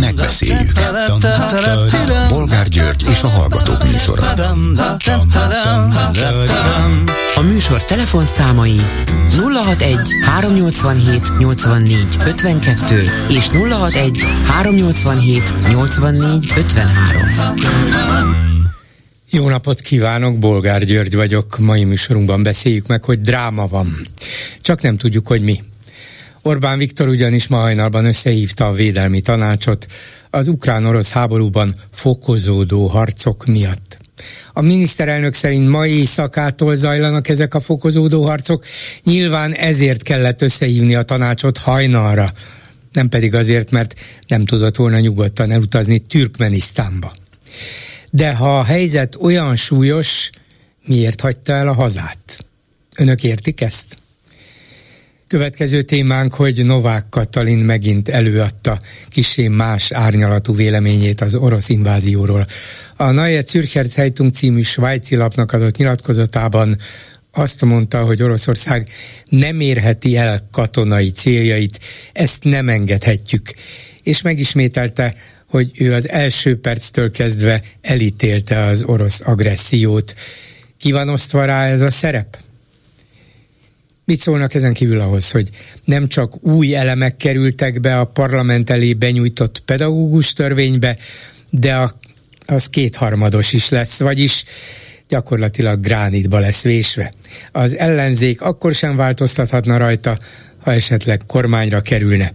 Megbeszéljük. Bolgár György és a Hallgatók műsora. A műsor telefonszámai 061 387 84 52 és 061 387 84 53. Jó napot kívánok, Bolgár György vagyok. Mai műsorunkban beszéljük meg, hogy dráma van. Csak nem tudjuk, hogy mi. Orbán Viktor ugyanis ma hajnalban összehívta a védelmi tanácsot az ukrán-orosz háborúban fokozódó harcok miatt. A miniszterelnök szerint ma éjszakától zajlanak ezek a fokozódó harcok, nyilván ezért kellett összehívni a tanácsot hajnalra, nem pedig azért, mert nem tudott volna nyugodtan elutazni Türkmenisztánba. De ha a helyzet olyan súlyos, miért hagyta el a hazát? Önök értik ezt? Következő témánk, hogy Novák Katalin megint előadta kisé más árnyalatú véleményét az orosz invázióról. A Neue Zürcher Zeitung című svájci lapnak adott nyilatkozatában azt mondta, hogy Oroszország nem érheti el katonai céljait, ezt nem engedhetjük. És megismételte, hogy ő az első perctől kezdve elítélte az orosz agressziót. Ki van osztva rá ez a szerep? Mit szólnak ezen kívül ahhoz, hogy nem csak új elemek kerültek be a parlament elé benyújtott pedagógus törvénybe, de a, az kétharmados is lesz, vagyis gyakorlatilag gránitba lesz vésve. Az ellenzék akkor sem változtathatna rajta, ha esetleg kormányra kerülne.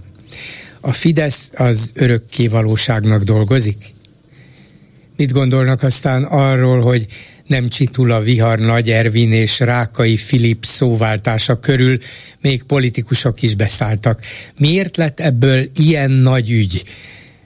A Fidesz az örökké valóságnak dolgozik? Mit gondolnak aztán arról, hogy nem csitul a vihar Nagy Ervin és Rákai Filip szóváltása körül, még politikusok is beszálltak. Miért lett ebből ilyen nagy ügy?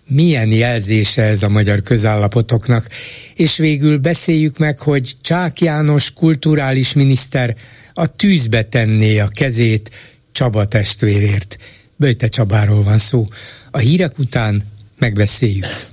Milyen jelzése ez a magyar közállapotoknak? És végül beszéljük meg, hogy Csák János kulturális miniszter a tűzbe tenné a kezét Csaba testvérért. Böjte Csabáról van szó. A hírek után megbeszéljük.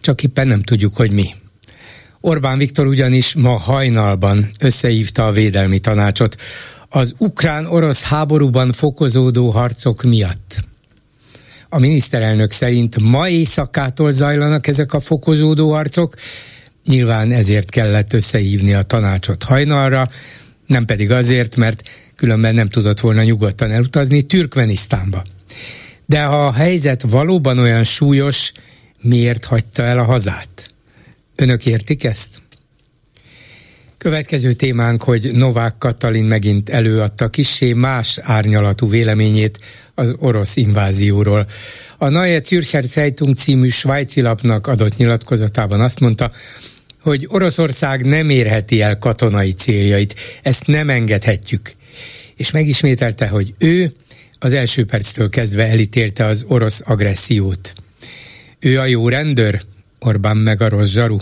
Csak éppen nem tudjuk, hogy mi. Orbán Viktor ugyanis ma hajnalban összehívta a védelmi tanácsot az ukrán-orosz háborúban fokozódó harcok miatt. A miniszterelnök szerint ma éjszakától zajlanak ezek a fokozódó harcok, nyilván ezért kellett összehívni a tanácsot hajnalra, nem pedig azért, mert különben nem tudott volna nyugodtan elutazni Türkmenisztánba. De ha a helyzet valóban olyan súlyos, miért hagyta el a hazát? Önök értik ezt? Következő témánk, hogy Novák Katalin megint előadta kissé más árnyalatú véleményét az orosz invázióról. A Neue Zürcher Zeitung című svájci lapnak adott nyilatkozatában azt mondta, hogy Oroszország nem érheti el katonai céljait, ezt nem engedhetjük. És megismételte, hogy ő az első perctől kezdve elítélte az orosz agressziót. Ő a jó rendőr, Orbán meg a rossz zsaru.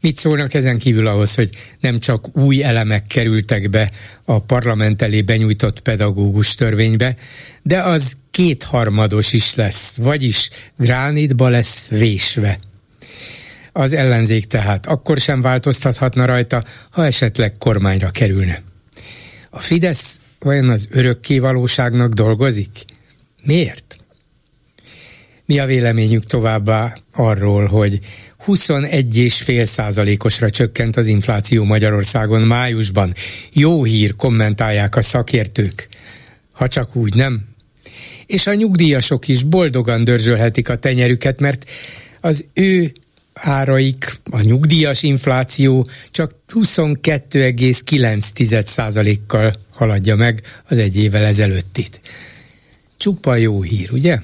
Mit szólnak ezen kívül ahhoz, hogy nem csak új elemek kerültek be a parlament elé benyújtott pedagógus törvénybe, de az kétharmados is lesz, vagyis gránitba lesz vésve. Az ellenzék tehát akkor sem változtathatna rajta, ha esetleg kormányra kerülne. A Fidesz vajon az örökké valóságnak dolgozik? Miért? Mi a véleményük továbbá arról, hogy 21,5 százalékosra csökkent az infláció Magyarországon májusban. Jó hír, kommentálják a szakértők. Ha csak úgy nem. És a nyugdíjasok is boldogan dörzsölhetik a tenyerüket, mert az ő áraik, a nyugdíjas infláció csak 22,9%-kal haladja meg az egy évvel ezelőttit. Csupa jó hír, ugye?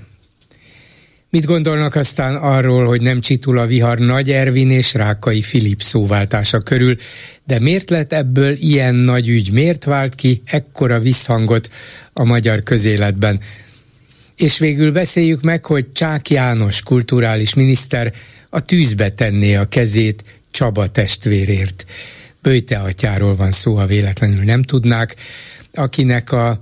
Mit gondolnak aztán arról, hogy nem csitul a vihar Nagy Ervin és Rákai Filip szóváltása körül, de miért lett ebből ilyen nagy ügy, miért vált ki ekkora visszhangot a magyar közéletben? És végül beszéljük meg, hogy Csák János kulturális miniszter a tűzbe tenné a kezét Csaba testvérért. Böjte atyáról van szó, ha véletlenül nem tudnák, akinek a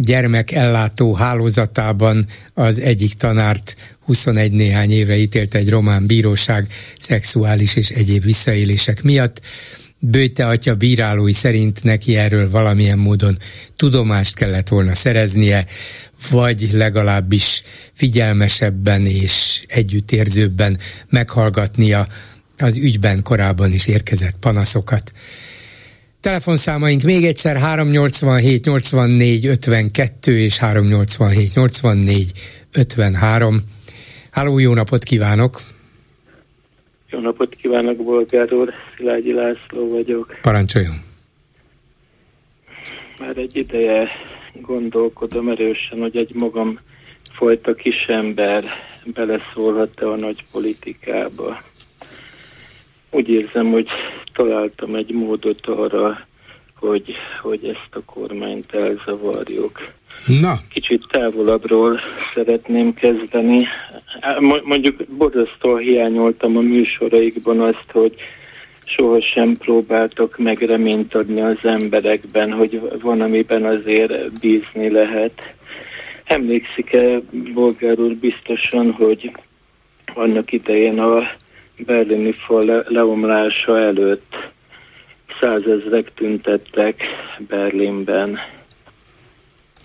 gyermek ellátó hálózatában az egyik tanárt 21 néhány éve ítélte egy román bíróság szexuális és egyéb visszaélések miatt. Bőte atya bírálói szerint neki erről valamilyen módon tudomást kellett volna szereznie, vagy legalábbis figyelmesebben és együttérzőbben meghallgatnia az ügyben korábban is érkezett panaszokat. Telefonszámaink még egyszer 387 84 52 és 387 84 53. Háló, jó napot kívánok! Jó napot kívánok, Bolgár úr! Szilágyi László vagyok. Parancsoljon! Már egy ideje gondolkodom erősen, hogy egy magam fajta kisember beleszólhat-e a nagy politikába. Úgy érzem, hogy találtam egy módot arra, hogy, hogy ezt a kormányt elzavarjuk. Na. Kicsit távolabbról szeretném kezdeni. Mondjuk borzasztóan hiányoltam a műsoraikban azt, hogy sohasem próbáltok meg reményt adni az emberekben, hogy van, amiben azért bízni lehet. Emlékszik-e, Bolgár úr, biztosan, hogy annak idején a berlini fal le- leomlása előtt százezrek tüntettek Berlinben.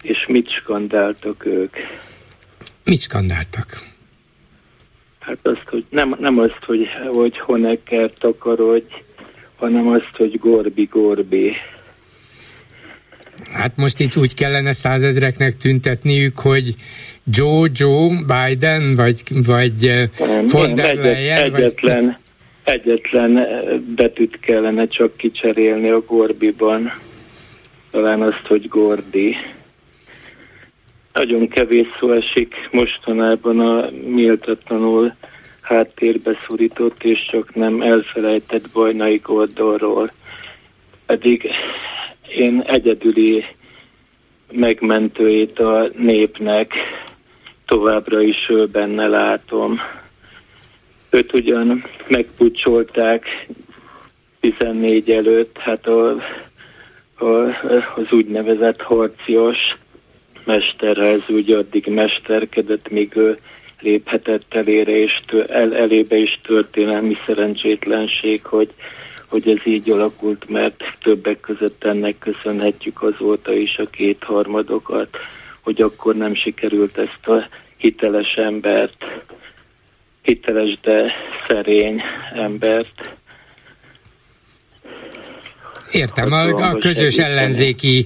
És mit skandáltak ők? Mit skandáltak? Hát azt, hogy nem, nem azt, hogy, hogy Honecker takarodj, hanem azt, hogy Gorbi Gorbi. Hát most itt úgy kellene százezreknek tüntetniük, hogy Joe, Joe, Biden, vagy, vagy eh, von der Leyen? Egyet, egyetlen, vagy... egyetlen eh, betűt kellene csak kicserélni a Gorbiban. Talán azt, hogy Gordi. Nagyon kevés szó esik mostanában a méltatlanul háttérbe szorított és csak nem elfelejtett bajnai Gordorról. Pedig én egyedüli megmentőjét a népnek továbbra is benne látom. Őt ugyan megpucsolták 14 előtt, hát a, a, az úgynevezett harcios mesterhez úgy addig mesterkedett, míg ő léphetett elére, és tő, el, elébe is történelmi szerencsétlenség, hogy, hogy ez így alakult, mert többek között ennek köszönhetjük azóta is a kétharmadokat, hogy akkor nem sikerült ezt a hiteles embert, hiteles, de szerény embert Értem, a, a közös ellenzéki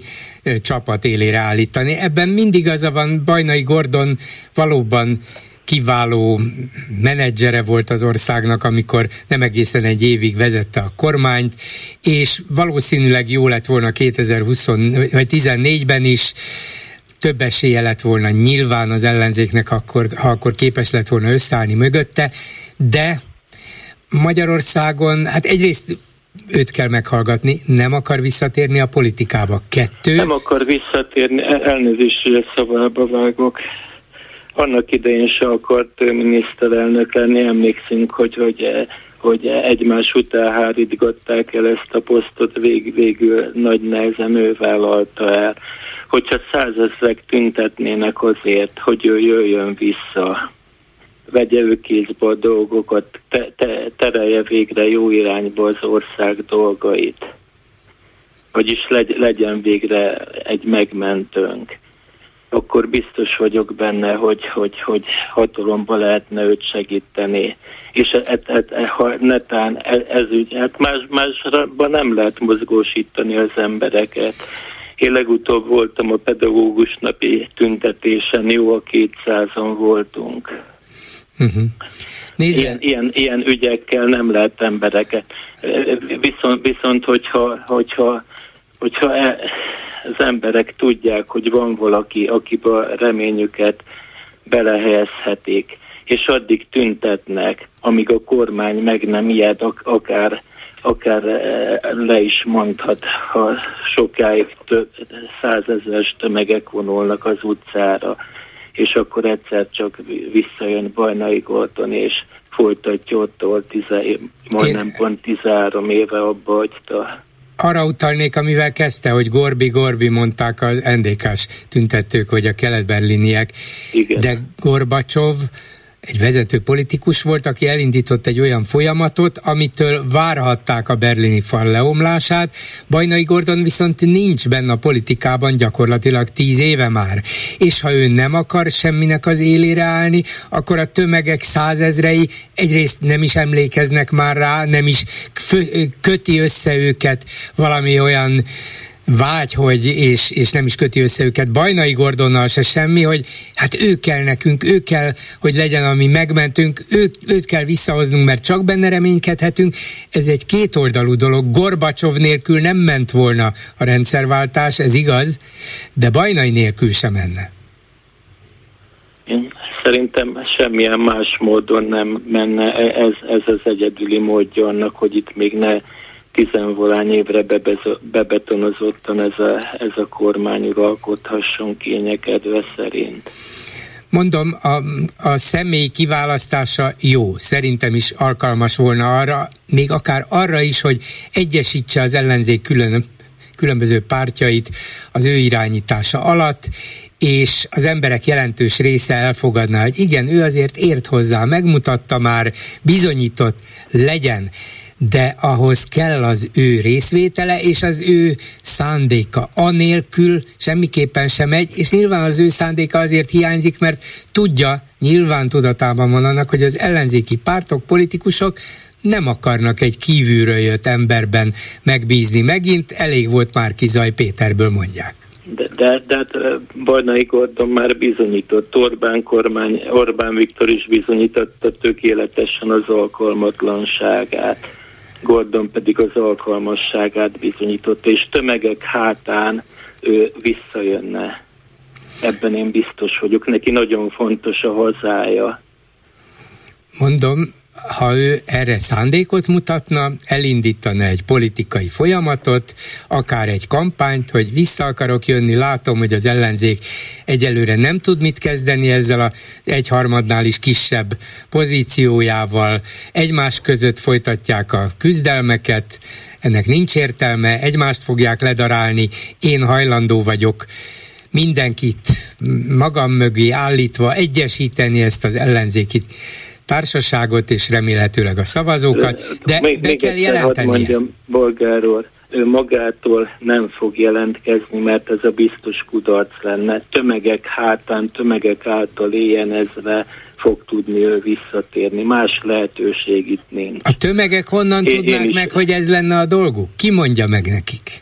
csapat élére állítani. Ebben mindig az van, Bajnai Gordon valóban kiváló menedzsere volt az országnak, amikor nem egészen egy évig vezette a kormányt, és valószínűleg jó lett volna 2020 vagy 14-ben is, több esélye lett volna nyilván az ellenzéknek, akkor, ha akkor képes lett volna összeállni mögötte, de Magyarországon, hát egyrészt őt kell meghallgatni, nem akar visszatérni a politikába. Kettő. Nem akar visszatérni, elnézést, hogy a szavába vágok. Annak idején se akart miniszterelnök lenni, emlékszünk, hogy, hogy, hogy egymás után hárítgatták el ezt a posztot, vég, végül nagy nehezen ő vállalta el. Hogyha százezrek tüntetnének azért, hogy ő jöjjön vissza, vegye ő kézbe a dolgokat, te, te, terelje végre jó irányba az ország dolgait. Vagyis legy, legyen végre egy megmentőnk. Akkor biztos vagyok benne, hogy, hogy, hogy hatalomba lehetne őt segíteni. És et, et, et, ha netán ez, ez ügy, hát más, másban nem lehet mozgósítani az embereket. Én legutóbb voltam a pedagógus napi tüntetésen, jó a kétszázan voltunk Uh-huh. Ilyen, ilyen, ilyen ügyekkel nem lehet embereket. Viszont, viszont hogyha, hogyha, hogyha e, az emberek tudják, hogy van valaki, akibe reményüket belehelyezhetik, és addig tüntetnek, amíg a kormány meg nem ijed, akár, akár e, le is mondhat, ha sokáig több százezres tömegek vonulnak az utcára és akkor egyszer csak visszajön Bajnai Gordon, és folytatja ott, ahol tize, majdnem pont 13 éve abba hagyta arra utalnék, amivel kezdte, hogy Gorbi-Gorbi mondták az NDK-s tüntetők, hogy a kelet-berliniek, de Gorbacsov egy vezető politikus volt, aki elindított egy olyan folyamatot, amitől várhatták a berlini fal leomlását. Bajnai Gordon viszont nincs benne a politikában gyakorlatilag tíz éve már. És ha ő nem akar semminek az élére állni, akkor a tömegek százezrei egyrészt nem is emlékeznek már rá, nem is köti össze őket valami olyan vágy, hogy, és, és nem is köti össze őket Bajnai Gordonnal se semmi, hogy hát ő kell nekünk, ő kell, hogy legyen, ami megmentünk, ő, őt kell visszahoznunk, mert csak benne reménykedhetünk. Ez egy kétoldalú dolog. Gorbacsov nélkül nem ment volna a rendszerváltás, ez igaz, de Bajnai nélkül sem menne. Én szerintem semmilyen más módon nem menne. Ez, ez az egyedüli módja annak, hogy itt még ne tizenvolány évre bebetonozottan ez a, ez a kormány uralkodhasson kényekedve szerint. Mondom, a, a személy kiválasztása jó, szerintem is alkalmas volna arra, még akár arra is, hogy egyesítse az ellenzék külön, különböző pártjait az ő irányítása alatt, és az emberek jelentős része elfogadná, hogy igen, ő azért ért hozzá, megmutatta már, bizonyított, legyen de ahhoz kell az ő részvétele és az ő szándéka. Anélkül semmiképpen sem megy, és nyilván az ő szándéka azért hiányzik, mert tudja, nyilván tudatában van annak, hogy az ellenzéki pártok, politikusok nem akarnak egy kívülről jött emberben megbízni megint, elég volt már Kizaj Péterből mondják. De, de, de hát Barnai Gordon már bizonyított, Orbán kormány, Orbán Viktor is bizonyította tökéletesen az alkalmatlanságát. Gordon pedig az alkalmasságát bizonyította, és tömegek hátán ő visszajönne. Ebben én biztos vagyok. Neki nagyon fontos a hazája. Mondom, ha ő erre szándékot mutatna, elindítana egy politikai folyamatot, akár egy kampányt, hogy vissza akarok jönni, látom, hogy az ellenzék egyelőre nem tud mit kezdeni ezzel a egyharmadnál is kisebb pozíciójával, egymás között folytatják a küzdelmeket, ennek nincs értelme, egymást fogják ledarálni, én hajlandó vagyok mindenkit magam mögé állítva egyesíteni ezt az ellenzékit társaságot és remélhetőleg a szavazókat, de még, be kell jelenteni. mondjam, bolgár úr, ő magától nem fog jelentkezni, mert ez a biztos kudarc lenne. Tömegek hátán, tömegek által éjjenezve fog tudni ő visszatérni. Más lehetőség itt nincs. A tömegek honnan én, tudnák én meg, is... hogy ez lenne a dolguk? Ki mondja meg nekik?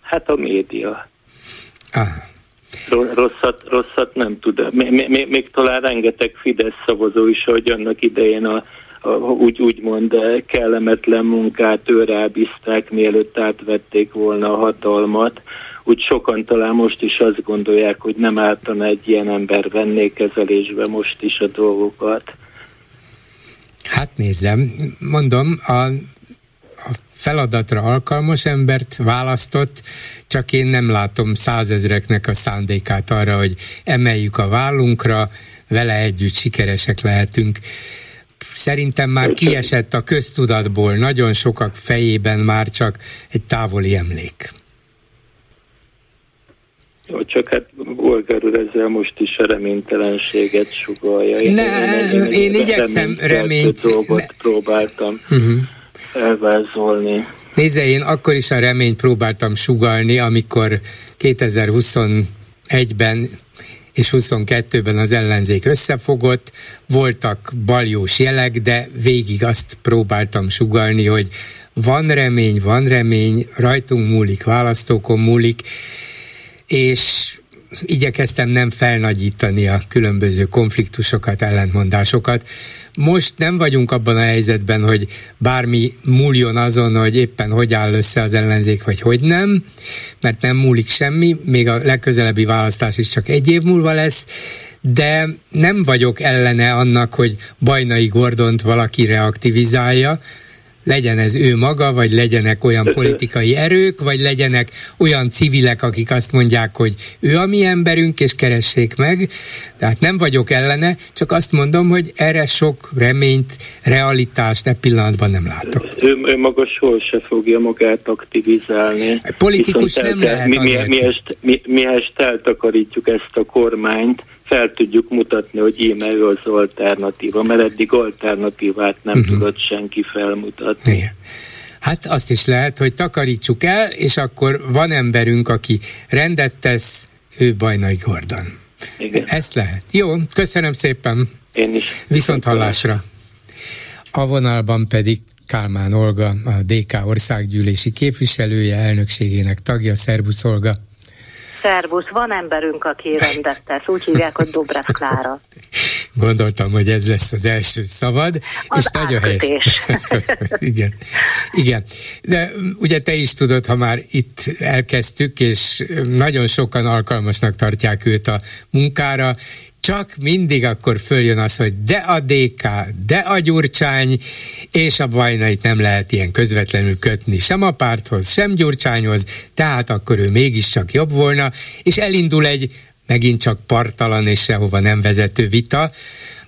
Hát a média. Aha rosszat, rosszat nem tud. Még, még, még talán rengeteg Fidesz szavazó is, hogy annak idején a, a, úgy, úgymond kellemetlen munkát őre bízták, mielőtt átvették volna a hatalmat. Úgy sokan talán most is azt gondolják, hogy nem ártana egy ilyen ember venné kezelésbe most is a dolgokat. Hát nézzem, mondom, a, a feladatra alkalmas embert választott, csak én nem látom százezreknek a szándékát arra, hogy emeljük a vállunkra, vele együtt sikeresek lehetünk. Szerintem már kiesett a köztudatból, nagyon sokak fejében már csak egy távoli emlék. Jó, csak hát Bolgár úr ezzel most is a reménytelenséget sugalja. Én, ne, én, én, én igyekszem reményt... dolgot ne. próbáltam uh-huh. Elvázolni. Nézze, én akkor is a reményt próbáltam sugalni, amikor 2021-ben és 22-ben az ellenzék összefogott, voltak baljós jelek, de végig azt próbáltam sugalni, hogy van remény, van remény, rajtunk múlik, választókon múlik, és igyekeztem nem felnagyítani a különböző konfliktusokat, ellentmondásokat. Most nem vagyunk abban a helyzetben, hogy bármi múljon azon, hogy éppen hogy áll össze az ellenzék, vagy hogy nem, mert nem múlik semmi, még a legközelebbi választás is csak egy év múlva lesz, de nem vagyok ellene annak, hogy Bajnai Gordont valaki reaktivizálja, legyen ez ő maga, vagy legyenek olyan politikai erők, vagy legyenek olyan civilek, akik azt mondják, hogy ő a mi emberünk, és keressék meg. Tehát nem vagyok ellene, csak azt mondom, hogy erre sok reményt, realitást e pillanatban nem látok. Ő, ő maga soha se fogja magát aktivizálni. Politikus nem lehet. Mi, mi, mi, mi, mi, eltakarítjuk ezt a kormányt, fel tudjuk mutatni, hogy íme ő az alternatíva, mert eddig alternatívát nem uh-huh. tudott senki felmutatni. Igen. Hát azt is lehet, hogy takarítsuk el, és akkor van emberünk, aki rendet tesz, ő Bajnai Gordon. Igen. Ezt lehet. Jó, köszönöm szépen. Én is. Viszont hallásra. A vonalban pedig Kálmán Olga, a DK országgyűlési képviselője, elnökségének tagja. Szervusz Olga! Szervusz, van emberünk, aki rendet tesz, úgy hívják, hogy Dobrev Klára. Gondoltam, hogy ez lesz az első szavad, az és nagyon helyes. igen, igen. De ugye te is tudod, ha már itt elkezdtük, és nagyon sokan alkalmasnak tartják őt a munkára, csak mindig akkor följön az, hogy de a DK, de a Gyurcsány, és a bajnait nem lehet ilyen közvetlenül kötni sem a párthoz, sem Gyurcsányhoz, tehát akkor ő mégiscsak jobb volna, és elindul egy megint csak partalan és sehova nem vezető vita,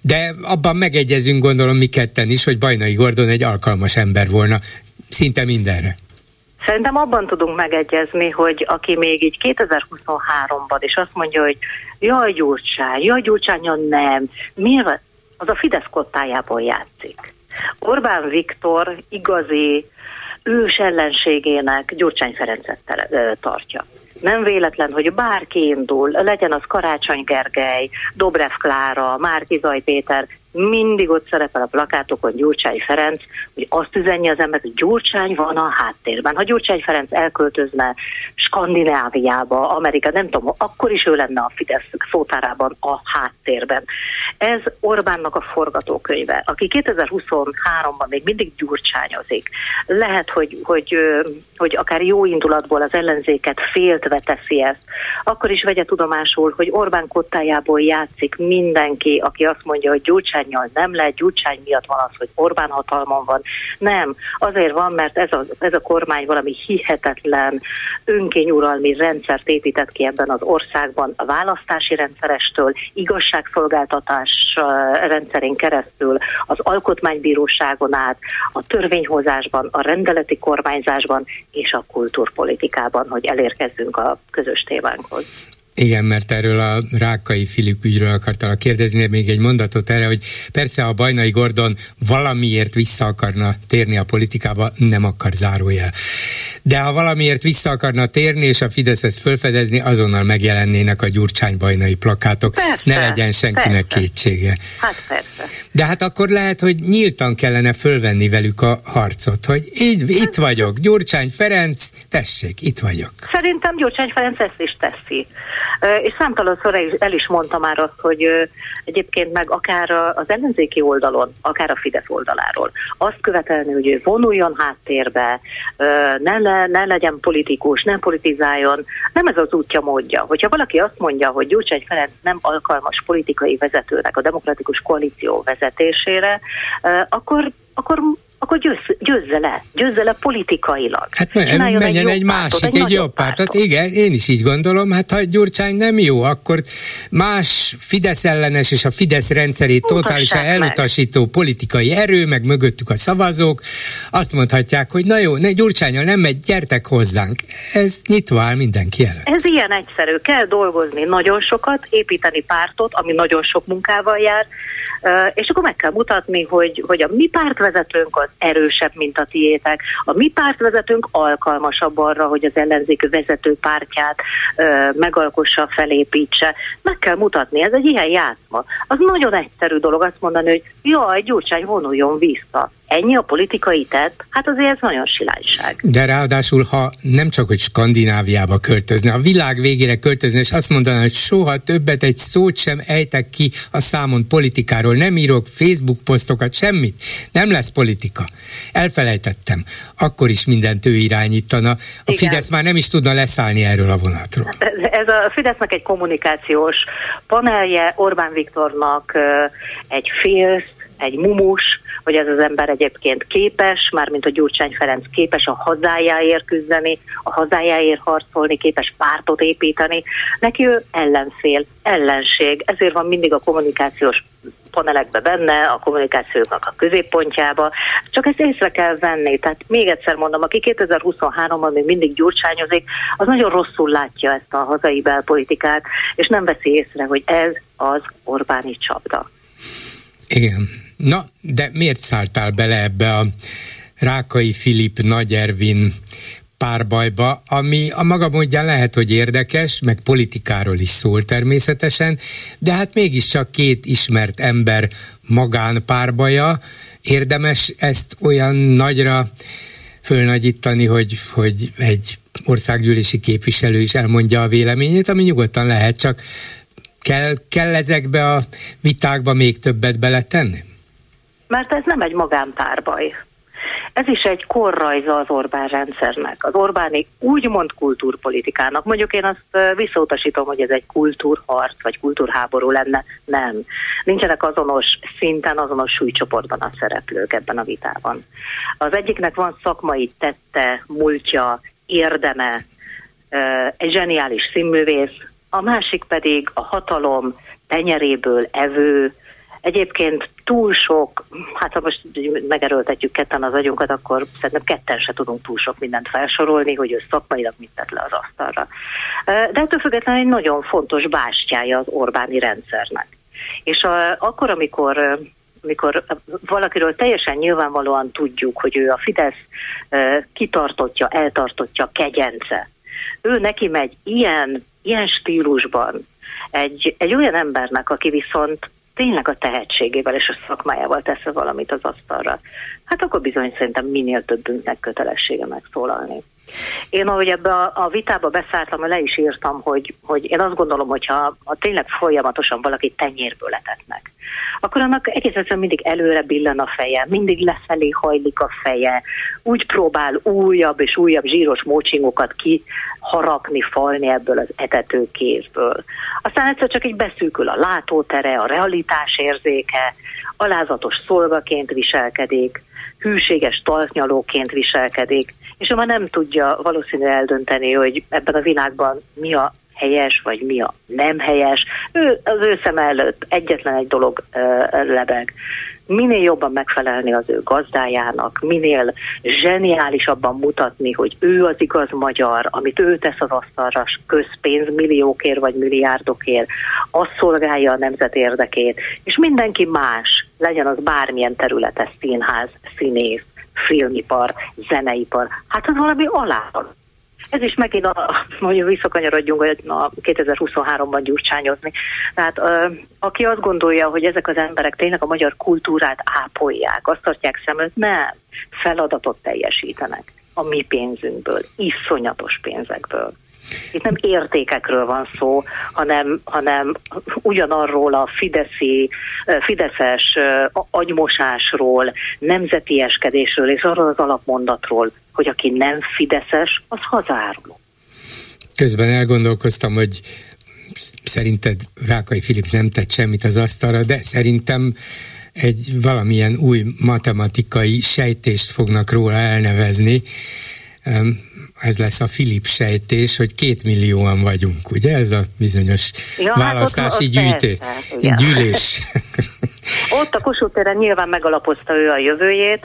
de abban megegyezünk gondolom mi ketten is, hogy Bajnai Gordon egy alkalmas ember volna szinte mindenre. Szerintem abban tudunk megegyezni, hogy aki még így 2023-ban is azt mondja, hogy jaj Gyurcsány, jaj Gyurcsányon nem, miért az a Fidesz kottájából játszik. Orbán Viktor igazi ős ellenségének Gyurcsány Ferencet tartja. Nem véletlen, hogy bárki indul, legyen az Karácsony Gergely, Dobrev Klára, Márki Zaj Péter, mindig ott szerepel a plakátokon Gyurcsány Ferenc, hogy azt üzenje az ember, hogy Gyurcsány van a háttérben. Ha Gyurcsány Ferenc elköltözne Skandináviába, Amerika, nem tudom, akkor is ő lenne a Fidesz szótárában a háttérben. Ez Orbánnak a forgatókönyve, aki 2023-ban még mindig gyurcsányozik. Lehet, hogy, hogy, hogy akár jó indulatból az ellenzéket féltve teszi ezt, akkor is vegye tudomásul, hogy Orbán kottájából játszik mindenki, aki azt mondja, hogy Gyurcsány Gyurcsányjal nem lehet, Gyurcsány miatt van az, hogy Orbán hatalmon van. Nem, azért van, mert ez a, ez a kormány valami hihetetlen önkényuralmi rendszert épített ki ebben az országban, a választási rendszerestől, igazságszolgáltatás rendszerén keresztül, az alkotmánybíróságon át, a törvényhozásban, a rendeleti kormányzásban és a kultúrpolitikában, hogy elérkezzünk a közös témánkhoz. Igen, mert erről a Rákai Filip ügyről akartalak kérdezni, még egy mondatot erre, hogy persze a Bajnai Gordon valamiért vissza akarna térni a politikába, nem akar zárójel. De ha valamiért vissza akarna térni, és a Fidesz ezt fölfedezni, azonnal megjelennének a Gyurcsány-Bajnai plakátok. Persze, ne legyen senkinek persze. kétsége. Hát persze. De hát akkor lehet, hogy nyíltan kellene fölvenni velük a harcot, hogy így, itt vagyok, Gyurcsány Ferenc, tessék, itt vagyok. Szerintem Gyurcsány Ferenc ezt is teszi. És számtalanszor el is mondta már azt, hogy egyébként meg akár az ellenzéki oldalon, akár a Fidesz oldaláról azt követelni, hogy ő vonuljon háttérbe, ne, le, ne legyen politikus, nem politizáljon, nem ez az útja módja. Hogyha valaki azt mondja, hogy Gyurcsány Ferenc nem alkalmas politikai vezetőnek a demokratikus koalíció vezetésére, akkor akkor akkor győz, győzze le, győzze le politikailag. Hát menjen egy, egy másik, pártot, egy, egy jobb pártot. pártot. Igen, én is így gondolom, hát ha Gyurcsány nem jó, akkor más Fidesz ellenes és a Fidesz rendszerét Mutassák totálisan elutasító meg. politikai erő, meg mögöttük a szavazók, azt mondhatják, hogy na jó, ne, Gyurcsányal nem megy, gyertek hozzánk. Ez nyitva áll mindenki előtt. Ez ilyen egyszerű. Kell dolgozni nagyon sokat, építeni pártot, ami nagyon sok munkával jár, és akkor meg kell mutatni, hogy, hogy a mi pártvezetőnk az erősebb, mint a tiétek. A mi pártvezetőnk alkalmasabb arra, hogy az ellenzék vezető pártját megalkossa, felépítse. Meg kell mutatni, ez egy ilyen játszma. Az nagyon egyszerű dolog azt mondani, hogy jaj, Gyurcsány vonuljon vissza ennyi a politikai tett, hát azért ez nagyon silányság. De ráadásul, ha nem csak, hogy Skandináviába költözne, a világ végére költözne, és azt mondaná, hogy soha többet egy szót sem ejtek ki a számon politikáról, nem írok Facebook posztokat, semmit, nem lesz politika. Elfelejtettem. Akkor is mindent ő irányítana. A Igen. Fidesz már nem is tudna leszállni erről a vonatról. Ez a Fidesznek egy kommunikációs panelje, Orbán Viktornak egy félsz, egy mumus, hogy ez az ember egy egyébként képes, mármint a Gyurcsány Ferenc képes a hazájáért küzdeni, a hazájáért harcolni, képes pártot építeni. Neki ő ellenfél, ellenség, ezért van mindig a kommunikációs panelekbe benne, a kommunikációknak a középpontjába, csak ezt észre kell venni. Tehát még egyszer mondom, aki 2023-ban még mindig gyurcsányozik, az nagyon rosszul látja ezt a hazai belpolitikát, és nem veszi észre, hogy ez az Orbáni csapda. Igen. Na, de miért szálltál bele ebbe a Rákai Filip, Nagy Ervin párbajba, ami a maga módján lehet, hogy érdekes, meg politikáról is szól természetesen, de hát mégiscsak két ismert ember magán párbaja, érdemes ezt olyan nagyra fölnagyítani, hogy, hogy egy országgyűlési képviselő is elmondja a véleményét, ami nyugodtan lehet, csak kell, kell ezekbe a vitákba még többet beletenni? Mert ez nem egy magánpárbaj. Ez is egy korrajza az Orbán rendszernek, az Orbáni úgymond kultúrpolitikának. Mondjuk én azt visszautasítom, hogy ez egy kultúrharc vagy kultúrháború lenne. Nem. Nincsenek azonos szinten, azonos súlycsoportban a szereplők ebben a vitában. Az egyiknek van szakmai tette, múltja, érdeme, egy zseniális színművész, a másik pedig a hatalom tenyeréből evő, Egyébként túl sok, hát ha most megerőltetjük ketten az agyunkat, akkor szerintem ketten se tudunk túl sok mindent felsorolni, hogy ő szakmailag mit tett le az asztalra. De ettől függetlenül egy nagyon fontos bástyája az Orbáni rendszernek. És a, akkor, amikor amikor valakiről teljesen nyilvánvalóan tudjuk, hogy ő a Fidesz kitartottja, eltartottja, kegyence, ő neki megy ilyen, ilyen stílusban egy, egy olyan embernek, aki viszont tényleg a tehetségével és a szakmájával tesz valamit az asztalra, hát akkor bizony szerintem minél többünknek kötelessége megszólalni. Én ahogy ebbe a, a vitába beszálltam, le is írtam, hogy, hogy én azt gondolom, hogyha ha tényleg folyamatosan valaki tenyérből letetnek, akkor annak egész egyszerűen mindig előre billen a feje, mindig lefelé hajlik a feje, úgy próbál újabb és újabb zsíros mócsingokat kiharapni, falni ebből az etetőkézből. Aztán egyszer csak így beszűkül a látótere, a realitás érzéke, alázatos szolgaként viselkedik, hűséges talpnyalóként viselkedik, és ő már nem tudja valószínűleg eldönteni, hogy ebben a világban mi a helyes, vagy mi a nem helyes. Ő, az ő szem előtt egyetlen egy dolog uh, lebeg. Minél jobban megfelelni az ő gazdájának, minél zseniálisabban mutatni, hogy ő az igaz magyar, amit ő tesz az asztalra közpénz milliókért vagy milliárdokért, az szolgálja a nemzet érdekét, és mindenki más, legyen az bármilyen területes színház, színész, filmipar, zeneipar, hát az valami alá ez is megint, a, mondjuk visszakanyarodjunk a 2023-ban gyurcsányozni. Tehát aki azt gondolja, hogy ezek az emberek tényleg a magyar kultúrát ápolják, azt tartják szem nem, feladatot teljesítenek a mi pénzünkből, iszonyatos pénzekből. Itt nem értékekről van szó, hanem, hanem ugyanarról a fideszi, fideszes agymosásról, nemzetieskedésről és arról az alapmondatról, hogy aki nem fideszes, az hazáruló. Közben elgondolkoztam, hogy szerinted Rákai Filip nem tett semmit az asztalra, de szerintem egy valamilyen új matematikai sejtést fognak róla elnevezni, ez lesz a Filip sejtés, hogy két millióan vagyunk, ugye? Ez a bizonyos ja, hát választási hát gyűjté, gyűlés. Ott a Kossuth téren nyilván megalapozta ő a jövőjét,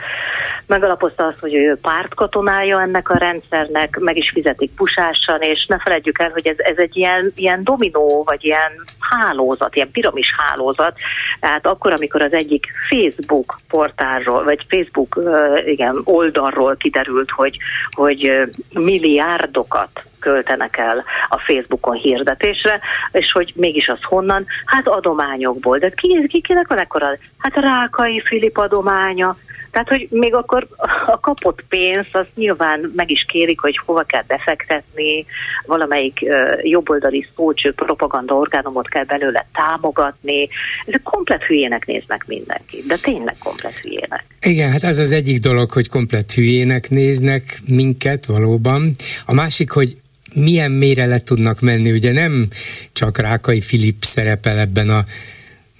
megalapozta azt, hogy ő pártkatonája ennek a rendszernek, meg is fizetik pusásan, és ne felejtjük el, hogy ez, ez egy ilyen, ilyen dominó, vagy ilyen hálózat, ilyen piramis hálózat. Tehát akkor, amikor az egyik Facebook portálról, vagy Facebook igen, oldalról kiderült, hogy, hogy milliárdokat költenek el a Facebookon hirdetésre, és hogy mégis az honnan? Hát adományokból. De ki, ki kinek van ekkora? Hát Rákai Filip adománya, tehát, hogy még akkor a kapott pénzt, azt nyilván meg is kérik, hogy hova kell befektetni, valamelyik jobboldali szócső propaganda orgánumot kell belőle támogatni. Ezek komplet hülyének néznek mindenki, de tényleg komplet hülyének. Igen, hát ez az egyik dolog, hogy komplet hülyének néznek minket valóban. A másik, hogy milyen mélyre le tudnak menni, ugye nem csak Rákai Filip szerepel ebben a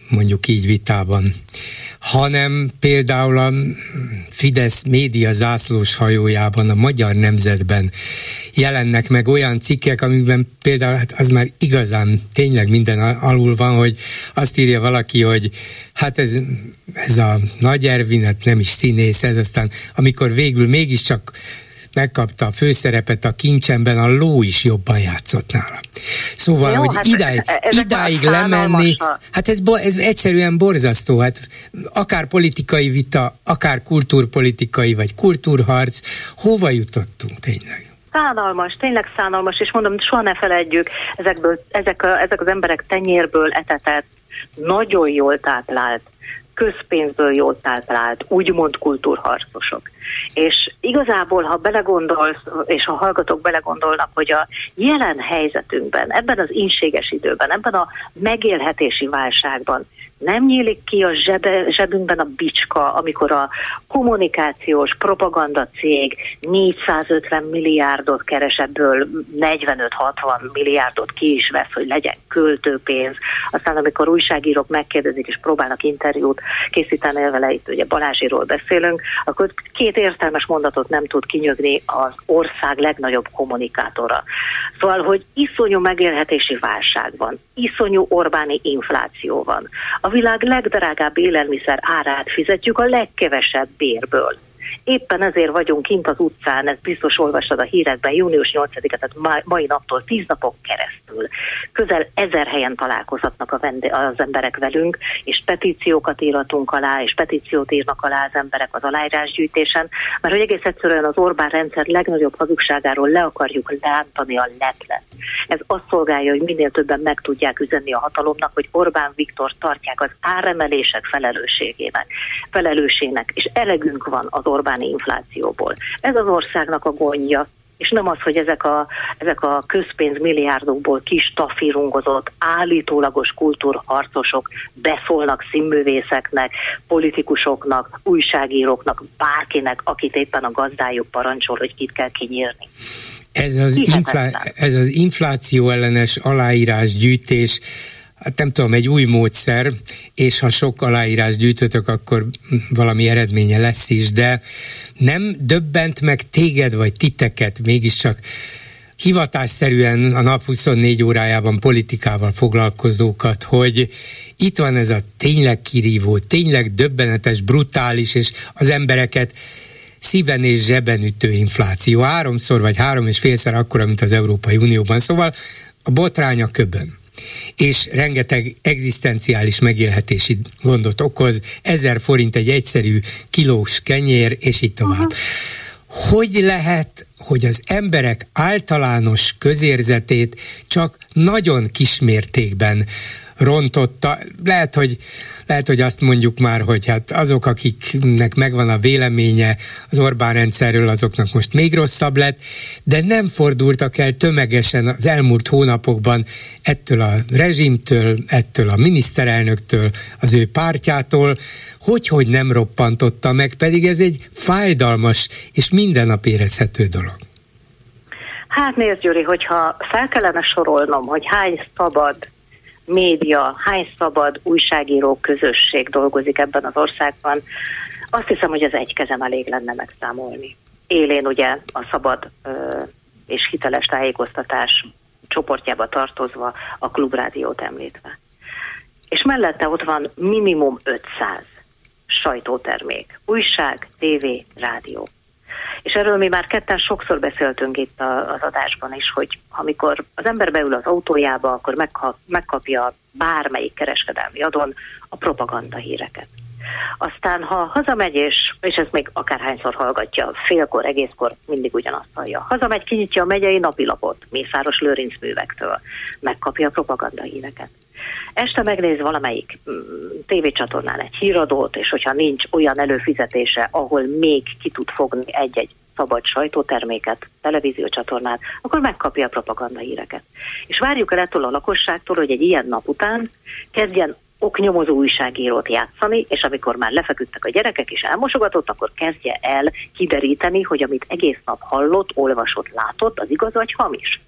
mondjuk így vitában, hanem például a Fidesz média zászlós hajójában, a Magyar Nemzetben jelennek meg olyan cikkek, amikben például hát az már igazán tényleg minden alul van, hogy azt írja valaki, hogy hát ez, ez a Nagy Ervin, hát nem is színész, ez aztán amikor végül mégiscsak megkapta a főszerepet a kincsemben, a ló is jobban játszott nála. Szóval, Jó, hogy hát idáig, idáig lemenni, hát ez, ez egyszerűen borzasztó, hát akár politikai vita, akár kultúrpolitikai, vagy kultúrharc, hova jutottunk tényleg? szánalmas, tényleg szánalmas, és mondom, soha ne felejtjük, ezekből, ezek, a, ezek az emberek tenyérből etetett, nagyon jól táplált, közpénzből jól táplált, úgymond kultúrharcosok. És igazából, ha belegondolsz, és ha hallgatók belegondolnak, hogy a jelen helyzetünkben, ebben az inséges időben, ebben a megélhetési válságban nem nyílik ki a zsebe, zsebünkben a bicska, amikor a kommunikációs propaganda cég 450 milliárdot keres ebből 45-60 milliárdot ki is vesz, hogy legyen költőpénz. Aztán amikor újságírók megkérdezik és próbálnak interjút készíteni vele, itt ugye Balázsiról beszélünk, akkor két értelmes mondatot nem tud kinyögni az ország legnagyobb kommunikátora. Szóval, hogy iszonyú megélhetési válság van, iszonyú Orbáni infláció van a világ legdrágább élelmiszer árát fizetjük a legkevesebb bérből. Éppen ezért vagyunk kint az utcán, ezt biztos olvastad a hírekben, június 8-a, tehát mai naptól 10 napok keresztül. Közel ezer helyen találkozhatnak a vende- az emberek velünk, és petíciókat írhatunk alá, és petíciót írnak alá az emberek az aláírásgyűjtésen, mert hogy egész egyszerűen az Orbán rendszer legnagyobb hazugságáról le akarjuk lántani a leplet. Ez azt szolgálja, hogy minél többen meg tudják üzenni a hatalomnak, hogy Orbán Viktor tartják az áremelések felelősségének, felelősének, és elegünk van az Orbán utáni inflációból. Ez az országnak a gondja, és nem az, hogy ezek a, ezek a közpénzmilliárdokból kis tafirungozott, állítólagos kultúrharcosok beszólnak színművészeknek, politikusoknak, újságíróknak, bárkinek, akit éppen a gazdájuk parancsol, hogy kit kell kinyírni. Ez az, inflá- ez az infláció ellenes aláírásgyűjtés hát nem tudom, egy új módszer, és ha sok aláírás gyűjtötök, akkor valami eredménye lesz is, de nem döbbent meg téged vagy titeket mégiscsak hivatásszerűen a nap 24 órájában politikával foglalkozókat, hogy itt van ez a tényleg kirívó, tényleg döbbenetes, brutális, és az embereket szíven és zseben ütő infláció. Háromszor vagy három és félszer akkora, mint az Európai Unióban. Szóval a botrány a köbön és rengeteg egzisztenciális megélhetési gondot okoz, ezer forint egy egyszerű kilós kenyér, és így tovább. Aha. Hogy lehet, hogy az emberek általános közérzetét csak nagyon kismértékben rontotta. Lehet, hogy, lehet, hogy azt mondjuk már, hogy hát azok, akiknek megvan a véleménye az Orbán rendszerről, azoknak most még rosszabb lett, de nem fordultak el tömegesen az elmúlt hónapokban ettől a rezsimtől, ettől a miniszterelnöktől, az ő pártjától, hogy, hogy nem roppantotta meg, pedig ez egy fájdalmas és minden nap érezhető dolog. Hát nézd, Gyuri, hogyha fel kellene sorolnom, hogy hány szabad média, hány szabad újságíró közösség dolgozik ebben az országban, azt hiszem, hogy az egy kezem elég lenne megszámolni. Élén ugye a szabad ö, és hiteles tájékoztatás csoportjába tartozva a klubrádiót említve. És mellette ott van minimum 500 sajtótermék, újság, tévé, rádió. És erről mi már ketten sokszor beszéltünk itt az adásban is, hogy amikor az ember beül az autójába, akkor megkap, megkapja bármelyik kereskedelmi adon a propaganda híreket. Aztán, ha hazamegy, és, és ezt még akárhányszor hallgatja, félkor, egészkor mindig ugyanazt hallja. Hazamegy, kinyitja a megyei napilapot, Mészáros Lőrinc művektől, megkapja a propaganda híreket. Este megnéz valamelyik mm, tévécsatornán egy híradót, és hogyha nincs olyan előfizetése, ahol még ki tud fogni egy-egy szabad sajtóterméket, televíziócsatornát, akkor megkapja a propaganda híreket. És várjuk el ettől a lakosságtól, hogy egy ilyen nap után kezdjen oknyomozó újságírót játszani, és amikor már lefeküdtek a gyerekek és elmosogatott, akkor kezdje el kideríteni, hogy amit egész nap hallott, olvasott, látott, az igaz vagy hamis.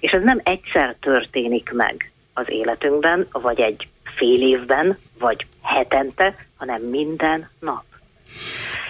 És ez nem egyszer történik meg az életünkben, vagy egy fél évben, vagy hetente, hanem minden nap.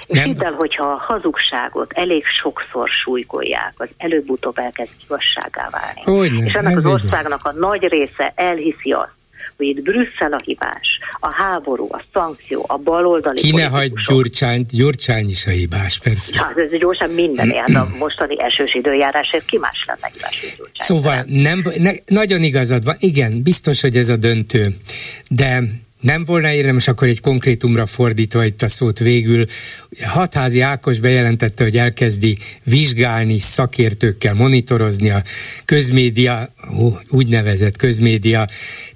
És hidd el, hogyha a hazugságot elég sokszor súlykolják, az előbb-utóbb elkezd igazságá válni. Hogyne, és ennek az országnak a nagy része elhiszi azt, hogy itt Brüsszel a hibás, a háború, a szankció, a baloldali Ki ne hagy politikusok. Gyurcsányt, Gyurcsány is a hibás, persze. Hát ez gyorsan minden, hát a mostani esős időjárásért ki más lenne hibás, Gyurcsány. Szóval nem, ne, nagyon igazad van, igen, biztos, hogy ez a döntő, de nem volna érdemes akkor egy konkrétumra fordítva itt a szót végül. Hatházi Ákos bejelentette, hogy elkezdi vizsgálni szakértőkkel, monitorozni a közmédia, úgynevezett közmédia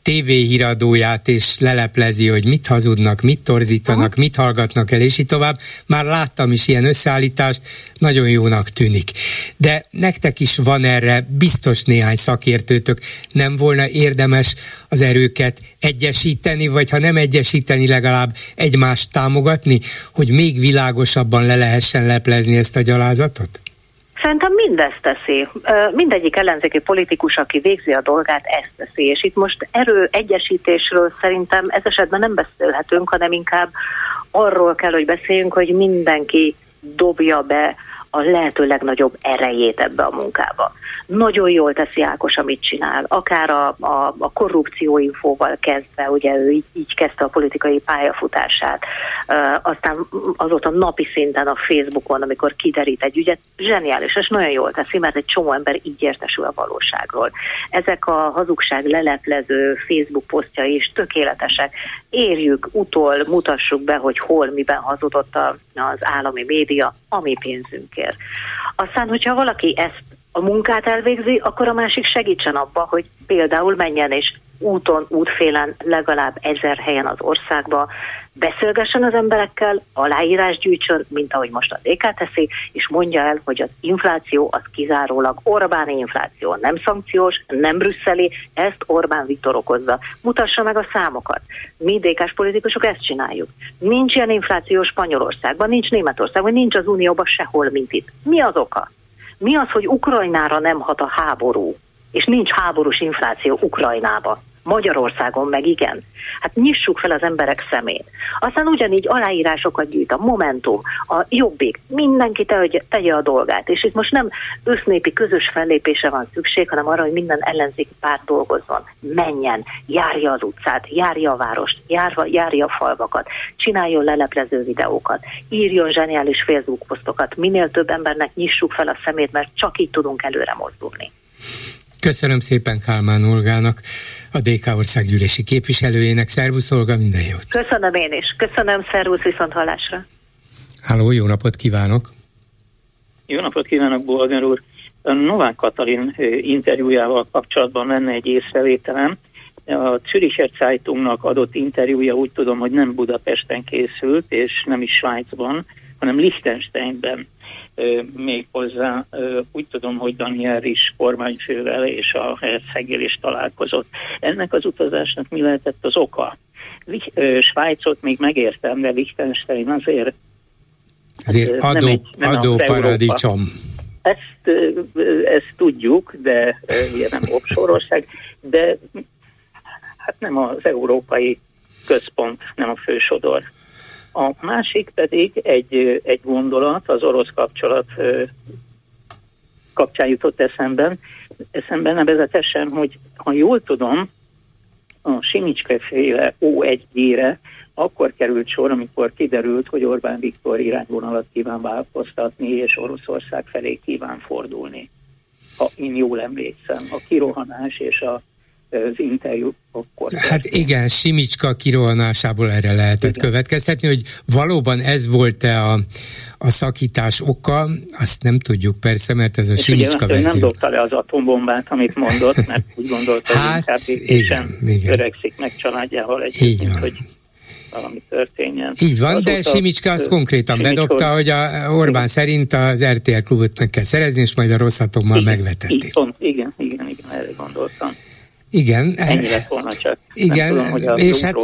tévéhíradóját, és leleplezi, hogy mit hazudnak, mit torzítanak, mit hallgatnak el, és így tovább. Már láttam is ilyen összeállítást, nagyon jónak tűnik. De nektek is van erre biztos néhány szakértőtök, nem volna érdemes az erőket egyesíteni, vagy ha nem egyesíteni, legalább egymást támogatni, hogy még világosabban le lehessen leplezni ezt a gyalázatot? Szerintem mindezt teszi. Mindegyik ellenzéki politikus, aki végzi a dolgát, ezt teszi. És itt most erő egyesítésről szerintem ez esetben nem beszélhetünk, hanem inkább arról kell, hogy beszéljünk, hogy mindenki dobja be a lehető legnagyobb erejét ebbe a munkába. Nagyon jól teszi Ákos, amit csinál, akár a, a, a korrupcióinfóval kezdve, ugye ő így, így kezdte a politikai pályafutását, uh, aztán azóta napi szinten a Facebookon, amikor kiderít egy ügyet, zseniális, és nagyon jól teszi, mert egy csomó ember így értesül a valóságról. Ezek a hazugság leleplező Facebook posztja is tökéletesek. Érjük, utol, mutassuk be, hogy hol, miben hazudott a, az állami média, ami pénzünkért. Aztán, hogyha valaki ezt a munkát elvégzi, akkor a másik segítsen abba, hogy például menjen és úton, útfélen legalább ezer helyen az országba, beszélgessen az emberekkel, aláírás gyűjtsön, mint ahogy most a DK teszi, és mondja el, hogy az infláció az kizárólag Orbáni infláció, nem szankciós, nem brüsszeli, ezt Orbán Viktor okozza. Mutassa meg a számokat. Mi DK-s politikusok ezt csináljuk. Nincs ilyen infláció Spanyolországban, nincs Németországban, nincs az Unióban sehol, mint itt. Mi az oka? Mi az, hogy Ukrajnára nem hat a háború, és nincs háborús infláció Ukrajnába? Magyarországon meg igen. Hát nyissuk fel az emberek szemét. Aztán ugyanígy aláírásokat gyűjt a Momentum, a Jobbik, mindenki te, tegye a dolgát. És itt most nem össznépi közös fellépése van szükség, hanem arra, hogy minden ellenzéki párt dolgozzon. Menjen, járja az utcát, járja a várost, járva, járja a falvakat, csináljon leleplező videókat, írjon zseniális Facebook posztokat, minél több embernek nyissuk fel a szemét, mert csak így tudunk előre mozdulni. Köszönöm szépen Kálmán Olgának, a DK országgyűlési képviselőjének. Szervusz Olga, minden jót! Köszönöm én is. Köszönöm, szervusz viszont hallásra. Háló, jó napot kívánok! Jó napot kívánok, Bolgár úr! A Novák Katalin interjújával kapcsolatban lenne egy észrevételem. A Züricher Zeitungnak adott interjúja úgy tudom, hogy nem Budapesten készült, és nem is Svájcban, hanem Liechtensteinben méghozzá úgy tudom, hogy Daniel is kormányfővel és a herceggel is találkozott. Ennek az utazásnak mi lehetett az oka? Svájcot még megértem, de Liechtenstein azért Azért adó, nem egy, nem adóparadicsom. Ezt, ezt tudjuk, de ugye nem offshore ország, de hát nem az európai központ, nem a fősodor. A másik pedig egy, egy gondolat, az orosz kapcsolat kapcsán jutott eszemben, eszemben nevezetesen, hogy ha jól tudom, a Simicske féle O1-re akkor került sor, amikor kiderült, hogy Orbán Viktor irányvonalat kíván változtatni, és Oroszország felé kíván fordulni. Ha én jól emlékszem, a kirohanás és a az interjú akkor. Hát igen, Simicska kirohanásából erre lehetett igen. következtetni, hogy valóban ez volt-e a, a szakítás oka, azt nem tudjuk persze, mert ez a És Simicska ugye, verzió. nem dobta le az atombombát, amit mondott, mert úgy gondolta, hát, hogy inkább igen, igen. öregszik meg családjával együtt, mint hogy valami történjen. Így van, Azóta de Simicska azt konkrétan Simicska, bedobta, hogy a Orbán igen. szerint az RTL klubot meg kell szerezni, és majd a rossz atommal megvetették. Igen, igen, igen, erre gondoltam. Igen. Ennyi lett volna csak. Igen, nem tudom, hogy és hát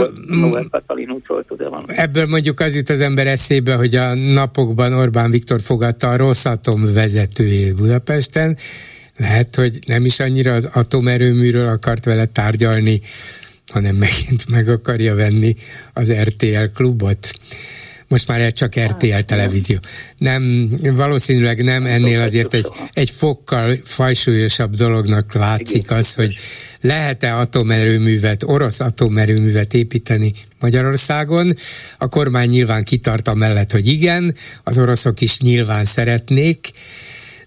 Katalin útról tud Ebből mondjuk az jut az ember eszébe, hogy a napokban Orbán Viktor fogadta a Rosszatom vezetőjét Budapesten. Lehet, hogy nem is annyira az atomerőműről akart vele tárgyalni, hanem megint meg akarja venni az RTL klubot. Most már csak RTL hát, televízió. Nem, valószínűleg nem, ennél azért egy, egy fokkal fajsúlyosabb dolognak látszik az, hogy lehet-e atomerőművet, orosz atomerőművet építeni Magyarországon. A kormány nyilván kitart mellett, hogy igen, az oroszok is nyilván szeretnék,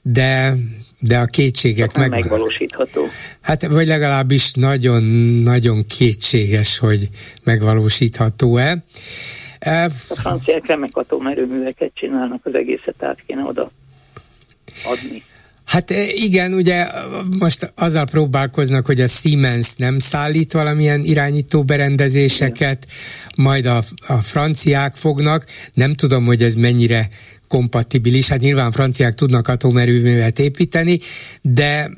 de de a kétségek meg... megvalósítható. Hát, vagy legalábbis nagyon-nagyon kétséges, hogy megvalósítható-e. A franciák remek atomerőműveket csinálnak, az egészet át kéne oda adni. Hát igen, ugye most azzal próbálkoznak, hogy a Siemens nem szállít valamilyen irányító berendezéseket, majd a, a franciák fognak. Nem tudom, hogy ez mennyire kompatibilis. Hát nyilván franciák tudnak atomerőművet építeni, de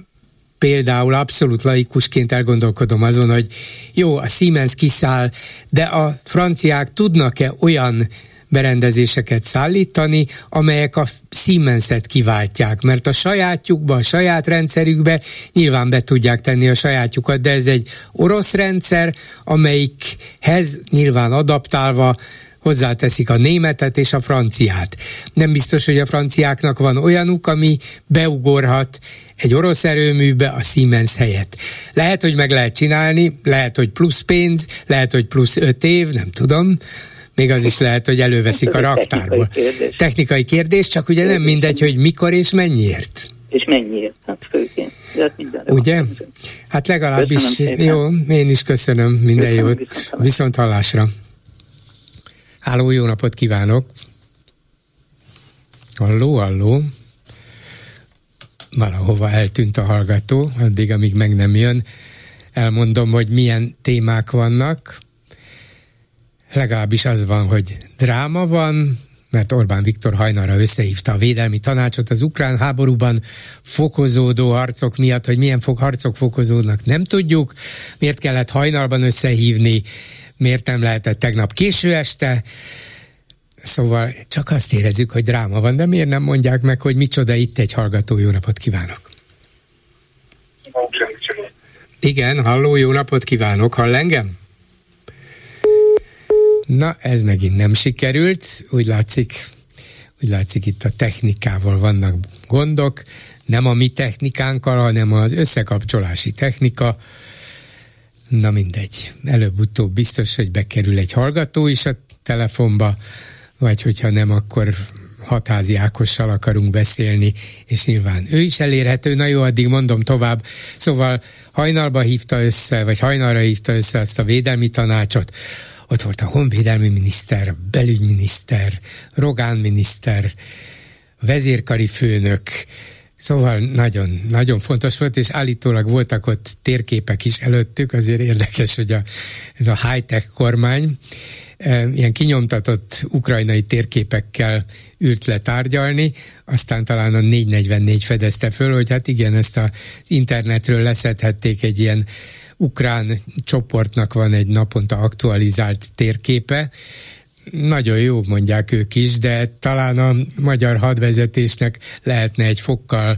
például abszolút laikusként elgondolkodom azon, hogy jó, a Siemens kiszáll, de a franciák tudnak-e olyan berendezéseket szállítani, amelyek a Siemens-et kiváltják, mert a sajátjukba, a saját rendszerükbe nyilván be tudják tenni a sajátjukat, de ez egy orosz rendszer, amelyikhez nyilván adaptálva hozzáteszik a németet és a franciát. Nem biztos, hogy a franciáknak van olyanuk, ami beugorhat egy orosz erőműbe a Siemens helyett. Lehet, hogy meg lehet csinálni, lehet, hogy plusz pénz, lehet, hogy plusz öt év, nem tudom, még az is lehet, hogy előveszik a raktárból. Technikai kérdés. technikai kérdés, csak ugye nem mindegy, hogy mikor és mennyiért. És mennyiért, hát főként. Hát ugye? Hát legalábbis jó, én is köszönöm, minden köszönöm, jót. Viszont, viszont hallásra. Háló, jó napot kívánok! Halló, halló! Valahova eltűnt a hallgató, addig, amíg meg nem jön. Elmondom, hogy milyen témák vannak. Legalábbis az van, hogy dráma van, mert Orbán Viktor hajnalra összehívta a védelmi tanácsot az ukrán háborúban fokozódó harcok miatt, hogy milyen fog, harcok fokozódnak, nem tudjuk. Miért kellett hajnalban összehívni, miért nem lehetett tegnap késő este, Szóval csak azt érezzük, hogy dráma van, de miért nem mondják meg, hogy micsoda itt egy hallgató, jó napot kívánok! Igen, halló, jó napot kívánok, hall engem? Na, ez megint nem sikerült, úgy látszik, úgy látszik itt a technikával vannak gondok, nem a mi technikánkkal, hanem az összekapcsolási technika, Na mindegy, előbb-utóbb biztos, hogy bekerül egy hallgató is a telefonba, vagy hogyha nem, akkor hatházi Ákossal akarunk beszélni, és nyilván ő is elérhető, na jó, addig mondom tovább. Szóval hajnalba hívta össze, vagy hajnalra hívta össze azt a védelmi tanácsot, ott volt a honvédelmi miniszter, belügyminiszter, Rogán miniszter, vezérkari főnök, Szóval nagyon, nagyon fontos volt, és állítólag voltak ott térképek is előttük, azért érdekes, hogy a, ez a high-tech kormány ilyen kinyomtatott ukrajnai térképekkel ült le tárgyalni, aztán talán a 444 fedezte föl, hogy hát igen, ezt az internetről leszedhették egy ilyen ukrán csoportnak van egy naponta aktualizált térképe, nagyon jó mondják ők is, de talán a magyar hadvezetésnek lehetne egy fokkal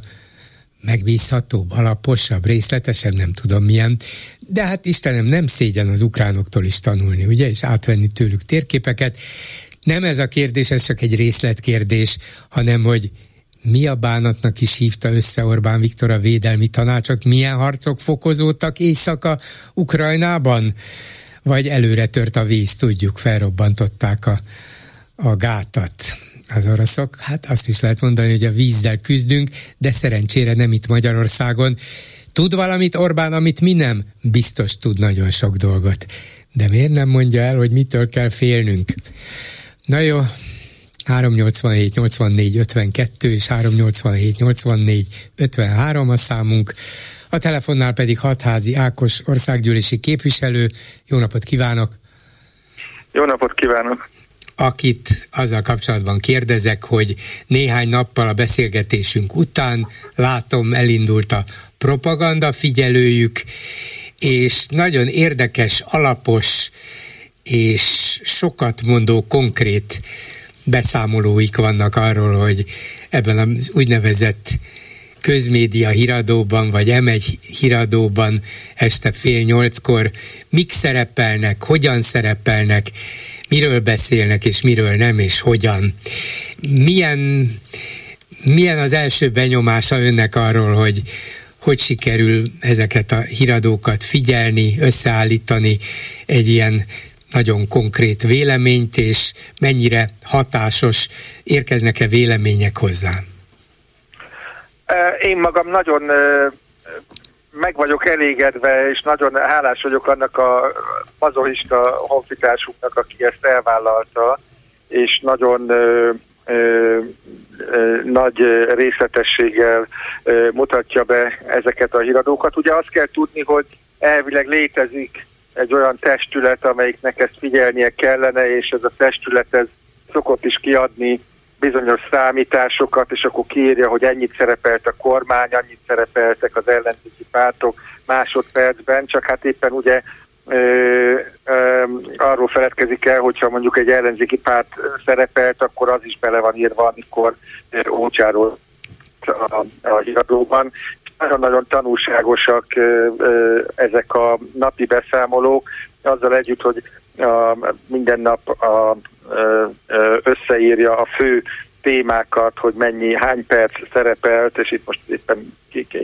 megbízhatóbb, alaposabb, részletesebb, nem tudom milyen. De hát Istenem, nem szégyen az ukránoktól is tanulni, ugye, és átvenni tőlük térképeket. Nem ez a kérdés, ez csak egy részletkérdés, hanem hogy mi a bánatnak is hívta össze Orbán Viktor a védelmi tanácsot, milyen harcok fokozódtak éjszaka Ukrajnában? vagy előre tört a víz, tudjuk, felrobbantották a, a gátat az oroszok. Hát azt is lehet mondani, hogy a vízzel küzdünk, de szerencsére nem itt Magyarországon. Tud valamit Orbán, amit mi nem? Biztos tud nagyon sok dolgot. De miért nem mondja el, hogy mitől kell félnünk? Na jó, 387 84 52 és 387 84 53 a számunk. A telefonnál pedig Hatházi Ákos országgyűlési képviselő. Jó napot kívánok! Jó napot kívánok! Akit azzal kapcsolatban kérdezek, hogy néhány nappal a beszélgetésünk után látom elindult a propaganda figyelőjük, és nagyon érdekes, alapos és sokat mondó konkrét beszámolóik vannak arról, hogy ebben az úgynevezett közmédia híradóban, vagy M1 híradóban este fél nyolckor mik szerepelnek, hogyan szerepelnek, miről beszélnek, és miről nem, és hogyan. Milyen, milyen az első benyomása önnek arról, hogy hogy sikerül ezeket a híradókat figyelni, összeállítani egy ilyen nagyon konkrét véleményt, és mennyire hatásos, érkeznek-e vélemények hozzá? Én magam nagyon meg vagyok elégedve, és nagyon hálás vagyok annak a mazoista honfitársunknak, aki ezt elvállalta, és nagyon ö, ö, ö, nagy részletességgel ö, mutatja be ezeket a híradókat. Ugye azt kell tudni, hogy elvileg létezik egy olyan testület, amelyiknek ezt figyelnie kellene, és ez a testület ez szokott is kiadni bizonyos számításokat, és akkor kiírja, hogy ennyit szerepelt a kormány, annyit szerepeltek az ellenzéki pártok másodpercben, csak hát éppen ugye ö, ö, arról feledkezik el, hogyha mondjuk egy ellenzéki párt szerepelt, akkor az is bele van írva, amikor Ócsáról a, híradóban. Nagyon-nagyon tanulságosak ö, ö, ezek a napi beszámolók, azzal együtt, hogy minden nap összeírja a fő témákat, hogy mennyi, hány perc szerepelt, és itt most éppen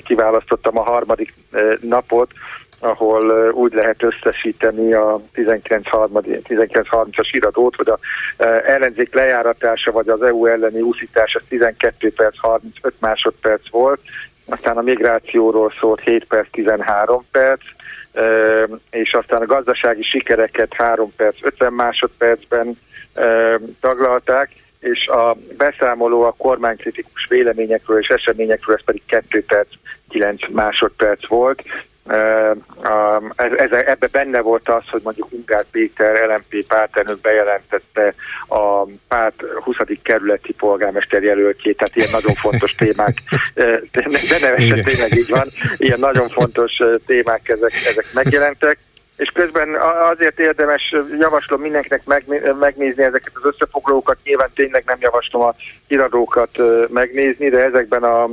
kiválasztottam a harmadik napot, ahol úgy lehet összesíteni a 1930-as iradót, hogy a ellenzék lejáratása vagy az EU elleni úszítás 12 perc 35 másodperc volt, aztán a migrációról szólt 7 perc 13 perc, és aztán a gazdasági sikereket 3 perc 50 másodpercben taglalták, és a beszámoló a kormánykritikus véleményekről és eseményekről, ez pedig 2 perc 9 másodperc volt. Ez, ebbe benne volt az, hogy mondjuk Ungár Péter, LMP pártelnök bejelentette a párt 20. kerületi polgármester jelöltjét, tehát ilyen nagyon fontos témák, de nevesen tényleg így van, ilyen nagyon fontos témák ezek, ezek megjelentek. És közben azért érdemes, javaslom mindenkinek megnézni ezeket az összefoglalókat, nyilván tényleg nem javaslom a iradókat megnézni, de ezekben az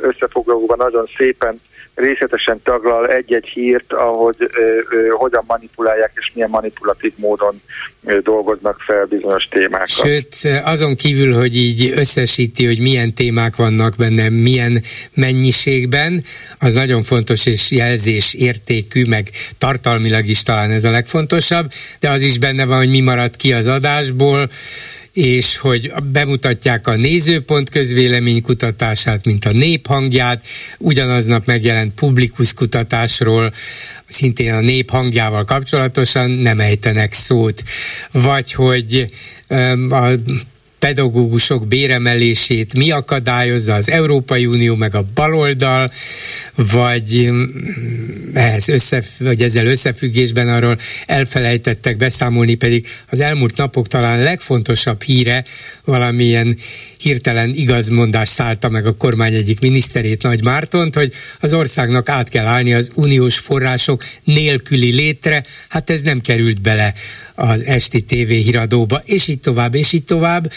összefoglalókban nagyon szépen részletesen taglal egy-egy hírt, ahogy ö, ö, hogyan manipulálják és milyen manipulatív módon ö, dolgoznak fel bizonyos témákat. Sőt, azon kívül, hogy így összesíti, hogy milyen témák vannak benne, milyen mennyiségben, az nagyon fontos és jelzés értékű, meg tartalmilag is talán ez a legfontosabb, de az is benne van, hogy mi maradt ki az adásból, és hogy bemutatják a nézőpont közvélemény kutatását, mint a néphangját, ugyanaznap megjelent publikus kutatásról, szintén a nép hangjával kapcsolatosan nem ejtenek szót, vagy hogy a pedagógusok béremelését mi akadályozza az Európai Unió meg a baloldal, vagy mm, ehhez össze, vagy ezzel összefüggésben arról elfelejtettek beszámolni, pedig az elmúlt napok talán legfontosabb híre valamilyen hirtelen igazmondás szállta meg a kormány egyik miniszterét, Nagy Mártont, hogy az országnak át kell állni az uniós források nélküli létre, hát ez nem került bele az esti tévéhíradóba, és így tovább, és így tovább,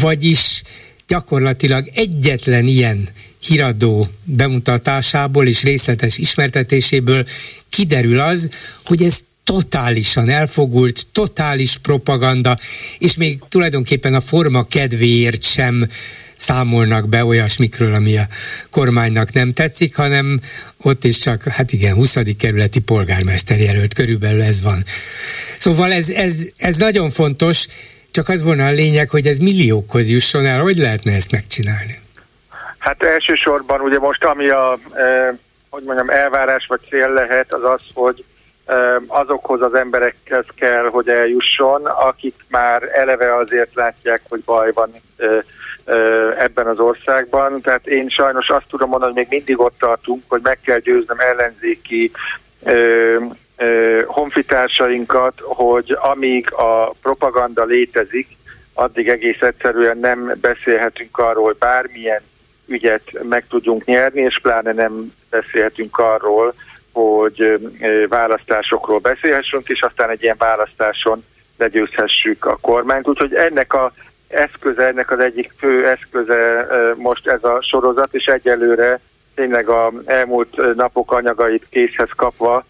vagyis gyakorlatilag egyetlen ilyen híradó bemutatásából és részletes ismertetéséből kiderül az, hogy ez totálisan elfogult, totális propaganda, és még tulajdonképpen a forma kedvéért sem számolnak be olyasmikről, ami a kormánynak nem tetszik, hanem ott is csak, hát igen, 20. kerületi polgármester jelölt, körülbelül ez van. Szóval ez, ez, ez nagyon fontos, csak az volna a lényeg, hogy ez milliókhoz jusson el. Hogy lehetne ezt megcsinálni? Hát elsősorban ugye most ami a, eh, hogy mondjam, elvárás vagy cél lehet, az az, hogy azokhoz az emberekhez kell, hogy eljusson, akik már eleve azért látják, hogy baj van ebben az országban. Tehát én sajnos azt tudom mondani, hogy még mindig ott tartunk, hogy meg kell győznöm ellenzéki honfitársainkat, hogy amíg a propaganda létezik, addig egész egyszerűen nem beszélhetünk arról, hogy bármilyen ügyet meg tudjunk nyerni, és pláne nem beszélhetünk arról, hogy választásokról beszélhessünk, és aztán egy ilyen választáson legyőzhessük a kormányt. Úgyhogy ennek a eszköze, ennek az egyik fő eszköze most ez a sorozat, és egyelőre tényleg a elmúlt napok anyagait készhez kapva,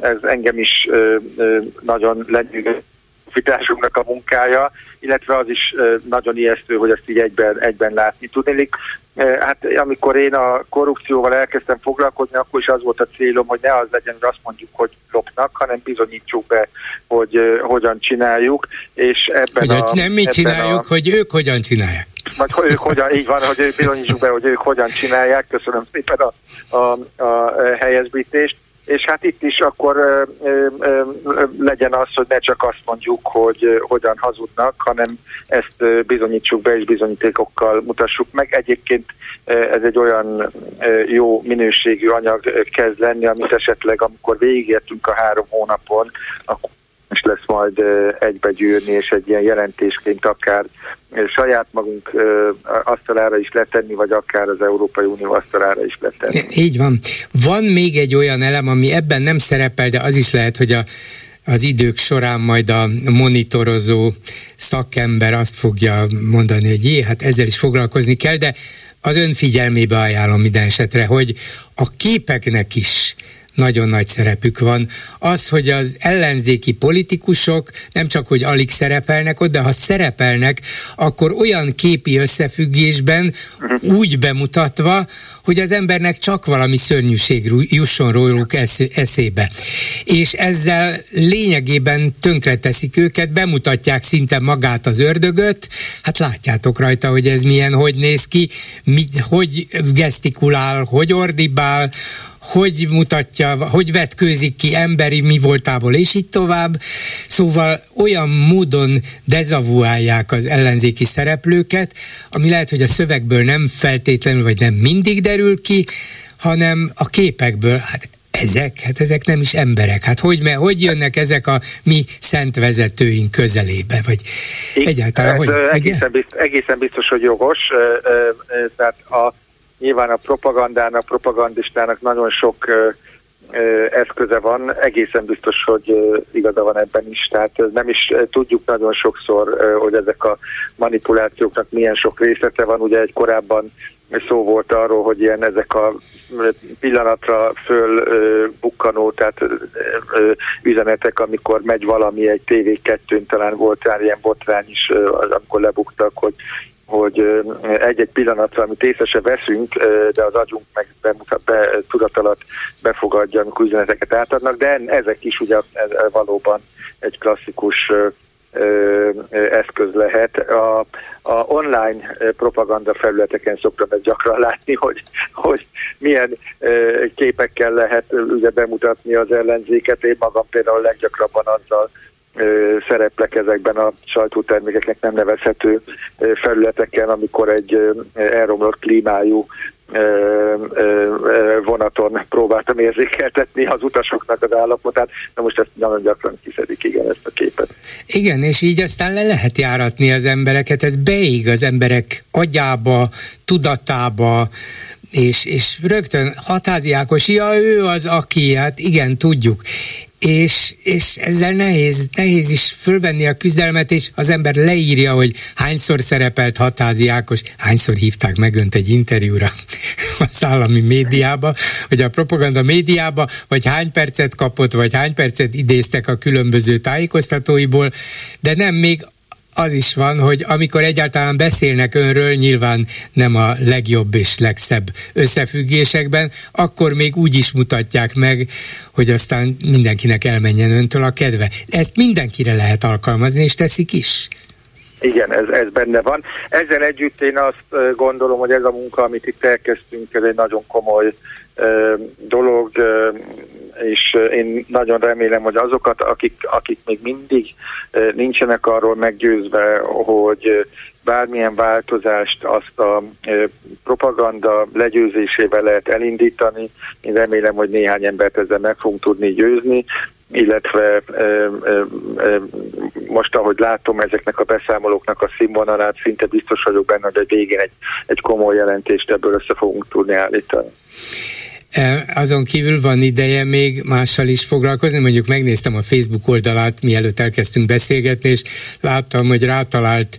ez engem is nagyon lenyűgözött fitársunknak a munkája, illetve az is nagyon ijesztő, hogy ezt így egyben, egyben látni tudnék. Hát amikor én a korrupcióval elkezdtem foglalkozni, akkor is az volt a célom, hogy ne az legyen, hogy azt mondjuk, hogy lopnak, hanem bizonyítsuk be, hogy hogyan csináljuk, és ebben hogy a... Nem mi csináljuk, a, hogy ők hogyan csinálják. Vagy ők hogyan, így van, hogy ők bizonyítsuk be, hogy ők hogyan csinálják. Köszönöm szépen a, a, a helyesbítést és hát itt is akkor ö, ö, ö, legyen az, hogy ne csak azt mondjuk, hogy hogyan hazudnak, hanem ezt bizonyítsuk be és bizonyítékokkal mutassuk meg. Egyébként ez egy olyan jó minőségű anyag kezd lenni, amit esetleg amikor végigértünk a három hónapon, akkor és lesz majd egybegyűrni, és egy ilyen jelentésként akár saját magunk asztalára is letenni, vagy akár az Európai Unió asztalára is letenni. Így van. Van még egy olyan elem, ami ebben nem szerepel, de az is lehet, hogy a az idők során majd a monitorozó szakember azt fogja mondani, hogy jé, hát ezzel is foglalkozni kell, de az ön figyelmébe ajánlom minden esetre, hogy a képeknek is nagyon nagy szerepük van. Az, hogy az ellenzéki politikusok nem csak, hogy alig szerepelnek ott, de ha szerepelnek, akkor olyan képi összefüggésben úgy bemutatva, hogy az embernek csak valami szörnyűség jusson róluk eszébe. És ezzel lényegében tönkreteszik őket, bemutatják szinte magát az ördögöt, hát látjátok rajta, hogy ez milyen, hogy néz ki, mit, hogy gesztikulál, hogy ordibál, hogy mutatja, hogy vetkőzik ki emberi mi voltából, és így tovább. Szóval olyan módon dezavuálják az ellenzéki szereplőket, ami lehet, hogy a szövegből nem feltétlenül, vagy nem mindig derül ki, hanem a képekből. Hát ezek, hát ezek nem is emberek. Hát hogy, hogy jönnek ezek a mi szent vezetőink közelébe? Vagy egyáltalán, hogy... Egészen biztos, egészen biztos, hogy jogos. Tehát a Nyilván a propagandának, propagandistának nagyon sok eszköze van, egészen biztos, hogy igaza van ebben is. Tehát nem is tudjuk nagyon sokszor, hogy ezek a manipulációknak milyen sok részlete van. Ugye egy korábban szó volt arról, hogy ilyen ezek a pillanatra föl bukkanó, tehát üzenetek, amikor megy valami egy TV2-n, talán volt rá ilyen botrány is, amikor lebuktak, hogy hogy egy-egy pillanatra, amit észre se veszünk, de az agyunk meg bemutat, be, tudat alatt befogadja, amikor üzeneteket átadnak, de ezek is ugye valóban egy klasszikus eszköz lehet. A, a online propaganda felületeken szoktam ezt gyakran látni, hogy, hogy milyen képekkel lehet ugye bemutatni az ellenzéket. Én magam például leggyakrabban azzal szereplek ezekben a sajtótermékeknek nem nevezhető felületeken, amikor egy elromlott klímájú vonaton próbáltam érzékeltetni az utasoknak az állapotát, de most ezt nagyon gyakran kiszedik, igen, ezt a képet. Igen, és így aztán le lehet járatni az embereket, ez beég az emberek agyába, tudatába, és, és rögtön hatáziákos, ja, ő az, aki, hát igen, tudjuk és, és ezzel nehéz, nehéz is fölvenni a küzdelmet, és az ember leírja, hogy hányszor szerepelt Hatázi Ákos, hányszor hívták meg önt egy interjúra az állami médiába, vagy a propaganda médiába, vagy hány percet kapott, vagy hány percet idéztek a különböző tájékoztatóiból, de nem még az is van, hogy amikor egyáltalán beszélnek önről, nyilván nem a legjobb és legszebb összefüggésekben, akkor még úgy is mutatják meg, hogy aztán mindenkinek elmenjen öntől a kedve. Ezt mindenkire lehet alkalmazni, és teszik is. Igen, ez, ez benne van. Ezzel együtt én azt gondolom, hogy ez a munka, amit itt elkezdtünk, ez egy nagyon komoly dolog, és én nagyon remélem, hogy azokat, akik, akik még mindig nincsenek arról meggyőzve, hogy bármilyen változást azt a propaganda legyőzésével lehet elindítani, én remélem, hogy néhány embert ezzel meg fogunk tudni győzni, illetve most, ahogy látom ezeknek a beszámolóknak a színvonalát, szinte biztos vagyok benne, hogy végén egy, egy komoly jelentést ebből össze fogunk tudni állítani. Azon kívül van ideje még mással is foglalkozni, mondjuk megnéztem a Facebook oldalát, mielőtt elkezdtünk beszélgetni, és láttam, hogy rátalált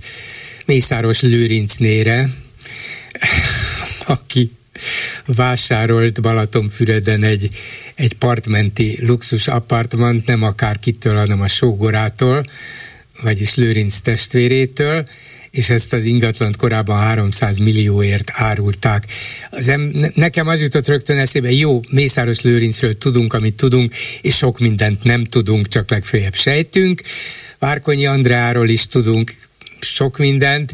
Mészáros Lőrincnére, aki vásárolt Balatonfüreden egy, egy partmenti luxus apartmant, nem akárkitől, hanem a sógorától, vagyis Lőrinc testvérétől, és ezt az ingatlant korábban 300 millióért árulták. Az em, nekem az jutott rögtön eszébe, jó, Mészáros Lőrincről tudunk, amit tudunk, és sok mindent nem tudunk, csak legfeljebb sejtünk. Várkonyi Andreáról is tudunk sok mindent,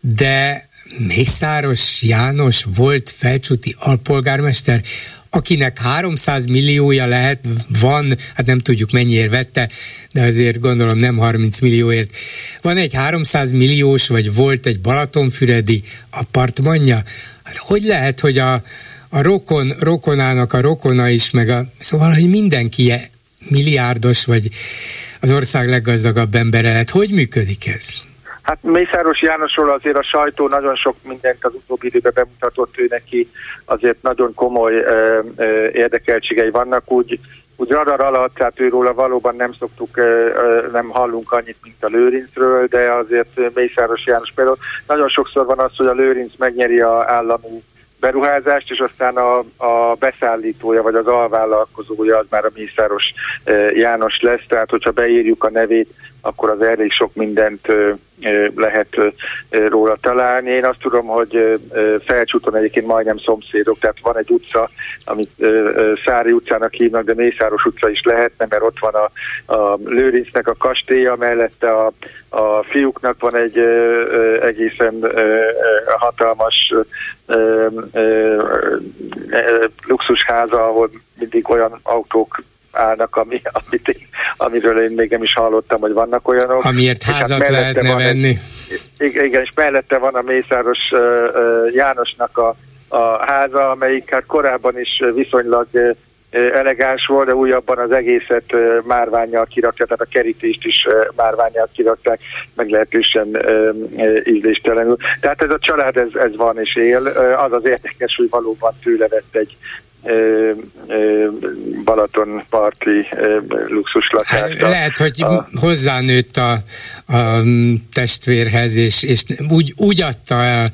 de Mészáros János volt felcsúti alpolgármester, akinek 300 milliója lehet, van, hát nem tudjuk mennyiért vette, de azért gondolom nem 30 millióért. Van egy 300 milliós, vagy volt egy Balatonfüredi apartmanja? Hát hogy lehet, hogy a, a rokon, rokonának a rokona is, meg a, szóval, hogy mindenki milliárdos, vagy az ország leggazdagabb embere lett. Hogy működik ez? Hát Mészáros Jánosról azért a sajtó nagyon sok mindent az utóbbi időben bemutatott, ő neki azért nagyon komoly ö, ö, érdekeltségei vannak, úgy, úgy radar alatt, tehát őróla valóban nem szoktuk, ö, ö, nem hallunk annyit, mint a Lőrincről, de azért Mészáros János például. Nagyon sokszor van az, hogy a Lőrinc megnyeri a állami beruházást, és aztán a, a beszállítója vagy az alvállalkozója az már a Mészáros János lesz, tehát hogyha beírjuk a nevét, akkor az elég sok mindent lehet róla találni. Én azt tudom, hogy Felcsúton egyébként majdnem szomszédok, tehát van egy utca, amit Szári utcának hívnak, de Mészáros utca is lehetne, mert ott van a, a Lőrincnek a kastélya, mellette a, a fiúknak van egy egészen hatalmas luxusháza, ahol mindig olyan autók állnak, ami, amit én, amiről én még nem is hallottam, hogy vannak olyanok. Amiért hát házat hát lehetne venni. Igen, igen, és mellette van a Mészáros uh, uh, Jánosnak a, a háza, amelyik hát korábban is viszonylag uh, elegáns volt, de újabban az egészet márványjal kirakják, tehát a kerítést is márványjal kirakták, meglehetősen ízléstelenül. Tehát ez a család, ez, ez van és él. Az az érdekes, hogy valóban tőle vett egy Balaton parti luxuslakásra. Hát lehet, hogy a... hozzánőtt a, a testvérhez, és, és úgy, úgy adta el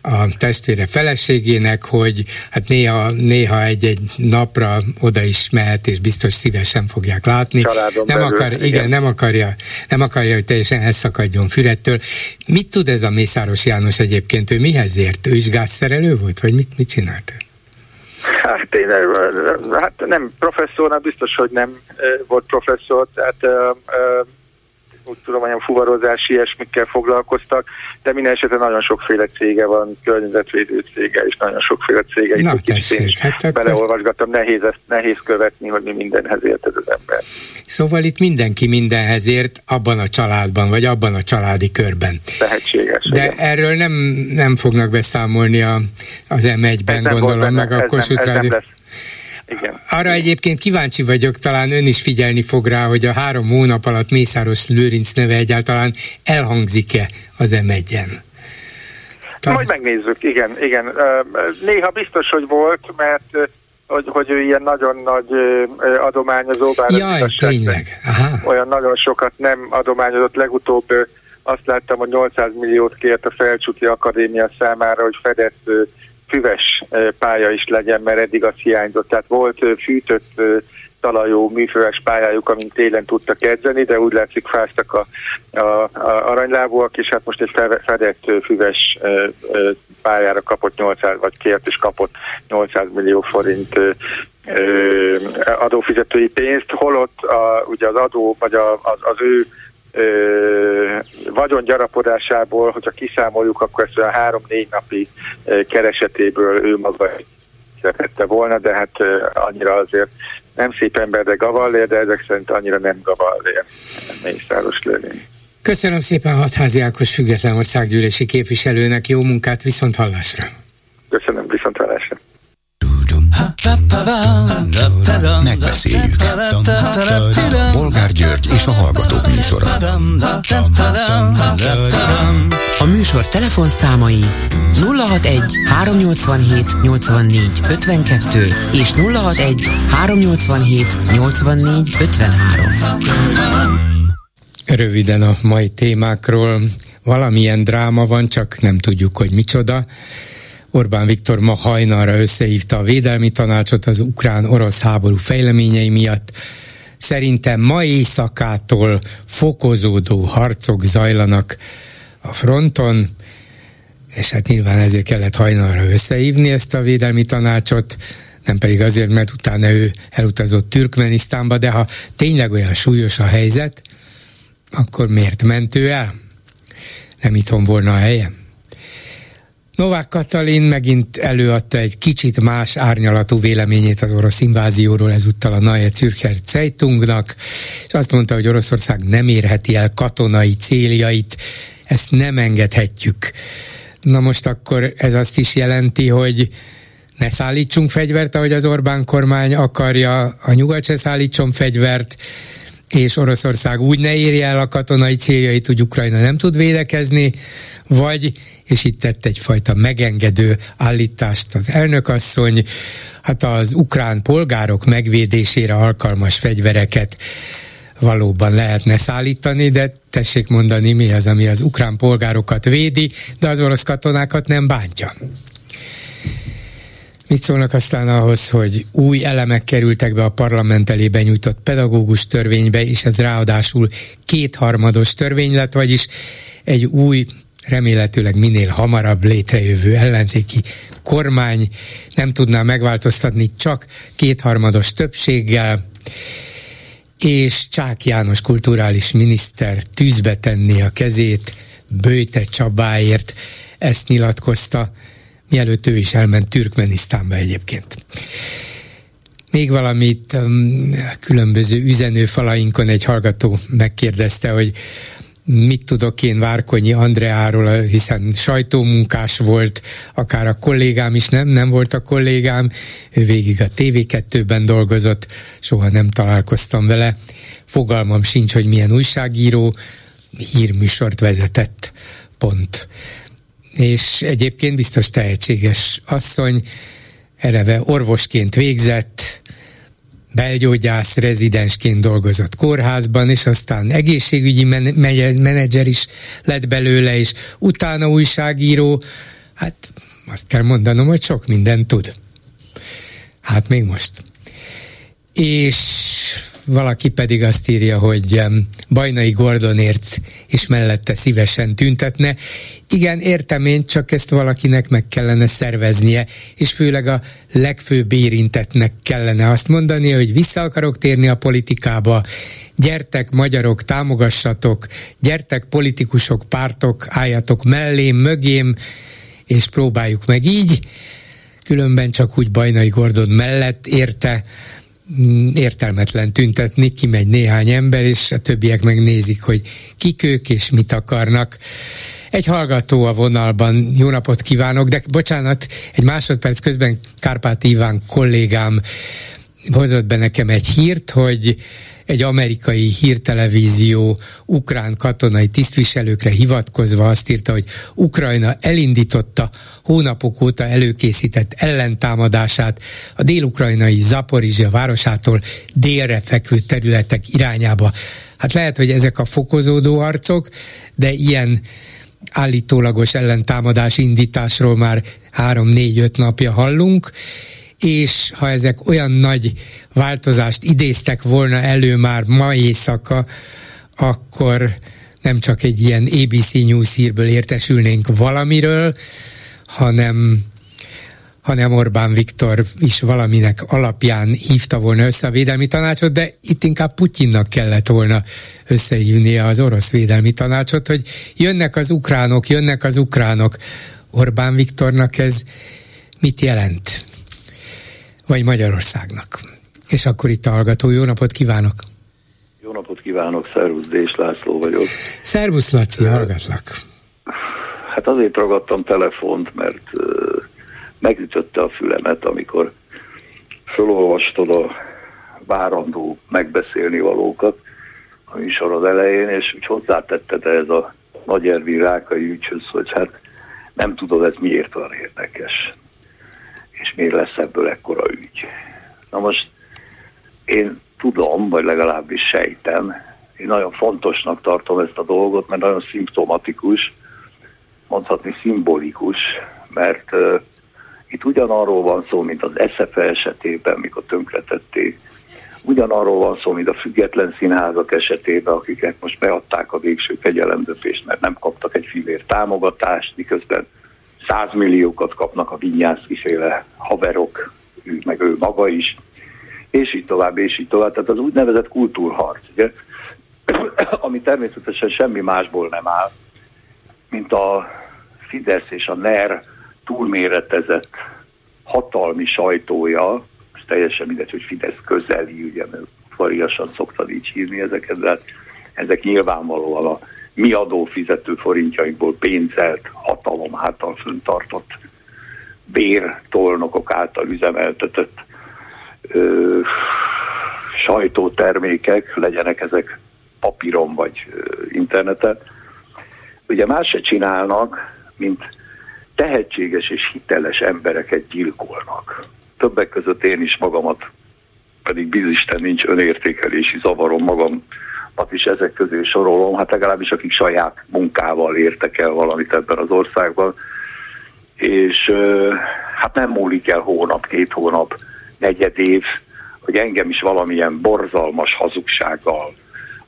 a testvére feleségének, hogy hát néha, néha egy-egy napra oda is mehet, és biztos szívesen fogják látni. Családon nem belül, akar, igen, igen, nem akarja, nem akarja, hogy teljesen elszakadjon Fürettől. Mit tud ez a Mészáros János egyébként? Ő mihez ért? Ő is gázszerelő volt, vagy mit, mit csinált? Hát én hát nem professzor, biztos, hogy nem volt professzor, tehát úgy tudom, olyan fuvarozás, ilyesmikkel foglalkoztak, de minden esetben nagyon sokféle cége van, környezetvédő cége, és nagyon sokféle cége. Na, tessék, hát akkor... Beleolvasgattam, nehéz, ezt, nehéz követni, hogy mi mindenhez ért ez az ember. Szóval itt mindenki mindenhez ért abban a családban, vagy abban a családi körben. Lehetséges. De igen. erről nem, nem fognak beszámolni a, az M1-ben, gondolom, meg a Kossuth Rádió. Igen. Arra egyébként kíváncsi vagyok, talán ön is figyelni fog rá, hogy a három hónap alatt Mészáros Lőrinc neve egyáltalán elhangzik-e az m 1 Talán... Majd megnézzük, igen, igen. Néha biztos, hogy volt, mert hogy, hogy ő ilyen nagyon nagy adományozó, bár Jaj, tényleg. Aha. olyan nagyon sokat nem adományozott. Legutóbb azt láttam, hogy 800 milliót kért a Felcsúti Akadémia számára, hogy fedett füves pálya is legyen, mert eddig az hiányzott. Tehát volt fűtött talajú műfüves pályájuk, amint télen tudtak edzeni, de úgy látszik fáztak a, a, a aranylábúak, és hát most egy fedett füves pályára kapott 800, vagy kért és kapott 800 millió forint adófizetői pénzt, holott a, ugye az adó, vagy a, az, az ő vagyon gyarapodásából, hogyha kiszámoljuk, akkor ezt olyan három-négy napi keresetéből ő maga szerette volna, de hát annyira azért nem szép ember, de gavallér, de ezek szerint annyira nem gavallér. Mészáros Lővény. Köszönöm szépen Hatházi Ákos független országgyűlési képviselőnek, jó munkát, viszont hallásra! Köszönöm, viszont hallásra! Megbeszéljük. Bolgár György és a Hallgatók műsora. A műsor telefonszámai 061 387 84 52 és 061 387 84 53. Röviden a mai témákról valamilyen dráma van, csak nem tudjuk, hogy micsoda. Orbán Viktor ma hajnalra összehívta a védelmi tanácsot az ukrán-orosz háború fejleményei miatt. Szerintem ma éjszakától fokozódó harcok zajlanak a fronton, és hát nyilván ezért kellett hajnalra összehívni ezt a védelmi tanácsot, nem pedig azért, mert utána ő elutazott Türkmenisztánba, de ha tényleg olyan súlyos a helyzet, akkor miért ment ő el? Nem itthon volna a helye? Novák Katalin megint előadta egy kicsit más árnyalatú véleményét az orosz invázióról, ezúttal a Neue Zürcher Zeitungnak, és azt mondta, hogy Oroszország nem érheti el katonai céljait, ezt nem engedhetjük. Na most akkor ez azt is jelenti, hogy ne szállítsunk fegyvert, ahogy az Orbán kormány akarja, a nyugat se szállítson fegyvert, és Oroszország úgy ne érje el a katonai céljait, hogy Ukrajna nem tud védekezni, vagy, és itt tett egyfajta megengedő állítást az elnökasszony, hát az ukrán polgárok megvédésére alkalmas fegyvereket valóban lehetne szállítani, de tessék mondani, mi az, ami az ukrán polgárokat védi, de az orosz katonákat nem bántja. Mit szólnak aztán ahhoz, hogy új elemek kerültek be a parlament elé benyújtott pedagógus törvénybe, és ez ráadásul kétharmados törvény lett, vagyis egy új, remélhetőleg minél hamarabb létrejövő ellenzéki kormány. Nem tudná megváltoztatni csak kétharmados többséggel, és Csák János kulturális miniszter tűzbe tenni a kezét Bőte Csabáért, ezt nyilatkozta mielőtt ő is elment Türkmenisztánba egyébként. Még valamit um, különböző üzenőfalainkon egy hallgató megkérdezte, hogy mit tudok én Várkonyi Andreáról, hiszen sajtómunkás volt, akár a kollégám is nem, nem volt a kollégám, ő végig a TV2-ben dolgozott, soha nem találkoztam vele, fogalmam sincs, hogy milyen újságíró, hírműsort vezetett, pont. És egyébként biztos tehetséges asszony, eleve orvosként végzett, belgyógyász rezidensként dolgozott kórházban, és aztán egészségügyi men- menedzser is lett belőle, és utána újságíró, hát azt kell mondanom, hogy sok mindent tud. Hát még most. És valaki pedig azt írja, hogy Bajnai Gordonért és mellette szívesen tüntetne. Igen, értem én, csak ezt valakinek meg kellene szerveznie, és főleg a legfőbb érintetnek kellene azt mondani, hogy vissza akarok térni a politikába, gyertek magyarok, támogassatok, gyertek politikusok, pártok, álljatok mellém, mögém, és próbáljuk meg így, különben csak úgy Bajnai Gordon mellett érte értelmetlen tüntetni, kimegy néhány ember, és a többiek megnézik, hogy kik ők és mit akarnak. Egy hallgató a vonalban, jó napot kívánok, de bocsánat, egy másodperc közben Kárpát Iván kollégám hozott be nekem egy hírt, hogy egy amerikai hírtelevízió ukrán katonai tisztviselőkre hivatkozva azt írta, hogy Ukrajna elindította hónapok óta előkészített ellentámadását a dél-ukrajnai Zaporizsia városától délre fekvő területek irányába. Hát lehet, hogy ezek a fokozódó harcok, de ilyen állítólagos ellentámadás indításról már három-négy-öt napja hallunk, és ha ezek olyan nagy változást idéztek volna elő már ma éjszaka, akkor nem csak egy ilyen ABC News hírből értesülnénk valamiről, hanem hanem Orbán Viktor is valaminek alapján hívta volna össze a védelmi tanácsot, de itt inkább Putyinnak kellett volna összehívnia az orosz védelmi tanácsot, hogy jönnek az ukránok, jönnek az ukránok. Orbán Viktornak ez mit jelent? Vagy Magyarországnak. És akkor itt a hallgató, jó napot kívánok! Jó napot kívánok, szervusz, Dés László vagyok. Szervusz, Laci, hallgatlak. Hát azért ragadtam telefont, mert uh, megütötte a fülemet, amikor felolvastad a várandó megbeszélni valókat a műsorod elején, és úgy hozzátetted ez a Nagy Ervin Rákai ügyhöz, hogy hát nem tudod, ez miért van érdekes és miért lesz ebből ekkora ügy. Na most én tudom, vagy legalábbis sejtem, én nagyon fontosnak tartom ezt a dolgot, mert nagyon szimptomatikus, mondhatni szimbolikus, mert uh, itt ugyanarról van szó, mint az SZFE esetében, mikor tönkretették, ugyanarról van szó, mint a független színházak esetében, akiket most beadták a végső fegyelemdöpést, mert nem kaptak egy fivér támogatást, miközben százmilliókat kapnak a Vinyászki féle haverok, ő meg ő maga is, és így tovább, és így tovább. Tehát az úgynevezett kultúrharc, ugye? ami természetesen semmi másból nem áll, mint a Fidesz és a NER túlméretezett hatalmi sajtója, és teljesen mindegy, hogy Fidesz közeli, ugye, mert fariasan szoktad így hívni ezeket, de hát ezek nyilvánvalóan a mi adófizető forintjainkból pénzelt, hatalom által föntartott bértolnokok által üzemeltetett ö, sajtótermékek, legyenek ezek papíron vagy interneten. Ugye más se csinálnak, mint tehetséges és hiteles embereket gyilkolnak. Többek között én is magamat, pedig bizisten nincs önértékelési zavarom magam, is ezek közé sorolom, hát legalábbis akik saját munkával értek el valamit ebben az országban, és hát nem múlik el hónap, két hónap, negyed év, hogy engem is valamilyen borzalmas hazugsággal,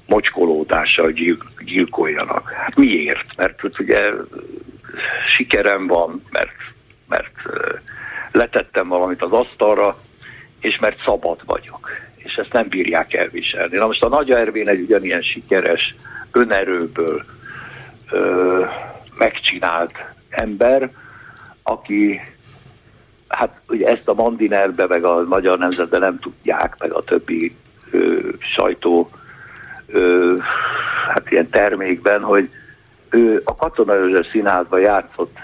mocskolódással gyil, gyilkoljanak. Hát miért? Mert ugye sikerem van, mert, mert letettem valamit az asztalra, és mert szabad vagyok. És ezt nem bírják elviselni. Na most a Nagy Ervén egy ugyanilyen sikeres, önerőből ö, megcsinált ember, aki hát ugye ezt a Mandinerbe, meg a Magyar Nemzetbe nem tudják, meg a többi ö, sajtó ö, hát ilyen termékben, hogy ő a Katona József Színházban játszott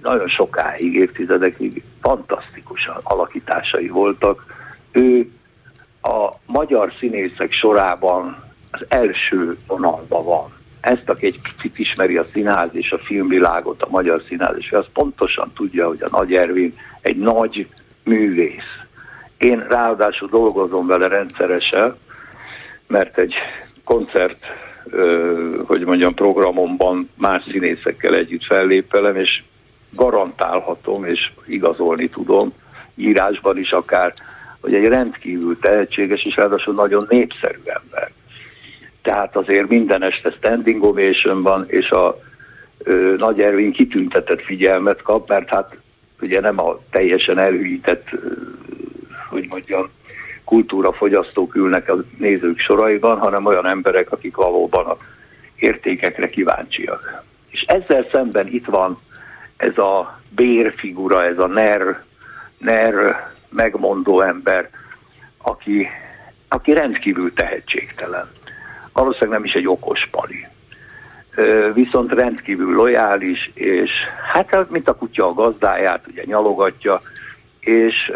nagyon sokáig, évtizedekig fantasztikusan alakításai voltak. Ő a magyar színészek sorában az első vonalban van. Ezt, aki egy picit ismeri a színház és a filmvilágot, a magyar színház, és az pontosan tudja, hogy a Nagy Ervin egy nagy művész. Én ráadásul dolgozom vele rendszeresen, mert egy koncert hogy mondjam, programomban más színészekkel együtt fellépelem, és garantálhatom, és igazolni tudom, írásban is akár, hogy egy rendkívül tehetséges és ráadásul nagyon népszerű ember. Tehát azért minden este standing ovation van, és a ö, Nagy Ervin kitüntetett figyelmet kap, mert hát ugye nem a teljesen elhűített, hogy mondjam, kultúrafogyasztók ülnek a nézők soraiban, hanem olyan emberek, akik valóban a értékekre kíváncsiak. És ezzel szemben itt van ez a bérfigura, ez a ner, ner megmondó ember, aki, aki rendkívül tehetségtelen. Valószínűleg nem is egy okos pali. Viszont rendkívül lojális, és hát mint a kutya a gazdáját, ugye nyalogatja, és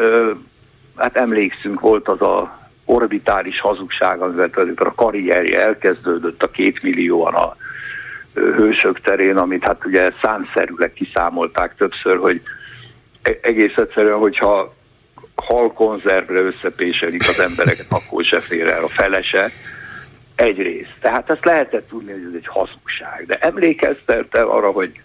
hát emlékszünk, volt az a orbitális hazugság, tulajdonképpen a karrierje elkezdődött a két millióan a hősök terén, amit hát ugye számszerűleg kiszámolták többször, hogy e-, egész egyszerűen, hogyha halkonzervre összepéselik az embereket, akkor se fér el a felese. Egyrészt. Tehát ezt lehetett tudni, hogy ez egy hazugság. De emlékeztelte arra, hogy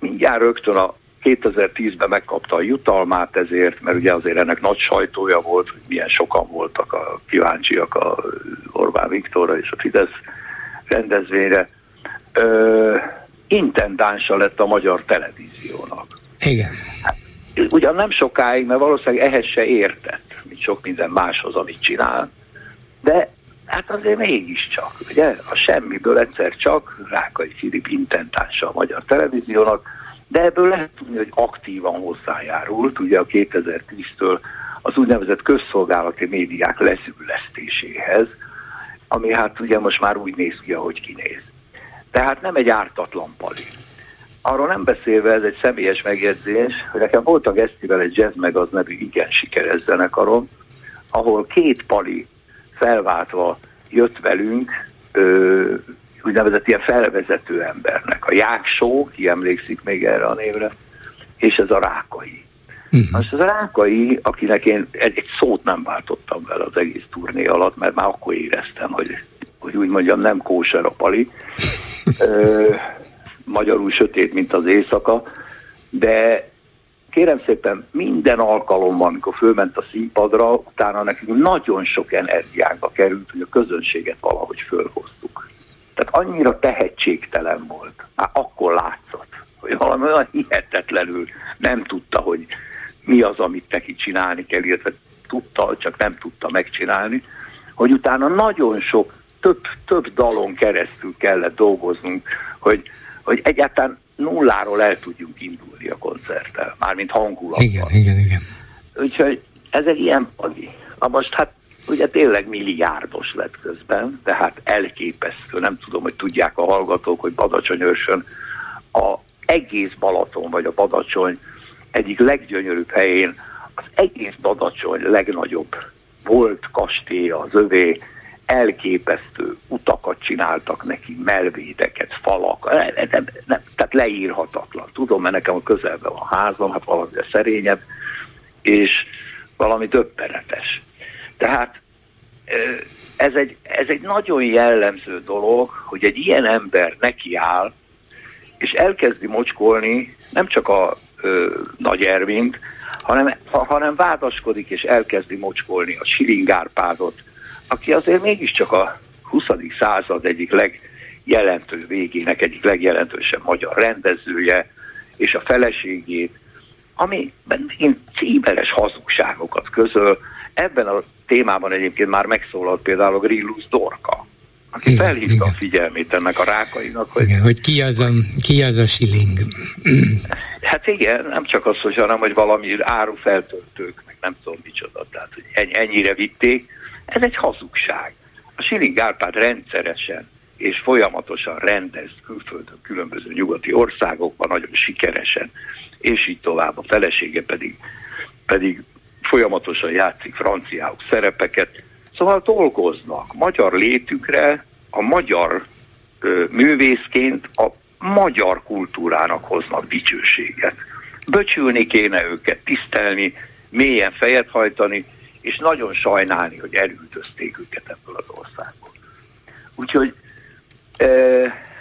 mindjárt rögtön a 2010-ben megkapta a jutalmát ezért, mert ugye azért ennek nagy sajtója volt, hogy milyen sokan voltak a kíváncsiak a Orbán Viktorra és a Fidesz rendezvényre. Ö, intendánsa lett a magyar televíziónak. Igen. Hát, ugyan nem sokáig, mert valószínűleg ehhez se értett, mint sok minden máshoz, amit csinál, de hát azért mégiscsak, ugye, a semmiből egyszer csak Rákai Filip intendánsa a magyar televíziónak, de ebből lehet tudni, hogy aktívan hozzájárult, ugye a 2010-től az úgynevezett közszolgálati médiák leszűlesztéséhez, ami hát ugye most már úgy néz ki, ahogy kinéz. Tehát nem egy ártatlan pali. Arról nem beszélve, ez egy személyes megjegyzés, hogy nekem volt a Gesztivel egy Jazz meg az nevű igen sikeres zenekarom, ahol két pali felváltva jött velünk, ö, úgynevezett ilyen felvezető embernek. A Jáksó, ki emlékszik még erre a névre, és ez a Rákai. Uh-huh. Most ez a Rákai, akinek én egy, egy szót nem váltottam vele az egész turné alatt, mert már akkor éreztem, hogy, hogy úgy mondjam, nem kóser a pali. Ö, magyarul sötét, mint az éjszaka, de kérem szépen minden alkalommal, amikor fölment a színpadra, utána nekünk nagyon sok energiánkba került, hogy a közönséget valahogy fölhoztuk. Tehát annyira tehetségtelen volt. Már akkor látszott, hogy valami olyan hihetetlenül nem tudta, hogy mi az, amit neki csinálni kell, illetve tudta, csak nem tudta megcsinálni, hogy utána nagyon sok, több, több dalon keresztül kellett dolgoznunk, hogy, hogy egyáltalán nulláról el tudjunk indulni a koncerttel, mármint hangulatban. Igen, igen, igen. Úgyhogy ez egy ilyen pagi. Na most hát ugye tényleg milliárdos lett közben, tehát elképesztő, nem tudom, hogy tudják a hallgatók, hogy Badacsonyőrsön a egész Balaton, vagy a Badacsony egyik leggyönyörűbb helyén, az egész Badacsony legnagyobb volt kastélya az övé, elképesztő utakat csináltak neki, melvédeket, falak, nem, nem, nem, tehát leírhatatlan. Tudom, mert nekem a közelben van házam, hát valami szerényebb, és valami döbbenetes. Tehát ez egy, ez egy nagyon jellemző dolog, hogy egy ilyen ember nekiáll, és elkezdi mocskolni nem csak a ö, Nagy Ervint, hanem, ha, hanem vádaskodik és elkezdi mocskolni a Silingárpádot, aki azért mégiscsak a 20. század egyik legjelentős végének egyik legjelentősebb magyar rendezője, és a feleségét, ami én címeres hazugságokat közöl. Ebben a témában egyébként már megszólalt például a Grillus Dorka, aki igen, felhívta igen. a figyelmét ennek a rákainak, hogy, igen, hogy ki, az a, ki az a siling. Hát igen, nem csak az, hogy, hanem, hogy valami árufeltöltők, meg nem tudom micsoda, tehát hogy ennyire vitték, ez egy hazugság. A Siling Árpád rendszeresen és folyamatosan rendez külföldön, különböző nyugati országokban, nagyon sikeresen, és így tovább. A felesége pedig, pedig folyamatosan játszik franciáuk szerepeket. Szóval dolgoznak magyar létükre, a magyar ö, művészként a magyar kultúrának hoznak dicsőséget. Böcsülni kéne őket, tisztelni, mélyen fejet hajtani, és nagyon sajnálni, hogy elüldözték őket ebből az országból. Úgyhogy, e,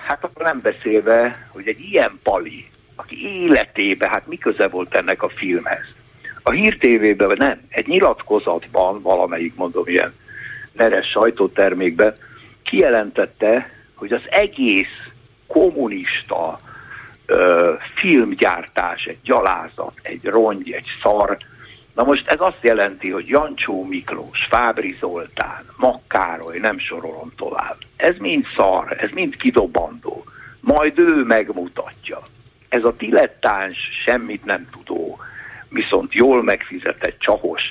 hát akkor nem beszélve, hogy egy ilyen pali, aki életébe, hát mi köze volt ennek a filmhez? A hírtévében nem, egy nyilatkozatban, valamelyik mondom ilyen neres sajtótermékben kijelentette, hogy az egész kommunista ö, filmgyártás egy gyalázat, egy rongy, egy szar, Na most ez azt jelenti, hogy Jancsó Miklós, Fábri Zoltán, Makkároly, nem sorolom tovább. Ez mind szar, ez mind kidobandó. Majd ő megmutatja. Ez a dilettáns, semmit nem tudó, viszont jól megfizetett csahos,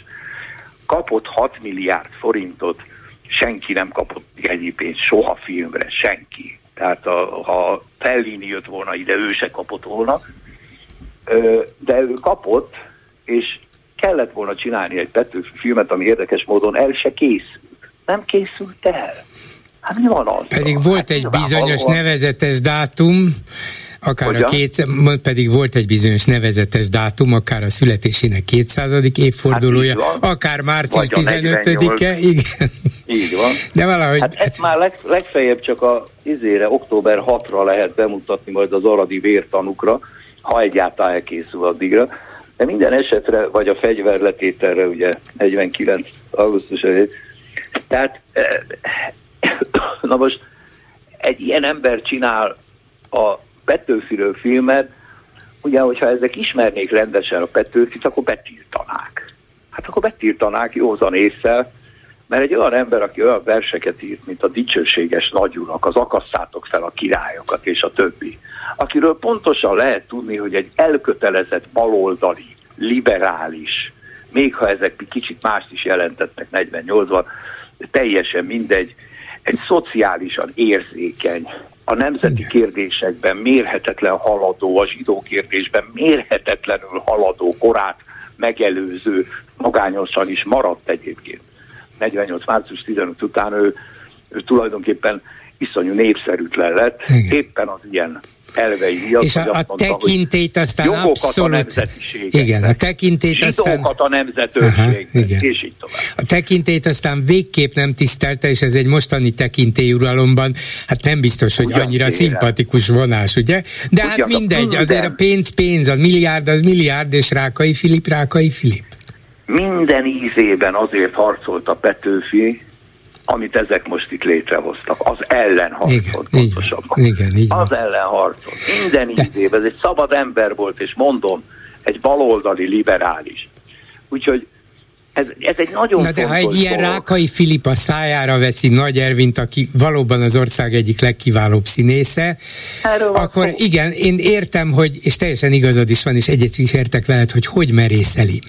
kapott 6 milliárd forintot, senki nem kapott ennyi pénzt soha filmre, senki. Tehát a, ha Fellini jött volna ide, ő se kapott volna, de ő kapott, és kellett volna csinálni egy Petőfi filmet, ami érdekes módon el se készült. Nem készült el. Hát mi van az? Pedig volt hát egy bizonyos valóan... nevezetes dátum, akár Hogyan? a két, pedig volt egy bizonyos nevezetes dátum, akár a születésének 200. évfordulója, hát akár március 15-e, igen. Így van. De valahogy... Hát ezt már leg, legfeljebb csak a izére, október 6-ra lehet bemutatni majd az aradi vértanukra, ha egyáltalán elkészül addigra. De minden esetre, vagy a fegyverletételre, ugye 49. augusztus előtt. Tehát, eh, na most egy ilyen ember csinál a Petőfiről filmet, ugye, hogyha ezek ismernék rendesen a Petőfit, akkor betiltanák. Hát akkor betiltanák józan észre, mert egy olyan ember, aki olyan verseket írt, mint a dicsőséges nagyurak, az akasszátok fel a királyokat és a többi, akiről pontosan lehet tudni, hogy egy elkötelezett baloldali, liberális, még ha ezek kicsit mást is jelentettek 48-ban, teljesen mindegy, egy szociálisan érzékeny, a nemzeti kérdésekben mérhetetlen haladó, a zsidó kérdésben mérhetetlenül haladó korát megelőző, magányosan is maradt egyébként. 48. március 15 után ő, ő tulajdonképpen iszonyú népszerűtlen lett, Igen. éppen az ilyen elvei miatt. És a, a tekintélyt aztán jogokat abszolút... A igen, a tekintélyt aztán... a nemzetőrség, és így tovább. A tekintélyt aztán végképp nem tisztelte, és ez egy mostani tekintélyuralomban, hát nem biztos, hogy Ugyan annyira kérem. szimpatikus vonás, ugye? De hát Ugyan hát mindegy, minden. azért a pénz pénz, az milliárd az milliárd, és Rákai Filip Rákai Filip. Minden ízében azért harcolt a Petőfi, amit ezek most itt létrehoztak. Az ellen harcolt igen, pontosabban. Igen, igen. Az ellen harcolt. Minden De... ízében. Ez egy szabad ember volt, és mondom, egy baloldali liberális. Úgyhogy ez, ez egy nagyon Na de ha egy ilyen dolog. Rákai Filip a szájára veszi Nagy Ervint, aki valóban az ország egyik legkiválóbb színésze, Erről akkor van. igen, én értem, hogy, és teljesen igazad is van, és egyet is értek veled, hogy hogy merészeli.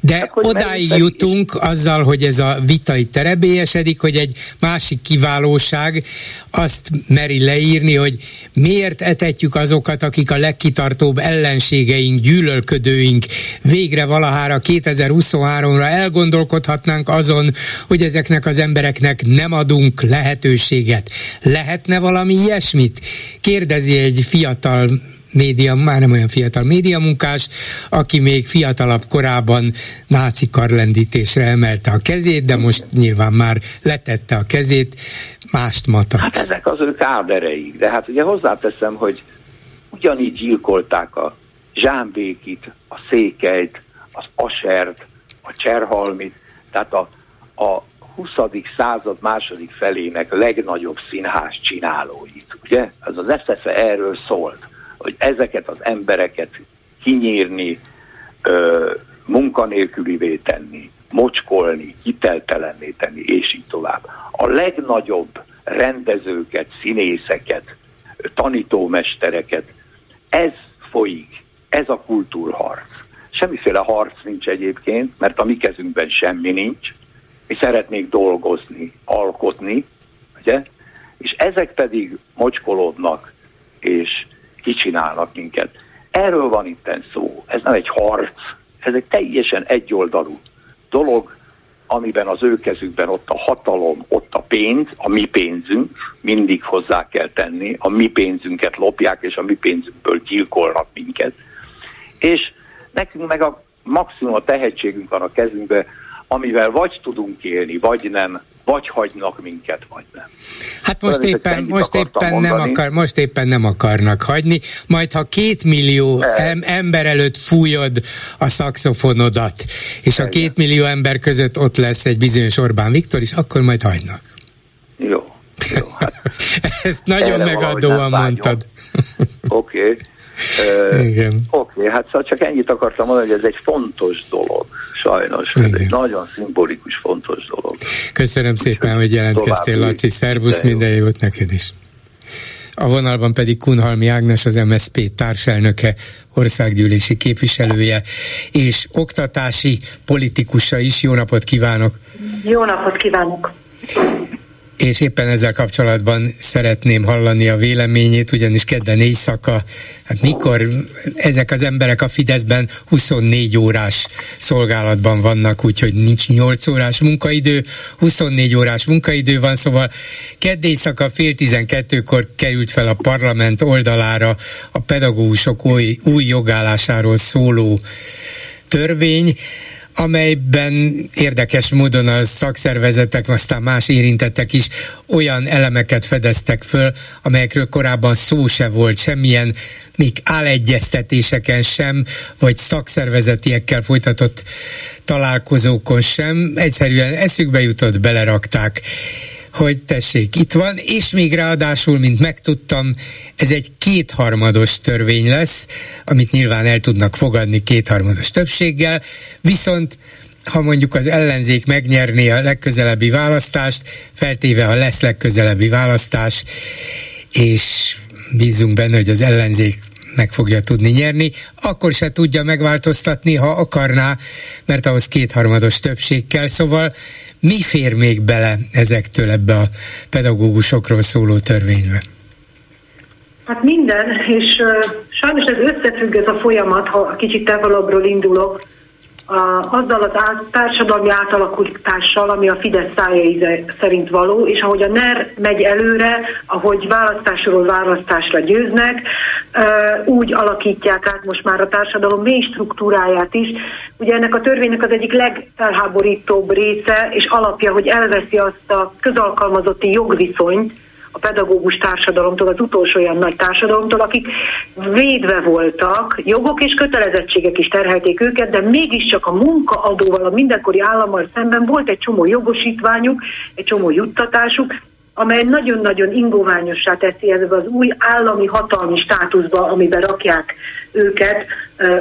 De hát, odáig jutunk is. azzal, hogy ez a vita itt terebélyesedik, hogy egy másik kiválóság azt meri leírni, hogy miért etetjük azokat, akik a legkitartóbb ellenségeink, gyűlölködőink végre valahára 2023-ra el elgondolkodhatnánk azon, hogy ezeknek az embereknek nem adunk lehetőséget. Lehetne valami ilyesmit? Kérdezi egy fiatal média, már nem olyan fiatal médiamunkás, aki még fiatalabb korában náci karlendítésre emelte a kezét, de most nyilván már letette a kezét, mást matat. Hát ezek az ő kádereik, de hát ugye hozzáteszem, hogy ugyanígy gyilkolták a Zsámbékit, a Székelyt, az Asert, a Cserhalmit, tehát a, a 20. század második felének legnagyobb színház csinálóit. Ugye? Ez az SZFE erről szólt, hogy ezeket az embereket kinyírni, ö, munkanélkülivé tenni, mocskolni, hiteltelenné tenni, és így tovább. A legnagyobb rendezőket, színészeket, tanítómestereket, ez folyik, ez a kultúrharc. Semmiféle harc nincs egyébként, mert a mi kezünkben semmi nincs. Mi szeretnék dolgozni, alkotni, ugye? És ezek pedig mocskolódnak, és kicsinálnak minket. Erről van itt szó. Ez nem egy harc, ez egy teljesen egyoldalú dolog, amiben az ő kezükben ott a hatalom, ott a pénz, a mi pénzünk, mindig hozzá kell tenni, a mi pénzünket lopják, és a mi pénzünkből gyilkolnak minket. És Nekünk meg a maximum a tehetségünk van a kezünkben, amivel vagy tudunk élni, vagy nem, vagy hagynak minket, vagy nem. Hát most éppen, most éppen, nem akar, most éppen nem akarnak hagyni, majd ha két millió em, ember előtt fújod a szakszofonodat, és a két millió ember között ott lesz egy bizonyos Orbán Viktor is, akkor majd hagynak. Jó. jó hát Ezt nagyon megadóan mondtad. Oké. Okay. Igen. Oké, okay, hát szóval csak ennyit akartam mondani, hogy ez egy fontos dolog, sajnos. Igen. Ez egy nagyon szimbolikus, fontos dolog. Köszönöm szépen, hogy jelentkeztél, Laci. Szervusz, minden jót neked is. A vonalban pedig Kunhalmi Ágnes, az MSZP társelnöke, országgyűlési képviselője, és oktatási politikusa is. Jó napot kívánok! Jó napot kívánok! És éppen ezzel kapcsolatban szeretném hallani a véleményét, ugyanis kedden éjszaka, hát mikor ezek az emberek a Fideszben 24 órás szolgálatban vannak, úgyhogy nincs 8 órás munkaidő, 24 órás munkaidő van, szóval kedd éjszaka fél 12-kor került fel a parlament oldalára a pedagógusok új, új jogállásáról szóló törvény, amelyben érdekes módon a szakszervezetek, aztán más érintettek is olyan elemeket fedeztek föl, amelyekről korábban szó se volt, semmilyen még álegyeztetéseken sem, vagy szakszervezetiekkel folytatott találkozókon sem, egyszerűen eszükbe jutott, belerakták hogy tessék, itt van, és még ráadásul, mint megtudtam, ez egy kétharmados törvény lesz, amit nyilván el tudnak fogadni kétharmados többséggel, viszont ha mondjuk az ellenzék megnyerné a legközelebbi választást, feltéve, ha lesz legközelebbi választás, és bízunk benne, hogy az ellenzék meg fogja tudni nyerni, akkor se tudja megváltoztatni, ha akarná, mert ahhoz kétharmados többség kell. Szóval mi fér még bele ezektől ebbe a pedagógusokról szóló törvénybe? Hát minden, és uh, sajnos ez összefügg ez a folyamat, ha kicsit távolabbról indulok, a, azzal az át, társadalmi átalakultással, ami a Fidesz szájai szerint való, és ahogy a NER megy előre, ahogy választásról választásra győznek, úgy alakítják át most már a társadalom mély struktúráját is. Ugye ennek a törvénynek az egyik legfelháborítóbb része és alapja, hogy elveszi azt a közalkalmazotti jogviszonyt, a pedagógus társadalomtól, az utolsó olyan nagy társadalomtól, akik védve voltak, jogok és kötelezettségek is terhelték őket, de mégiscsak a munkaadóval, a mindenkori állammal szemben volt egy csomó jogosítványuk, egy csomó juttatásuk, amely nagyon-nagyon ingoványossá teszi ez az új állami hatalmi státuszba, amiben rakják őket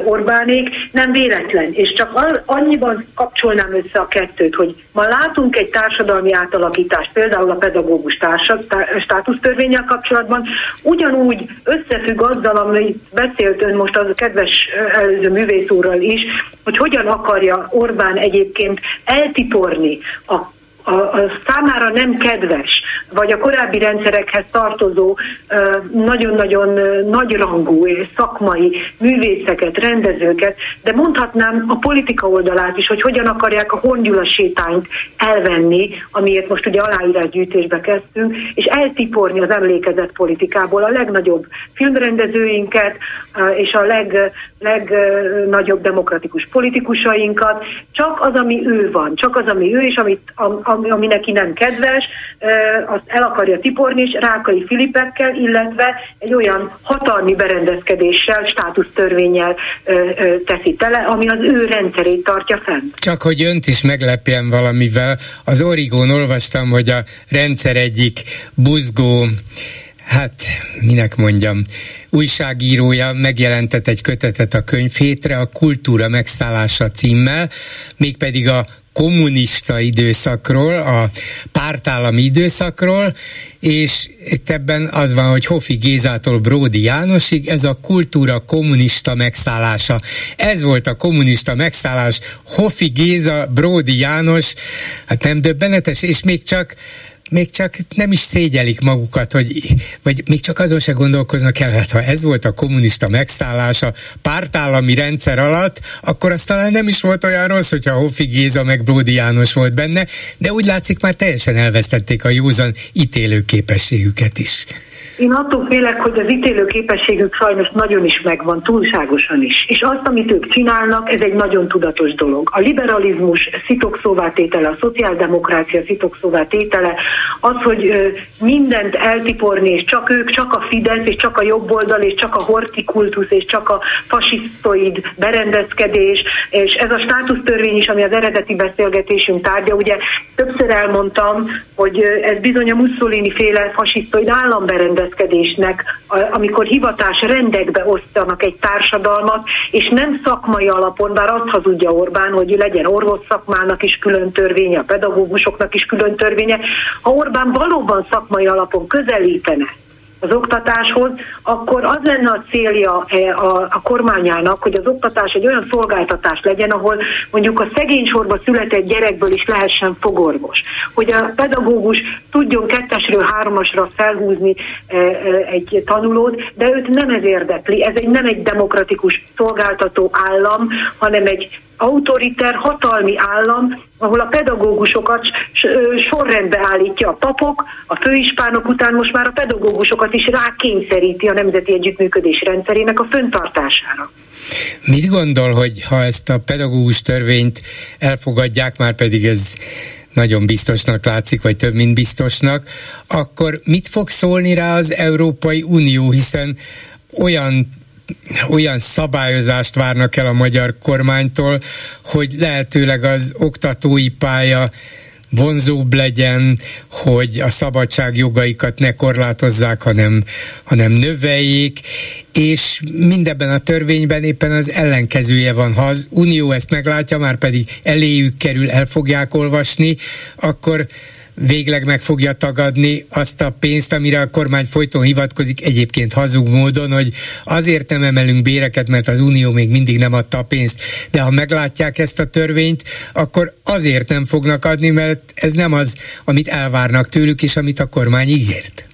Orbánék, nem véletlen. És csak annyiban kapcsolnám össze a kettőt, hogy ma látunk egy társadalmi átalakítást, például a pedagógus státusztörvényel kapcsolatban, ugyanúgy összefügg azzal, amit beszélt ön most az a kedves előző művész úrral is, hogy hogyan akarja Orbán egyébként eltiporni a a, a számára nem kedves, vagy a korábbi rendszerekhez tartozó nagyon-nagyon nagyrangú és szakmai művészeket, rendezőket, de mondhatnám a politika oldalát is, hogy hogyan akarják a Hongyula sétányt elvenni, amiért most ugye aláírásgyűjtésbe kezdtünk, és eltiporni az emlékezett politikából a legnagyobb filmrendezőinket és a leg, legnagyobb demokratikus politikusainkat, csak az, ami ő van, csak az, ami ő, és amit, ami, ami neki nem kedves, azt el akarja tiporni, és Rákai Filipekkel, illetve egy olyan hatalmi berendezkedéssel, státusztörvényel teszi tele, ami az ő rendszerét tartja fenn. Csak hogy önt is meglepjen valamivel, az Origón olvastam, hogy a rendszer egyik buzgó hát minek mondjam, újságírója megjelentett egy kötetet a könyvhétre, a Kultúra megszállása címmel, mégpedig a kommunista időszakról, a pártállami időszakról, és itt ebben az van, hogy Hofi Gézától Bródi Jánosig, ez a kultúra kommunista megszállása. Ez volt a kommunista megszállás, Hofi Géza, Bródi János, hát nem döbbenetes, és még csak még csak nem is szégyelik magukat, hogy, vagy még csak azon se gondolkoznak el, hát ha ez volt a kommunista megszállása pártállami rendszer alatt, akkor az talán nem is volt olyan rossz, hogyha Hofi Géza meg Bródi János volt benne, de úgy látszik már teljesen elvesztették a józan ítélő képességüket is. Én attól félek, hogy az ítélő képességük sajnos nagyon is megvan, túlságosan is. És azt, amit ők csinálnak, ez egy nagyon tudatos dolog. A liberalizmus szitokszóvá tétele, a szociáldemokrácia szitokszóvá tétele, az, hogy mindent eltiporni, és csak ők, csak a Fidesz, és csak a jobboldal, és csak a hortikultusz, és csak a fasisztoid berendezkedés, és ez a státusztörvény is, ami az eredeti beszélgetésünk tárgya, ugye többször elmondtam, hogy ez bizony a Mussolini féle fasisztoid államberendezkedés, berendezkedésnek, amikor hivatás rendekbe osztanak egy társadalmat, és nem szakmai alapon, bár azt hazudja Orbán, hogy legyen orvos szakmának is külön törvénye, a pedagógusoknak is külön törvénye. Ha Orbán valóban szakmai alapon közelítene az oktatáshoz, akkor az lenne a célja e, a, kormányának, hogy az oktatás egy olyan szolgáltatás legyen, ahol mondjuk a szegény sorba született gyerekből is lehessen fogorvos. Hogy a pedagógus tudjon kettesről hármasra felhúzni e, e, egy tanulót, de őt nem ez érdekli. Ez egy nem egy demokratikus szolgáltató állam, hanem egy autoriter hatalmi állam, ahol a pedagógusokat sorrendbe állítja a papok, a főispánok után most már a pedagógusokat is rákényszeríti a Nemzeti Együttműködés rendszerének a föntartására. Mit gondol, hogy ha ezt a pedagógus törvényt elfogadják, már pedig ez nagyon biztosnak látszik, vagy több, mint biztosnak, akkor mit fog szólni rá az Európai Unió, hiszen olyan olyan szabályozást várnak el a magyar kormánytól, hogy lehetőleg az oktatói pálya vonzóbb legyen, hogy a szabadság jogaikat ne korlátozzák, hanem, hanem növeljék, és mindebben a törvényben éppen az ellenkezője van. Ha az Unió ezt meglátja, már pedig eléjük kerül, el fogják olvasni, akkor végleg meg fogja tagadni azt a pénzt, amire a kormány folyton hivatkozik, egyébként hazug módon, hogy azért nem emelünk béreket, mert az Unió még mindig nem adta a pénzt. De ha meglátják ezt a törvényt, akkor azért nem fognak adni, mert ez nem az, amit elvárnak tőlük, és amit a kormány ígért.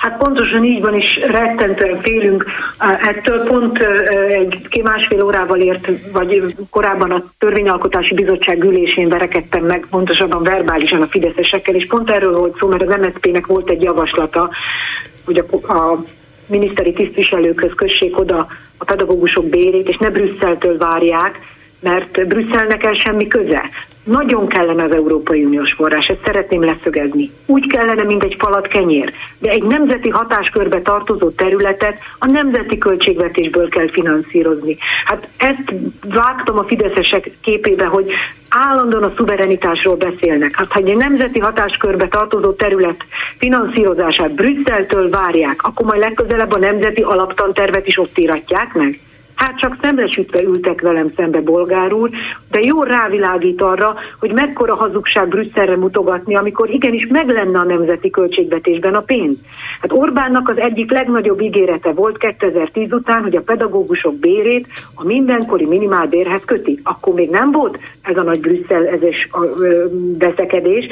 Hát pontosan így van, is rettentően félünk. Ettől pont egy másfél órával ért, vagy korábban a Törvényalkotási Bizottság ülésén verekedtem meg, pontosabban verbálisan a fideszesekkel, és pont erről volt szó, mert az MSZP-nek volt egy javaslata, hogy a, a miniszteri tisztviselőkhöz kössék oda a pedagógusok bérét, és ne Brüsszeltől várják, mert Brüsszelnek el semmi köze. Nagyon kellene az Európai Uniós forrás, ezt szeretném leszögezni. Úgy kellene, mint egy falat kenyér, de egy nemzeti hatáskörbe tartozó területet a nemzeti költségvetésből kell finanszírozni. Hát ezt vágtam a fideszesek képébe, hogy állandóan a szuverenitásról beszélnek. Hát ha egy nemzeti hatáskörbe tartozó terület finanszírozását Brüsszeltől várják, akkor majd legközelebb a nemzeti alaptantervet is ott íratják meg. Hát csak szembesítve ültek velem szembe bolgár úr, de jó rávilágít arra, hogy mekkora hazugság Brüsszelre mutogatni, amikor igenis meg lenne a nemzeti költségvetésben a pénz. Hát Orbánnak az egyik legnagyobb ígérete volt 2010 után, hogy a pedagógusok bérét a mindenkori minimálbérhez köti. Akkor még nem volt ez a nagy Brüsszel ezes beszekedés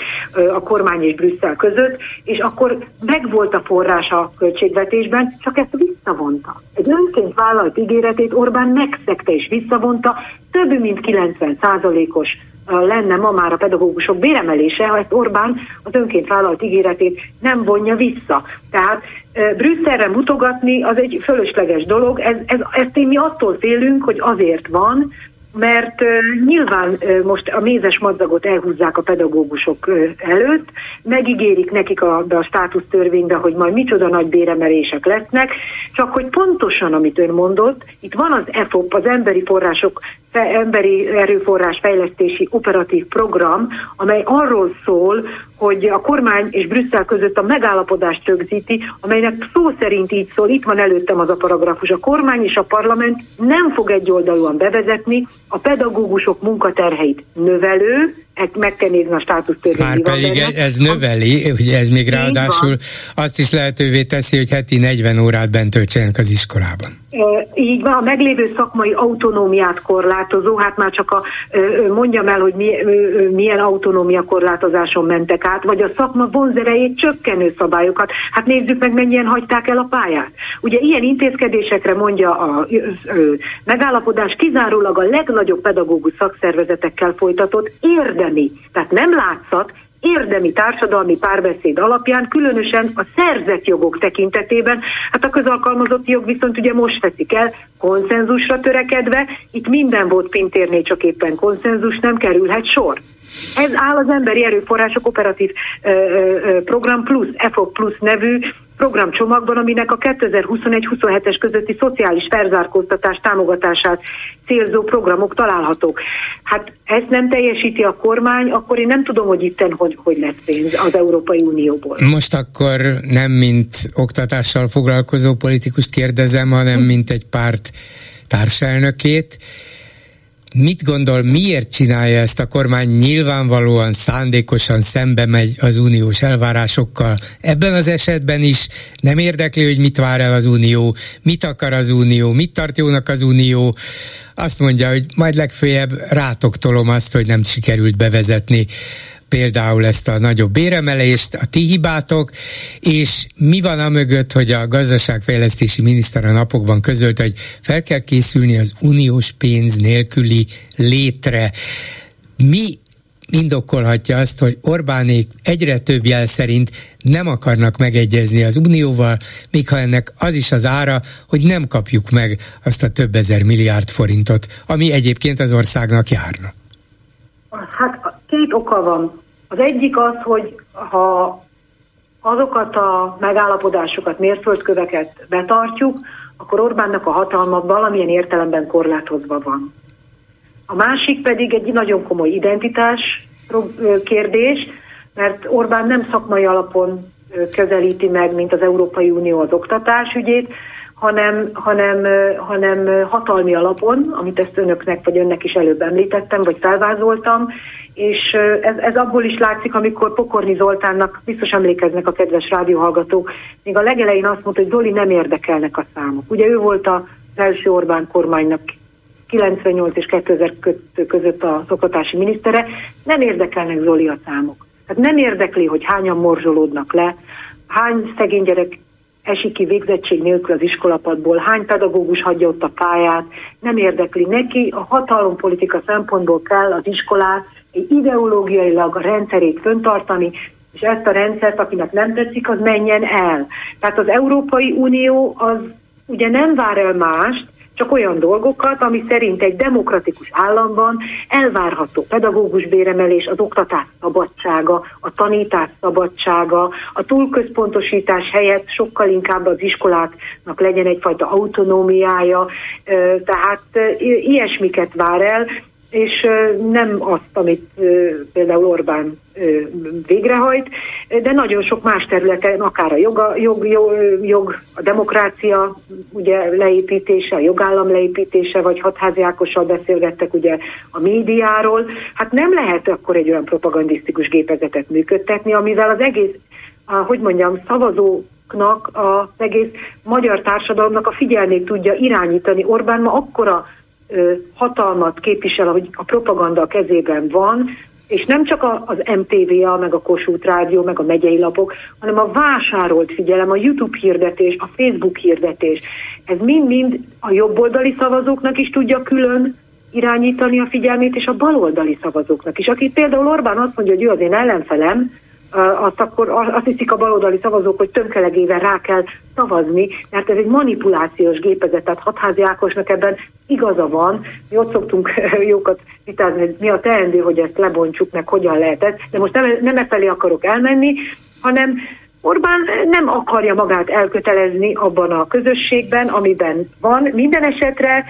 a kormány és Brüsszel között, és akkor megvolt a forrás a költségvetésben, csak ezt visszavonta. Egy önként vállalt ígéretét Orbán megszegte és visszavonta, több mint 90 százalékos lenne ma már a pedagógusok béremelése, ha ezt Orbán az önként vállalt ígéretét nem vonja vissza. Tehát Brüsszelre mutogatni az egy fölösleges dolog, ez, ez, ezt én mi attól félünk, hogy azért van, mert nyilván most a mézes madzagot elhúzzák a pedagógusok uh, előtt, megígérik nekik a, a státusztörvénybe, hogy majd micsoda nagy béremelések lesznek, csak hogy pontosan, amit ön mondott, itt van az EFOP, az Emberi Források emberi erőforrás fejlesztési operatív program, amely arról szól, hogy a kormány és Brüsszel között a megállapodást rögzíti, amelynek szó szerint így szól, itt van előttem az a paragrafus, a kormány és a parlament nem fog egyoldalúan bevezetni a pedagógusok munkaterheit növelő, meg kell nézni a státusztörvényi Már pedig ez, ez növeli, hogy ez még ráadásul azt is lehetővé teszi, hogy heti 40 órát bent töltsenek az iskolában. Így van, a meglévő szakmai autonómiát korlátozó, hát már csak a, mondjam el, hogy milyen autonómia korlátozáson mentek át, vagy a szakma vonzerejét csökkenő szabályokat. Hát nézzük meg, mennyien hagyták el a pályát. Ugye ilyen intézkedésekre mondja a, megállapodás kizárólag a legnagyobb pedagógus szakszervezetekkel folytatott érdemi, tehát nem látszat, érdemi társadalmi párbeszéd alapján, különösen a szerzett jogok tekintetében, hát a közalkalmazott jog viszont ugye most veszik el, konszenzusra törekedve, itt minden volt pintérné, csak éppen konszenzus nem kerülhet sor. Ez áll az Emberi Erőforrások Operatív Program Plus, EFOP Plus nevű programcsomagban, aminek a 2021-27-es közötti szociális felzárkóztatás támogatását célzó programok találhatók. Hát ezt nem teljesíti a kormány, akkor én nem tudom, hogy itten hogy, hogy lesz pénz az Európai Unióból. Most akkor nem mint oktatással foglalkozó politikust kérdezem, hanem mint egy párt társelnökét Mit gondol, miért csinálja ezt a kormány? Nyilvánvalóan szándékosan szembe megy az uniós elvárásokkal. Ebben az esetben is nem érdekli, hogy mit vár el az unió, mit akar az unió, mit tart jónak az unió. Azt mondja, hogy majd legfőjebb rátok tolom azt, hogy nem sikerült bevezetni például ezt a nagyobb béremelést, a ti hibátok, és mi van a mögött, hogy a gazdaságfejlesztési miniszter a napokban közölte, hogy fel kell készülni az uniós pénz nélküli létre. Mi indokolhatja azt, hogy Orbánék egyre több jel szerint nem akarnak megegyezni az Unióval, még ha ennek az is az ára, hogy nem kapjuk meg azt a több ezer milliárd forintot, ami egyébként az országnak járna. Hát két oka van. Az egyik az, hogy ha azokat a megállapodásokat, mérföldköveket betartjuk, akkor Orbánnak a hatalma valamilyen értelemben korlátozva van. A másik pedig egy nagyon komoly identitás kérdés, mert Orbán nem szakmai alapon közelíti meg, mint az Európai Unió az oktatás ügyét, hanem, hanem, hanem hatalmi alapon, amit ezt önöknek vagy önnek is előbb említettem, vagy felvázoltam, és ez, ez abból is látszik, amikor Pokorni Zoltánnak, biztos emlékeznek a kedves rádióhallgatók, még a legelején azt mondta, hogy Zoli nem érdekelnek a számok. Ugye ő volt az első Orbán kormánynak 98 és 2000 között az oktatási minisztere, nem érdekelnek Zoli a számok. Tehát nem érdekli, hogy hányan morzsolódnak le, hány szegény gyerek esik ki végzettség nélkül az iskolapadból, hány pedagógus hagyja ott a pályát, nem érdekli neki, a hatalompolitika szempontból kell az iskolát ideológiailag a rendszerét föntartani, és ezt a rendszert, akinek nem tetszik, az menjen el. Tehát az Európai Unió az ugye nem vár el mást, csak olyan dolgokat, ami szerint egy demokratikus államban elvárható pedagógus béremelés, az oktatás szabadsága, a tanítás szabadsága, a túlközpontosítás helyett sokkal inkább az iskoláknak legyen egyfajta autonómiája, tehát ilyesmiket vár el, és nem azt, amit például Orbán végrehajt, de nagyon sok más területen, akár a joga, jog, jog, jog, a demokrácia ugye leépítése, a jogállam leépítése, vagy hatházi Ákossal beszélgettek ugye a médiáról, hát nem lehet akkor egy olyan propagandisztikus gépezetet működtetni, amivel az egész, hogy mondjam, szavazóknak, az egész magyar társadalomnak a figyelmét tudja irányítani. Orbán ma akkora hatalmat képvisel, hogy a propaganda a kezében van, és nem csak az MTV-a, meg a Kossuth Rádió, meg a megyei lapok, hanem a vásárolt figyelem, a YouTube hirdetés, a Facebook hirdetés. Ez mind-mind a jobboldali szavazóknak is tudja külön irányítani a figyelmét, és a baloldali szavazóknak is. Aki például Orbán azt mondja, hogy ő az én ellenfelem, azt akkor azt hiszik a baloldali szavazók, hogy tömkelegével rá kell szavazni, mert ez egy manipulációs gépezet, tehát Hatházi Ákosnak ebben igaza van. Mi ott szoktunk jókat vitázni, hogy mi a teendő, hogy ezt lebontsuk, meg hogyan lehetett, de most nem, nem e felé akarok elmenni, hanem Orbán nem akarja magát elkötelezni abban a közösségben, amiben van. Minden esetre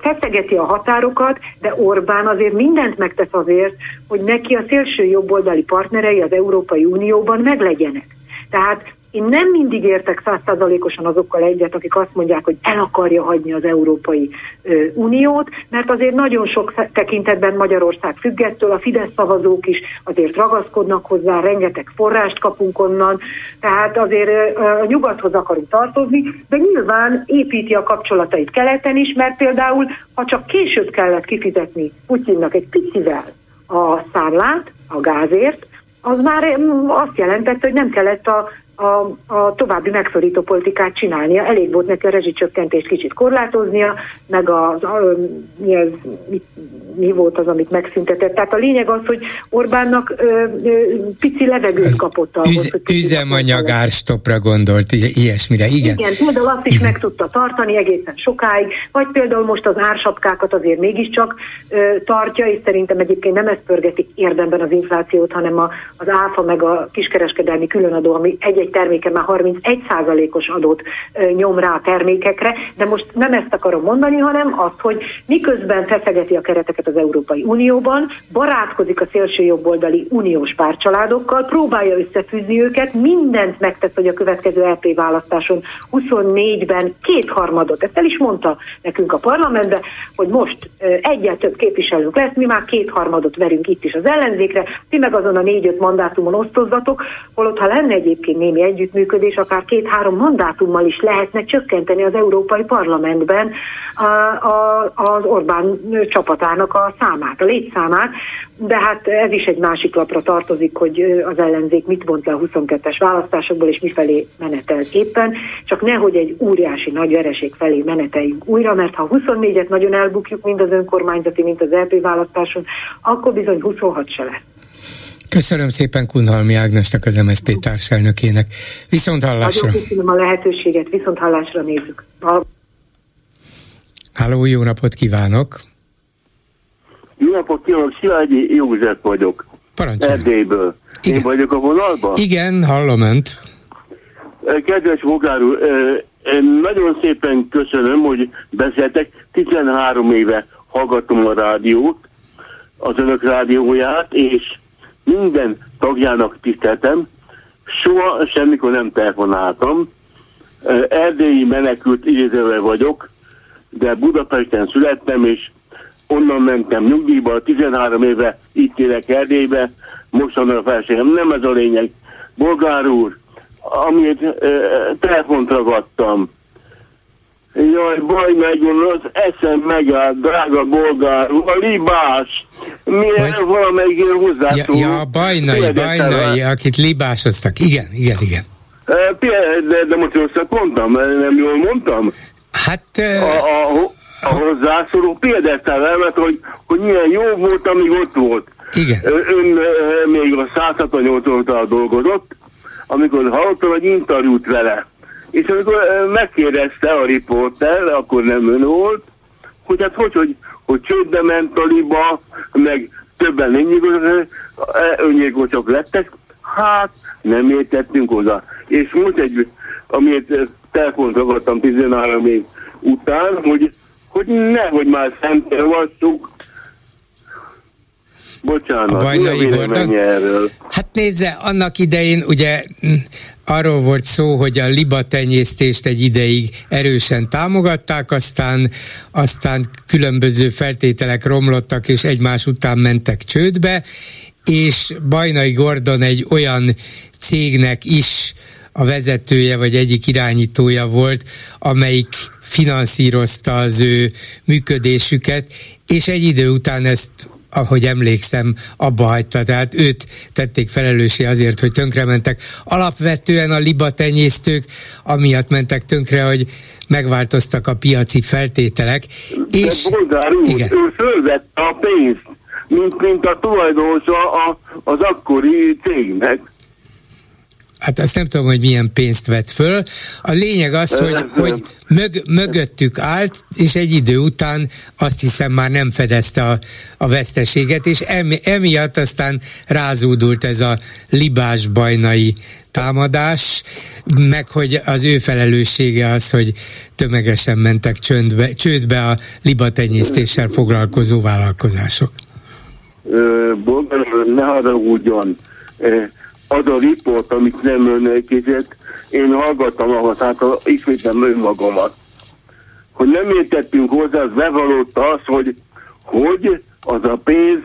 feszegeti a határokat, de Orbán azért mindent megtesz azért, hogy neki a szélső jobboldali partnerei az Európai Unióban meglegyenek. Tehát én nem mindig értek százszázalékosan azokkal egyet, akik azt mondják, hogy el akarja hagyni az Európai Uniót, mert azért nagyon sok tekintetben Magyarország függettől, a Fidesz szavazók is azért ragaszkodnak hozzá, rengeteg forrást kapunk onnan, tehát azért a nyugathoz akarunk tartozni, de nyilván építi a kapcsolatait keleten is, mert például, ha csak később kellett kifizetni Putyinnak egy picivel a számlát, a gázért, az már azt jelentette, hogy nem kellett a a, a további megszorító politikát csinálnia. Elég volt neki a rezsicsökkentést kicsit korlátoznia, meg az, a, mi, ez, mi, mi volt az, amit megszüntetett. Tehát a lényeg az, hogy Orbánnak ö, ö, pici levegőt Ez kapott ahhoz. Üz, hogy üzemanyag árstopra gondolt, ilyesmire, igen. Igen, például azt is meg tudta tartani egészen sokáig, vagy például most az ársapkákat azért mégiscsak ö, tartja, és szerintem egyébként nem ezt pörgetik érdemben az inflációt, hanem a, az áfa meg a kiskereskedelmi különadó, ami egy egy terméke már 31%-os adót nyom rá a termékekre, de most nem ezt akarom mondani, hanem azt, hogy miközben feszegeti a kereteket az Európai Unióban, barátkozik a szélső jobboldali uniós párcsaládokkal, próbálja összefűzni őket, mindent megtesz, hogy a következő LP e választáson 24-ben kétharmadot, ezt el is mondta nekünk a parlamentben, hogy most egyel több képviselőnk lesz, mi már kétharmadot verünk itt is az ellenzékre, ti meg azon a négy-öt mandátumon osztozzatok, holott ha lenne egyébként némi együttműködés, akár két-három mandátummal is lehetne csökkenteni az Európai Parlamentben a, a, az Orbán csapatának a számát, a létszámát, de hát ez is egy másik lapra tartozik, hogy az ellenzék mit vont le a 22-es választásokból, és mifelé menetel éppen, csak nehogy egy óriási nagy vereség felé meneteljünk újra, mert ha 24-et nagyon elbukjuk, mind az önkormányzati, mint az LP választáson, akkor bizony 26 se lesz. Köszönöm szépen Kunhalmi Ágnesnek, az MSZP társelnökének. Viszont hallásra. Nagyon köszönöm a lehetőséget, viszont hallásra nézzük. Háló, jó napot kívánok! Jó napot kívánok, Szilágyi József vagyok. Parancsolj. Erdélyből. Igen. Én vagyok a vonalban? Igen, hallom önt. Kedves Bogár úr, én nagyon szépen köszönöm, hogy beszéltek. 13 éve hallgatom a rádiót, az önök rádióját, és minden tagjának tiszteltem, soha semmikor nem telefonáltam. Erdélyi menekült idézővel vagyok, de Budapesten születtem, és onnan mentem nyugdíjba, 13 éve itt élek Erdélybe, mostan a felségem. Nem ez a lényeg. Bolgár úr, amit telefont ragadtam, Jaj, baj megvan, az eszem megáll, drága bolgár, a libás. Miért Hogy... valamelyik hozzászól? Ja, ja, bajnai, bajnai, akit libásoztak. Igen, igen, igen. De, de, de most rosszat mondtam, nem jól mondtam? Hát... A, a, a hozzászóló példáztál el, mert hogy, hogy milyen jó volt, amíg ott volt. Igen. Ön még a 168 óta dolgozott, amikor hallottam egy interjút vele. És amikor megkérdezte a riporter, akkor nem ön volt, hogy hát hogy, hogy, hogy csődbe ment a liba, meg többen öngyilkosok lettek, hát nem értettünk oda. És most egy, amit telefont ragadtam 13 év után, hogy, hogy nehogy már szent olvassuk, Bocsánat, a Bajnai Gordon? erről? Hát nézze, annak idején ugye arról volt szó, hogy a liba tenyésztést egy ideig erősen támogatták, aztán, aztán különböző feltételek romlottak, és egymás után mentek csődbe, és Bajnai Gordon egy olyan cégnek is a vezetője vagy egyik irányítója volt, amelyik finanszírozta az ő működésüket, és egy idő után ezt ahogy emlékszem, abba hagyta. Tehát őt tették felelőssé azért, hogy tönkrementek. Alapvetően a liba tenyésztők amiatt mentek tönkre, hogy megváltoztak a piaci feltételek. De és... Bolgár úr, igen. ő fölvette a pénzt, mint, mint a tulajdonosa az akkori cégnek hát azt nem tudom, hogy milyen pénzt vett föl. A lényeg az, hogy, hogy mög, mögöttük állt, és egy idő után azt hiszem már nem fedezte a, a veszteséget, és emi, emiatt aztán rázódult ez a libás bajnai támadás, meg hogy az ő felelőssége az, hogy tömegesen mentek csöndbe, csődbe a libatenyésztéssel foglalkozó vállalkozások. Boldog, ne haragudjon az a riport, amit nem ön én hallgattam ahhoz, hát ismétlem önmagamat. Hogy nem értettünk hozzá, az bevallott az, hogy, hogy az a pénz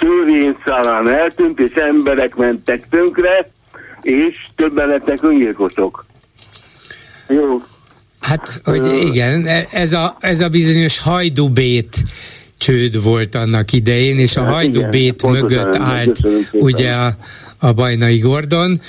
szőrén szálán eltűnt, és emberek mentek tönkre, és többen lettek öngyilkosok. Jó. Hát, hogy igen, ez a, ez a bizonyos hajdubét csőd volt annak idején, és a hát hajdubét mögött állt ugye a, a Bajnai Gordon.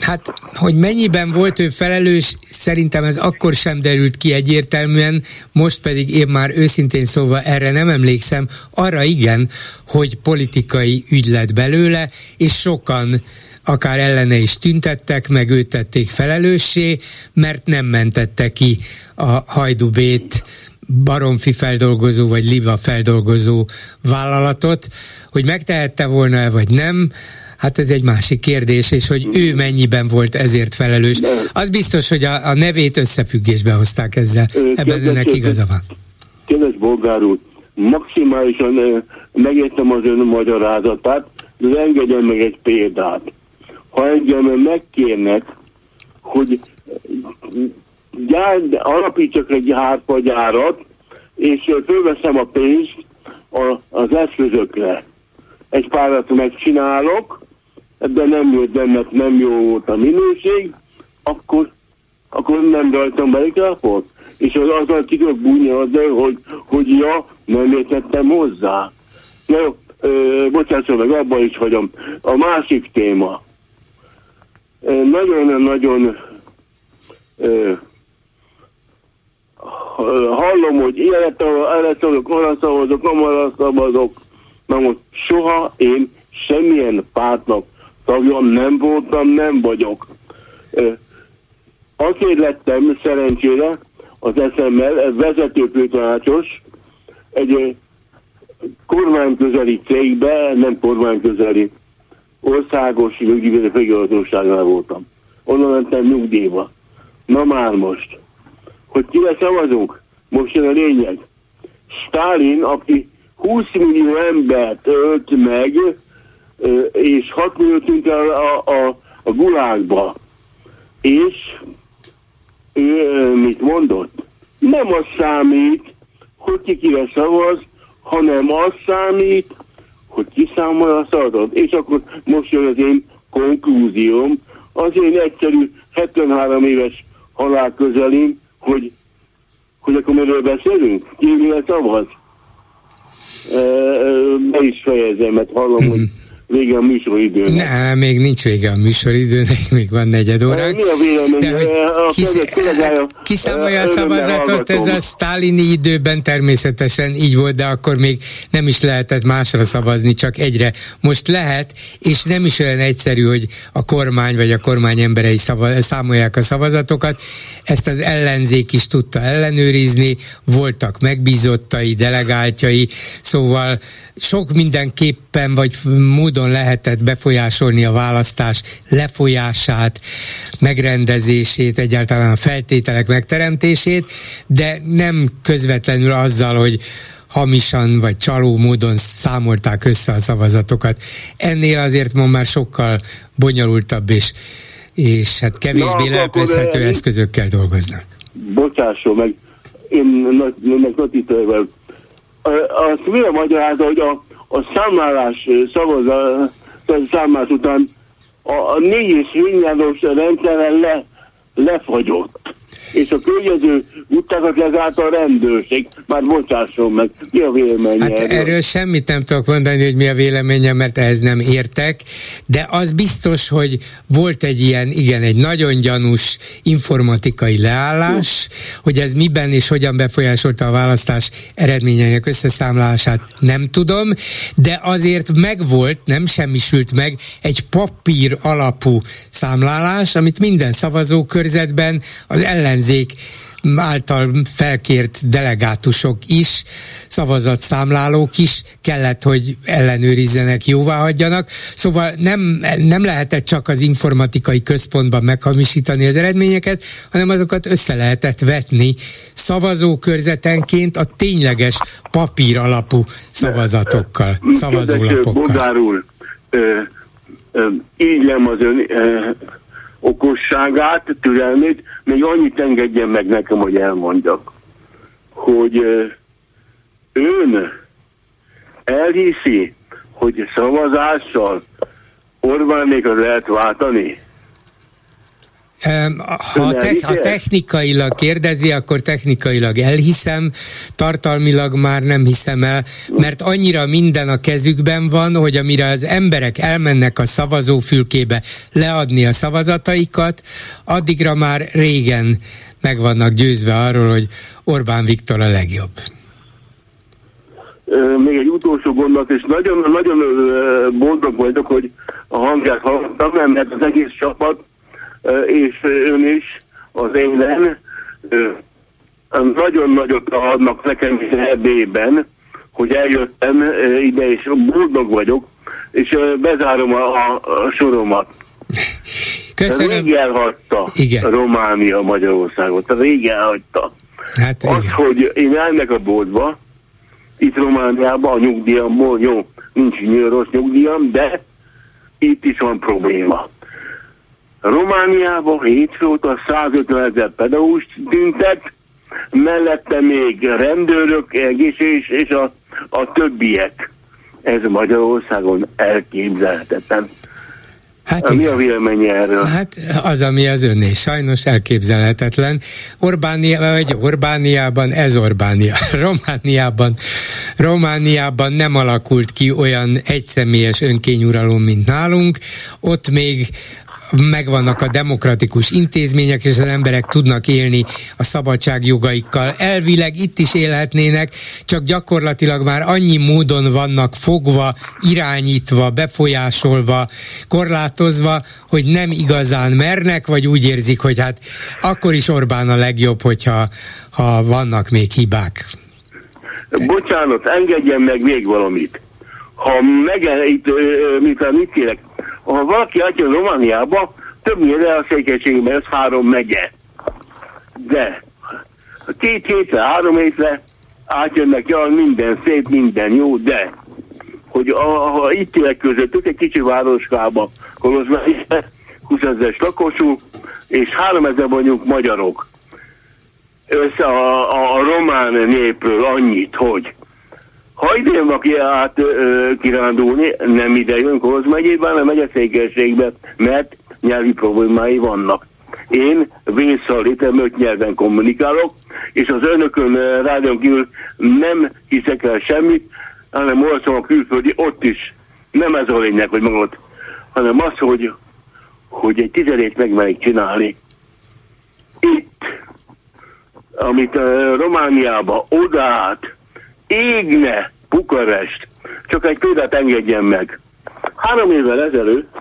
Hát, hogy mennyiben volt ő felelős, szerintem ez akkor sem derült ki egyértelműen, most pedig én már őszintén szóval erre nem emlékszem, arra igen, hogy politikai ügy lett belőle, és sokan akár ellene is tüntettek, meg őt tették felelőssé, mert nem mentette ki a hajdubét baromfi feldolgozó vagy liba feldolgozó vállalatot, hogy megtehette volna-e vagy nem, Hát ez egy másik kérdés, és hogy ő mennyiben volt ezért felelős. Az biztos, hogy a, a nevét összefüggésbe hozták ezzel. Ebben önnek igaza van. Kedves bolgár úr, maximálisan megértem az ön magyarázatát, de engedjen meg egy példát. Ha engem megkérnek, hogy gyár, alapítsak egy hárpagyárat, és fölveszem a pénzt a, az eszközökre. Egy párat megcsinálok, de nem jött benne, nem jó volt a minőség, akkor, akkor nem rajtam be egy És az azzal ki tudok bújni azzal, hogy, hogy ja, nem értettem hozzá. Na jó, bocsásson meg, abban is hagyom. A másik téma. Nagyon-nagyon hallom, hogy erre szavazok, arra szavazok, nem arra szavazok. Na most soha én semmilyen pártnak tagjam nem voltam, nem vagyok. Azért lettem szerencsére az eszemmel vezetőfőtanácsos egy kormányközeli cégbe, nem kormányközeli, országos nyugdíjvédő főigazgatóságnál voltam. Onnan mentem nyugdíjba. Na már most hogy kire szavazunk. Most jön a lényeg. Stalin, aki 20 millió embert ölt meg, és 6 millió tűnt el a, a, a gulákba. És ő mit mondott? Nem az számít, hogy ki kire szavaz, hanem az számít, hogy ki számol a szavazatot. És akkor most jön az én konklúzióm, az én egyszerű 73 éves halál közelén, hogy, hogy akkor miről beszélünk? Ki szavaz? Be is fejezem, mert hallom, hogy vége a műsoridőnek. Nem, még nincs vége a műsoridőnek, még van negyed óránk. Mi a vélemény? Kisz, kiszámolja a örömmel szavazatot, ez a sztálini időben természetesen így volt, de akkor még nem is lehetett másra szavazni, csak egyre. Most lehet, és nem is olyan egyszerű, hogy a kormány vagy a kormány emberei szava, számolják a szavazatokat. Ezt az ellenzék is tudta ellenőrizni, voltak megbízottai, delegáltjai, szóval sok mindenképpen vagy módon lehetett befolyásolni a választás lefolyását, megrendezését, egyáltalán a feltételek megteremtését, de nem közvetlenül azzal, hogy hamisan vagy csaló módon számolták össze a szavazatokat. Ennél azért ma már sokkal bonyolultabb és, és hát kevésbé Na, akkor- lepezhető akkor- eszközökkel dolgoznak. Bocsásson meg, én nagy tiszteletvel. Azt mi a magyarázat, hogy a, a számlálás szavazat, számlás után a, a négy és fényjáros rendszeren le, lefagyott. És a környező utákat lezárt a rendőrség. Már bocsásson meg, mi a vélemény Hát erről? erről semmit nem tudok mondani, hogy mi a véleményem, mert ehhez nem értek, de az biztos, hogy volt egy ilyen, igen, egy nagyon gyanús informatikai leállás, hogy ez miben és hogyan befolyásolta a választás eredményeinek összeszámlálását, nem tudom, de azért megvolt, nem semmisült meg egy papír alapú számlálás, amit minden szavazókörzetben az ellenzék által felkért delegátusok is, szavazatszámlálók is kellett, hogy ellenőrizzenek, jóvá hagyjanak. Szóval nem, nem lehetett csak az informatikai központban meghamisítani az eredményeket, hanem azokat össze lehetett vetni szavazókörzetenként a tényleges papír alapú szavazatokkal, szavazólapokkal. Bogár úr, ö, ígylem az ön okosságát, türelmét, még annyit engedjen meg nekem, hogy elmondjak, hogy ön elhiszi, hogy szavazással Orbánékat lehet váltani? Ha, te, ha technikailag kérdezi, akkor technikailag elhiszem, tartalmilag már nem hiszem el, mert annyira minden a kezükben van, hogy amire az emberek elmennek a szavazófülkébe leadni a szavazataikat, addigra már régen meg vannak győzve arról, hogy Orbán Viktor a legjobb. Még egy utolsó gondolat, és nagyon, nagyon boldog vagyok, hogy a hangját hallottam, mert az egész csapat, és ön is az élen nagyon nagyot adnak nekem is ebben, hogy eljöttem ide, és boldog vagyok, és bezárom a, a, soromat. Köszönöm. Rég elhagyta Igen. Románia Magyarországot, rég elhagyta. Hát Az, hogy én elmek a boltba, itt Romániában a nyugdíjamból, jó, nincs rossz nyugdíjam, de itt is van probléma. Romániában hétfő óta 150 ezer pedagógus tüntet, mellette még rendőrök, egészség és a, a többiek. Ez Magyarországon elképzelhetetlen. Hát Mi a véleménye erről? Hát az, ami az önné, sajnos elképzelhetetlen. Orbánia, vagy Orbániában, ez Orbánia. Romániában, Romániában nem alakult ki olyan egyszemélyes önkényuralom, mint nálunk. Ott még megvannak a demokratikus intézmények, és az emberek tudnak élni a szabadságjogaikkal. Elvileg itt is élhetnének, csak gyakorlatilag már annyi módon vannak fogva, irányítva, befolyásolva, korlátozva, hogy nem igazán mernek, vagy úgy érzik, hogy hát akkor is Orbán a legjobb, hogyha ha vannak még hibák. Bocsánat, engedjen meg még valamit. Ha meg, itt, ö, ö, mit, kérek, ha valaki átjön Romániába, többnyire a székelységben ez három megye. De két hétre, három hétre átjönnek, ja, minden szép, minden jó, de hogy a, ha itt élek közöttük egy kicsi városkába, Kolozsvárbe, 20 ezeres lakosú, és 3 ezer vagyunk magyarok. Össze a, a, a román népről annyit, hogy ha ide jön valaki át ö, kirándulni, nem ide jön Koloz megyében, hanem megyeszékességbe, mert nyelvi problémái vannak. Én vészszalitem, öt nyelven kommunikálok, és az önökön ö, rádión kívül nem hiszek el semmit, hanem olvasom a külföldi, ott is nem ez a lényeg, hogy magad, hanem az, hogy, hogy egy tizenét megmerik csinálni. Itt, amit Romániába odát égne Bukarest, csak egy példát engedjen meg. Három évvel ezelőtt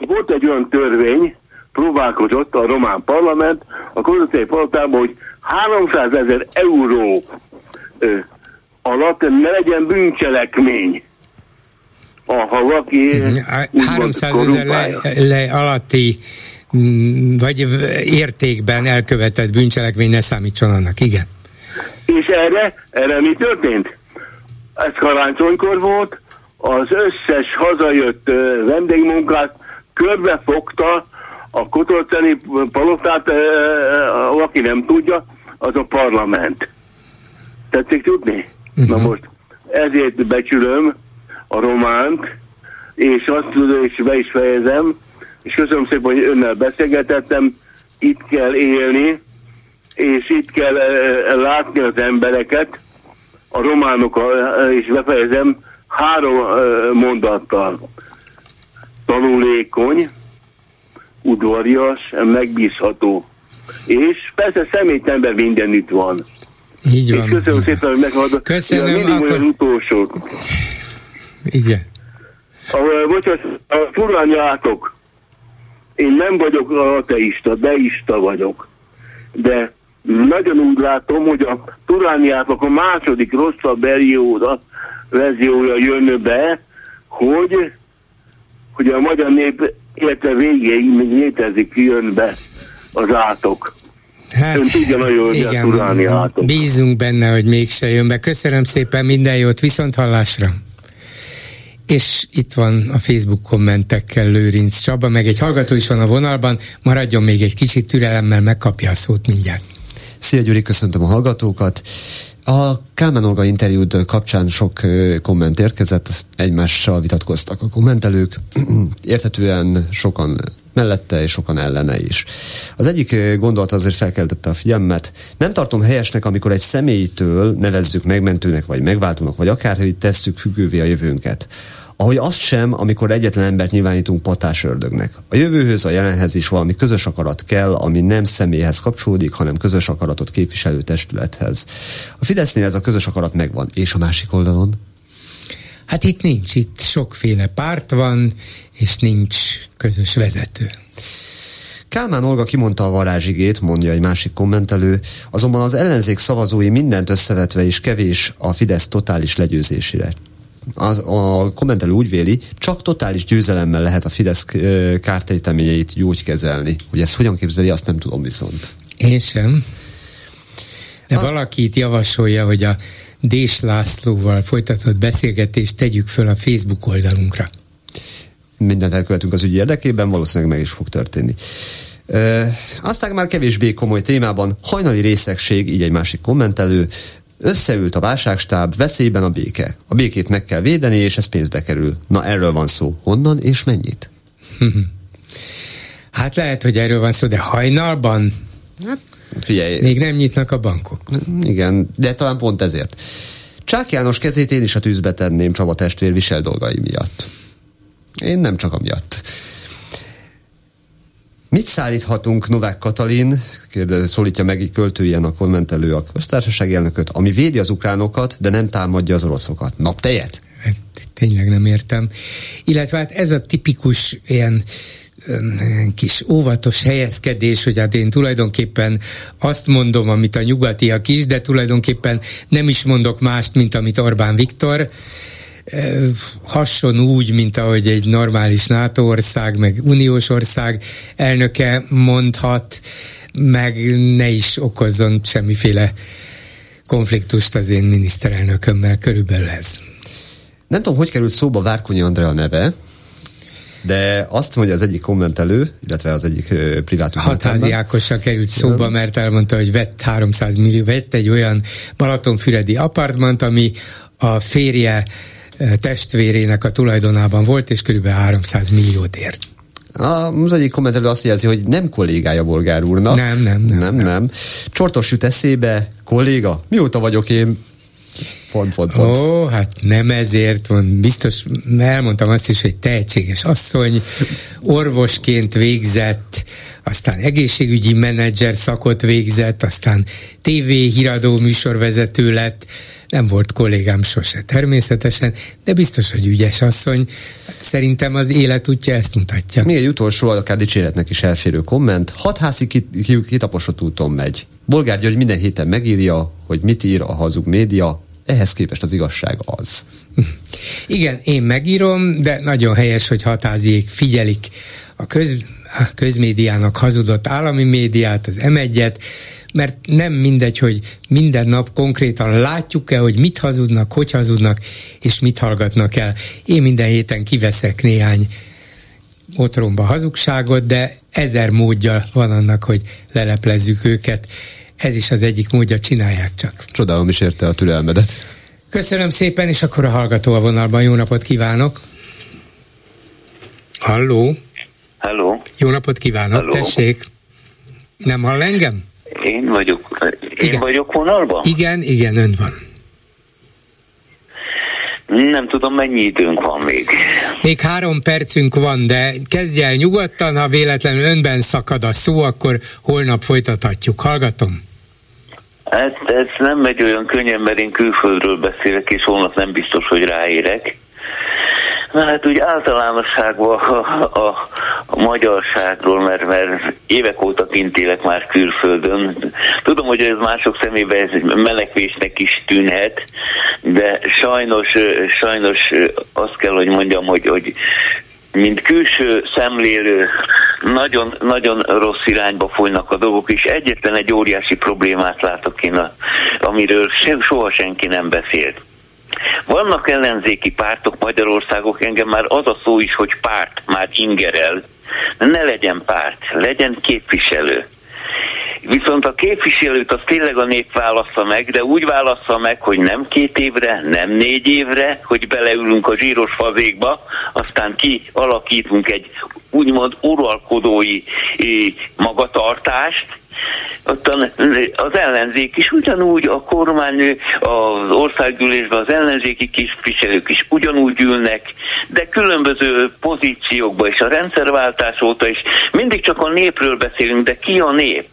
volt egy olyan törvény, próbálkozott a román parlament a konzultai palotában, hogy 300 ezer euró ö, alatt ne legyen bűncselekmény. Ha valaki 300 ezer le, le alatti vagy értékben elkövetett bűncselekmény ne számítson annak, igen. És erre, erre mi történt? Ez karácsonykor volt, az összes hazajött vendégmunkát körbefogta a Kotorceni palotát, aki nem tudja, az a parlament. Tetszik tudni? Uh-huh. Na most ezért becsülöm a románt, és azt tudom, és be is fejezem, és köszönöm szépen, hogy önnel beszélgetettem, itt kell élni, és itt kell látni az embereket, a románok, és befejezem, három mondattal. Tanulékony, udvarias, megbízható. És persze személytember mindenütt van. Így van. És köszönöm szépen, hogy meghallgatott. Köszönöm. Mindig akkor... olyan utolsó. Igen. A, bocsánat, a furányátok. Én nem vagyok ateista, deista vagyok. De nagyon úgy látom, hogy a Turániátok a második rosszabb verzióra, verziója jön be, hogy, hogy a magyar nép élete végéig még létezik, jön be az átok. Hát, Ön tudja nagyon, igen. Bízunk benne, hogy mégse jön be. Köszönöm szépen, minden jót, viszont hallásra. És itt van a Facebook kommentekkel Lőrinc Csaba, meg egy hallgató is van a vonalban, maradjon még egy kicsit türelemmel, megkapja a szót mindjárt. Szia Gyuri, köszöntöm a hallgatókat. A Kálmán Olga interjút kapcsán sok komment érkezett, egymással vitatkoztak a kommentelők, érthetően sokan mellette és sokan ellene is. Az egyik gondolat azért felkeltette a figyelmet. Nem tartom helyesnek, amikor egy személytől nevezzük megmentőnek, vagy megváltónak, vagy akárhogy tesszük függővé a jövőnket. Ahogy azt sem, amikor egyetlen embert nyilvánítunk patás ördögnek. A jövőhöz, a jelenhez is valami közös akarat kell, ami nem személyhez kapcsolódik, hanem közös akaratot képviselő testülethez. A Fidesznél ez a közös akarat megvan. És a másik oldalon? Hát itt nincs, itt sokféle párt van, és nincs közös vezető. Kálmán Olga kimondta a varázsigét, mondja egy másik kommentelő, azonban az ellenzék szavazói mindent összevetve is kevés a Fidesz totális legyőzésére az, a kommentelő úgy véli, csak totális győzelemmel lehet a Fidesz kártéteményeit gyógykezelni. Hogy ezt hogyan képzeli, azt nem tudom viszont. Én sem. De a... valaki itt javasolja, hogy a Dés Lászlóval folytatott beszélgetést tegyük föl a Facebook oldalunkra. Mindent elkövetünk az ügy érdekében, valószínűleg meg is fog történni. E, aztán már kevésbé komoly témában hajnali részegség, így egy másik kommentelő, Összeült a válságstáb, veszélyben a béke. A békét meg kell védeni, és ez pénzbe kerül. Na erről van szó. Honnan és mennyit? hát lehet, hogy erről van szó, de hajnalban? Hát, figyelj. Még nem nyitnak a bankok. Igen, de talán pont ezért. Csák János kezét én is a tűzbe tenném Csaba testvér visel dolgai miatt. Én nem csak amiatt. Mit szállíthatunk Novák Katalin, kérdez, szólítja meg egy költőjen a kommentelő a köztársaság elnököt, ami védi az ukránokat, de nem támadja az oroszokat. Naptejet? Hát, tényleg nem értem. Illetve hát ez a tipikus ilyen kis óvatos helyezkedés, hogy hát én tulajdonképpen azt mondom, amit a nyugatiak is, de tulajdonképpen nem is mondok mást, mint amit Orbán Viktor hasson úgy, mint ahogy egy normális NATO ország, meg uniós ország elnöke mondhat, meg ne is okozzon semmiféle konfliktust az én miniszterelnökömmel, körülbelül ez. Nem tudom, hogy került szóba Várkonyi Andrea neve, de azt mondja az egyik kommentelő, illetve az egyik privátus Hatházi Ákossal került szóba, mert elmondta, hogy vett 300 millió, vett egy olyan Balatonfüredi apartmant, ami a férje testvérének a tulajdonában volt, és kb. 300 milliót ért. Az egyik kommentelő azt jelzi, hogy nem kollégája Bolgár úrnak. Nem, nem, nem. Nem, nem. nem. Csortos jut eszébe, kolléga, mióta vagyok én? Pont, pont, pont. Ó, hát nem ezért van. Biztos elmondtam azt is, hogy tehetséges asszony, orvosként végzett, aztán egészségügyi menedzser szakot végzett, aztán TV híradó műsorvezető lett, nem volt kollégám sose természetesen, de biztos, hogy ügyes asszony. Hát szerintem az életútja ezt mutatja. Még egy utolsó, akár dicséretnek is elférő komment. Hatházi kit, kitaposott úton megy. Bolgár György minden héten megírja, hogy mit ír a hazug média, ehhez képest az igazság az. Igen, én megírom, de nagyon helyes, hogy hatáziék figyelik a, köz, a közmédiának hazudott állami médiát, az m mert nem mindegy, hogy minden nap konkrétan látjuk-e, hogy mit hazudnak, hogy hazudnak, és mit hallgatnak el. Én minden héten kiveszek néhány otromba hazugságot, de ezer módja van annak, hogy leleplezzük őket. Ez is az egyik módja, csinálják csak. Csodálom is érte a türelmedet. Köszönöm szépen, és akkor a hallgató a vonalban. Jó napot kívánok! Halló! Halló! Jó napot kívánok, Halló. tessék! Nem hall engem? Én vagyok. Én igen. vagyok vonalban? Igen, igen, ön van. Nem tudom, mennyi időnk van még. Még három percünk van, de kezdj el nyugodtan, ha véletlenül önben szakad a szó, akkor holnap folytathatjuk. Hallgatom. Ez, ez nem megy olyan könnyen, mert én külföldről beszélek, és holnap nem biztos, hogy ráérek. Na hát úgy általánosságban a, a, a magyarságról, mert, mert évek óta kint élek már külföldön. Tudom, hogy ez mások szemében ez menekvésnek is tűnhet, de sajnos, sajnos azt kell, hogy mondjam, hogy, hogy mint külső szemlélő nagyon, nagyon rossz irányba folynak a dolgok, és egyetlen egy óriási problémát látok én, amiről soha senki nem beszélt. Vannak ellenzéki pártok Magyarországok, engem már az a szó is, hogy párt már ingerel. Ne legyen párt, legyen képviselő. Viszont a képviselőt az tényleg a nép válassza meg, de úgy válassza meg, hogy nem két évre, nem négy évre, hogy beleülünk a zsíros fazékba, aztán kialakítunk egy úgymond uralkodói eh, magatartást, ottan az ellenzék is ugyanúgy, a kormány, az országgyűlésben az ellenzéki képviselők is ugyanúgy ülnek, de különböző pozíciókban és a rendszerváltás óta is mindig csak a népről beszélünk, de ki a nép?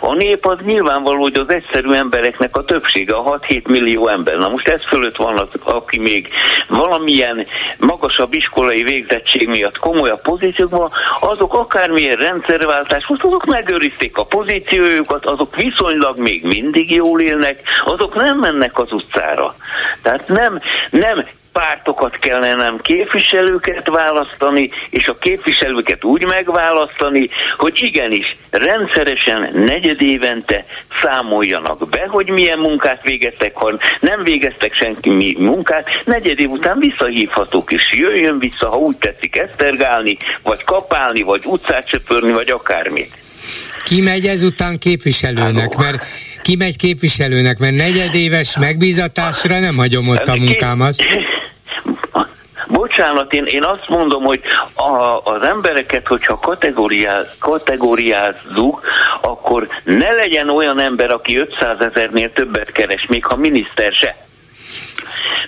A nép az nyilvánvaló, hogy az egyszerű embereknek a többsége, a 6-7 millió ember. Na most ez fölött van az, aki még valamilyen magasabb iskolai végzettség miatt komolyabb pozíciókban, azok akármilyen rendszerváltás, most azok megőrizték a pozíciójukat, azok viszonylag még mindig jól élnek, azok nem mennek az utcára. Tehát nem, nem pártokat kellene nem képviselőket választani, és a képviselőket úgy megválasztani, hogy igenis rendszeresen negyedévente számoljanak be, hogy milyen munkát végeztek, ha nem végeztek senki mi munkát, negyed év után visszahívhatók, és jöjjön vissza, ha úgy tetszik esztergálni, vagy kapálni, vagy utcát söpörni, vagy akármit. Ki megy ezután képviselőnek? Mert ki megy képviselőnek, mert negyedéves megbízatásra nem hagyom ott a munkámat. Bocsánat, én, én azt mondom, hogy a, az embereket, hogyha kategóriáz, kategóriázzuk, akkor ne legyen olyan ember, aki 500 ezernél többet keres, még ha miniszter se.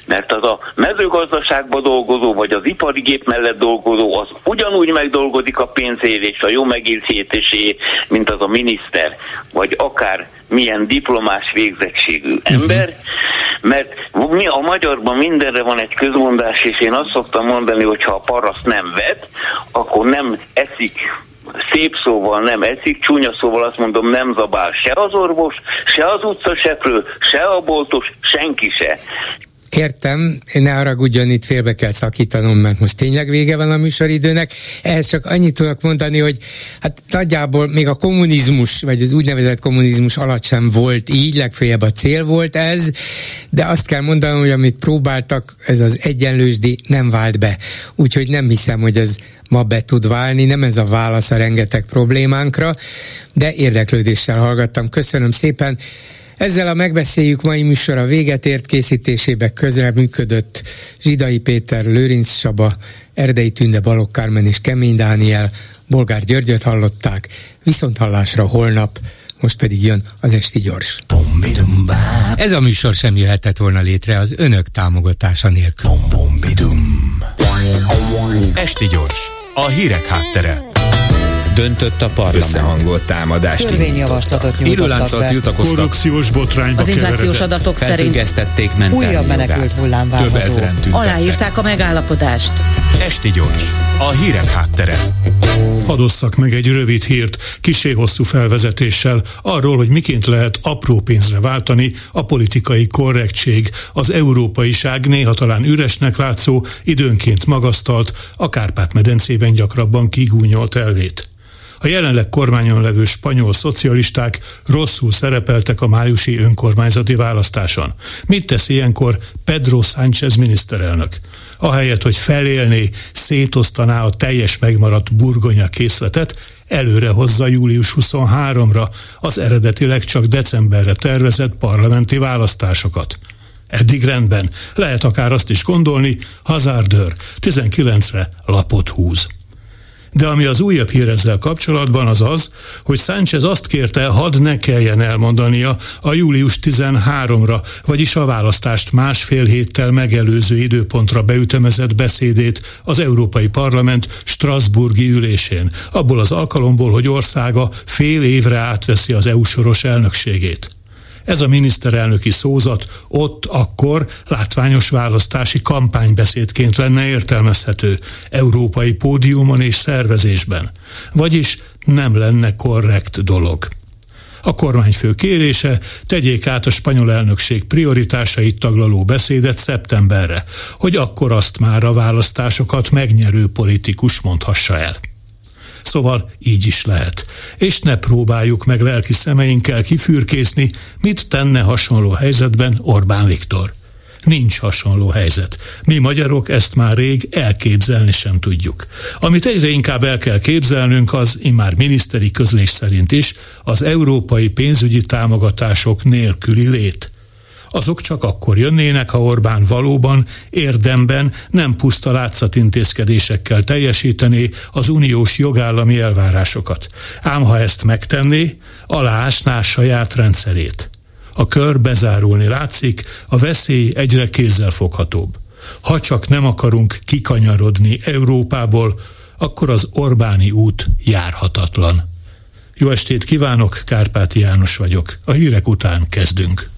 Mert az a mezőgazdaságban dolgozó, vagy az ipari gép mellett dolgozó, az ugyanúgy megdolgozik a pénzért és a jó megélhetésé, mint az a miniszter, vagy akár milyen diplomás végzettségű ember, mert mi a magyarban mindenre van egy közmondás, és én azt szoktam mondani, hogy ha a paraszt nem vet, akkor nem eszik szép szóval nem eszik, csúnya szóval azt mondom, nem zabál se az orvos, se az utcaseprő, se a boltos, senki se. Értem, ne haragudjon, itt félbe kell szakítanom, mert most tényleg vége van a műsoridőnek. Ehhez csak annyit tudok mondani, hogy hát nagyjából még a kommunizmus, vagy az úgynevezett kommunizmus alatt sem volt így, legfeljebb a cél volt ez, de azt kell mondanom, hogy amit próbáltak, ez az egyenlősdi nem vált be. Úgyhogy nem hiszem, hogy ez ma be tud válni, nem ez a válasz a rengeteg problémánkra, de érdeklődéssel hallgattam. Köszönöm szépen. Ezzel a megbeszéljük mai műsora véget ért készítésébe közre működött Zsidai Péter, Lőrinc Saba, Erdei Tünde, Balogh Kármen és Kemény Dániel, Bolgár Györgyöt hallották, viszont hallásra holnap Most pedig jön az Esti Gyors. Ez a műsor sem jöhetett volna létre az önök támogatása nélkül. Esti Gyors, a hírek háttere döntött a parlament. Összehangolt támadást Törvényjavaslatot nyújtottak be. tiltakoztak. Korrupciós botrányba Az inflációs adatok szerint újabb menekült hullám várható. Aláírták a megállapodást. Esti gyors, a hírek háttere. Hadosszak meg egy rövid hírt, kisé hosszú felvezetéssel arról, hogy miként lehet apró pénzre váltani a politikai korrektség, az európaiság néha talán üresnek látszó, időnként magasztalt, a Kárpát-medencében gyakrabban kigúnyolt elvét. A jelenleg kormányon levő spanyol szocialisták rosszul szerepeltek a májusi önkormányzati választáson. Mit tesz ilyenkor Pedro Sánchez miniszterelnök? Ahelyett, hogy felélné, szétosztaná a teljes megmaradt burgonya készletet, előre hozza július 23-ra az eredetileg csak decemberre tervezett parlamenti választásokat. Eddig rendben, lehet akár azt is gondolni, hazárdőr, 19-re lapot húz. De ami az újabb hír ezzel kapcsolatban az az, hogy Sánchez azt kérte, hadd ne kelljen elmondania a július 13-ra, vagyis a választást másfél héttel megelőző időpontra beütemezett beszédét az Európai Parlament Strasburgi ülésén, abból az alkalomból, hogy országa fél évre átveszi az EU soros elnökségét. Ez a miniszterelnöki szózat ott akkor látványos választási kampánybeszédként lenne értelmezhető európai pódiumon és szervezésben, vagyis nem lenne korrekt dolog. A kormányfő kérése tegyék át a spanyol elnökség prioritásait taglaló beszédet szeptemberre, hogy akkor azt már a választásokat megnyerő politikus mondhassa el. Szóval így is lehet. És ne próbáljuk meg lelki szemeinkkel kifürkészni, mit tenne hasonló helyzetben Orbán Viktor. Nincs hasonló helyzet. Mi magyarok ezt már rég elképzelni sem tudjuk. Amit egyre inkább el kell képzelnünk, az immár miniszteri közlés szerint is az európai pénzügyi támogatások nélküli lét azok csak akkor jönnének, ha Orbán valóban érdemben nem puszta látszatintézkedésekkel teljesítené az uniós jogállami elvárásokat. Ám ha ezt megtenné, aláásná saját rendszerét. A kör bezárulni látszik, a veszély egyre kézzelfoghatóbb. Ha csak nem akarunk kikanyarodni Európából, akkor az Orbáni út járhatatlan. Jó estét kívánok, Kárpáti János vagyok. A hírek után kezdünk.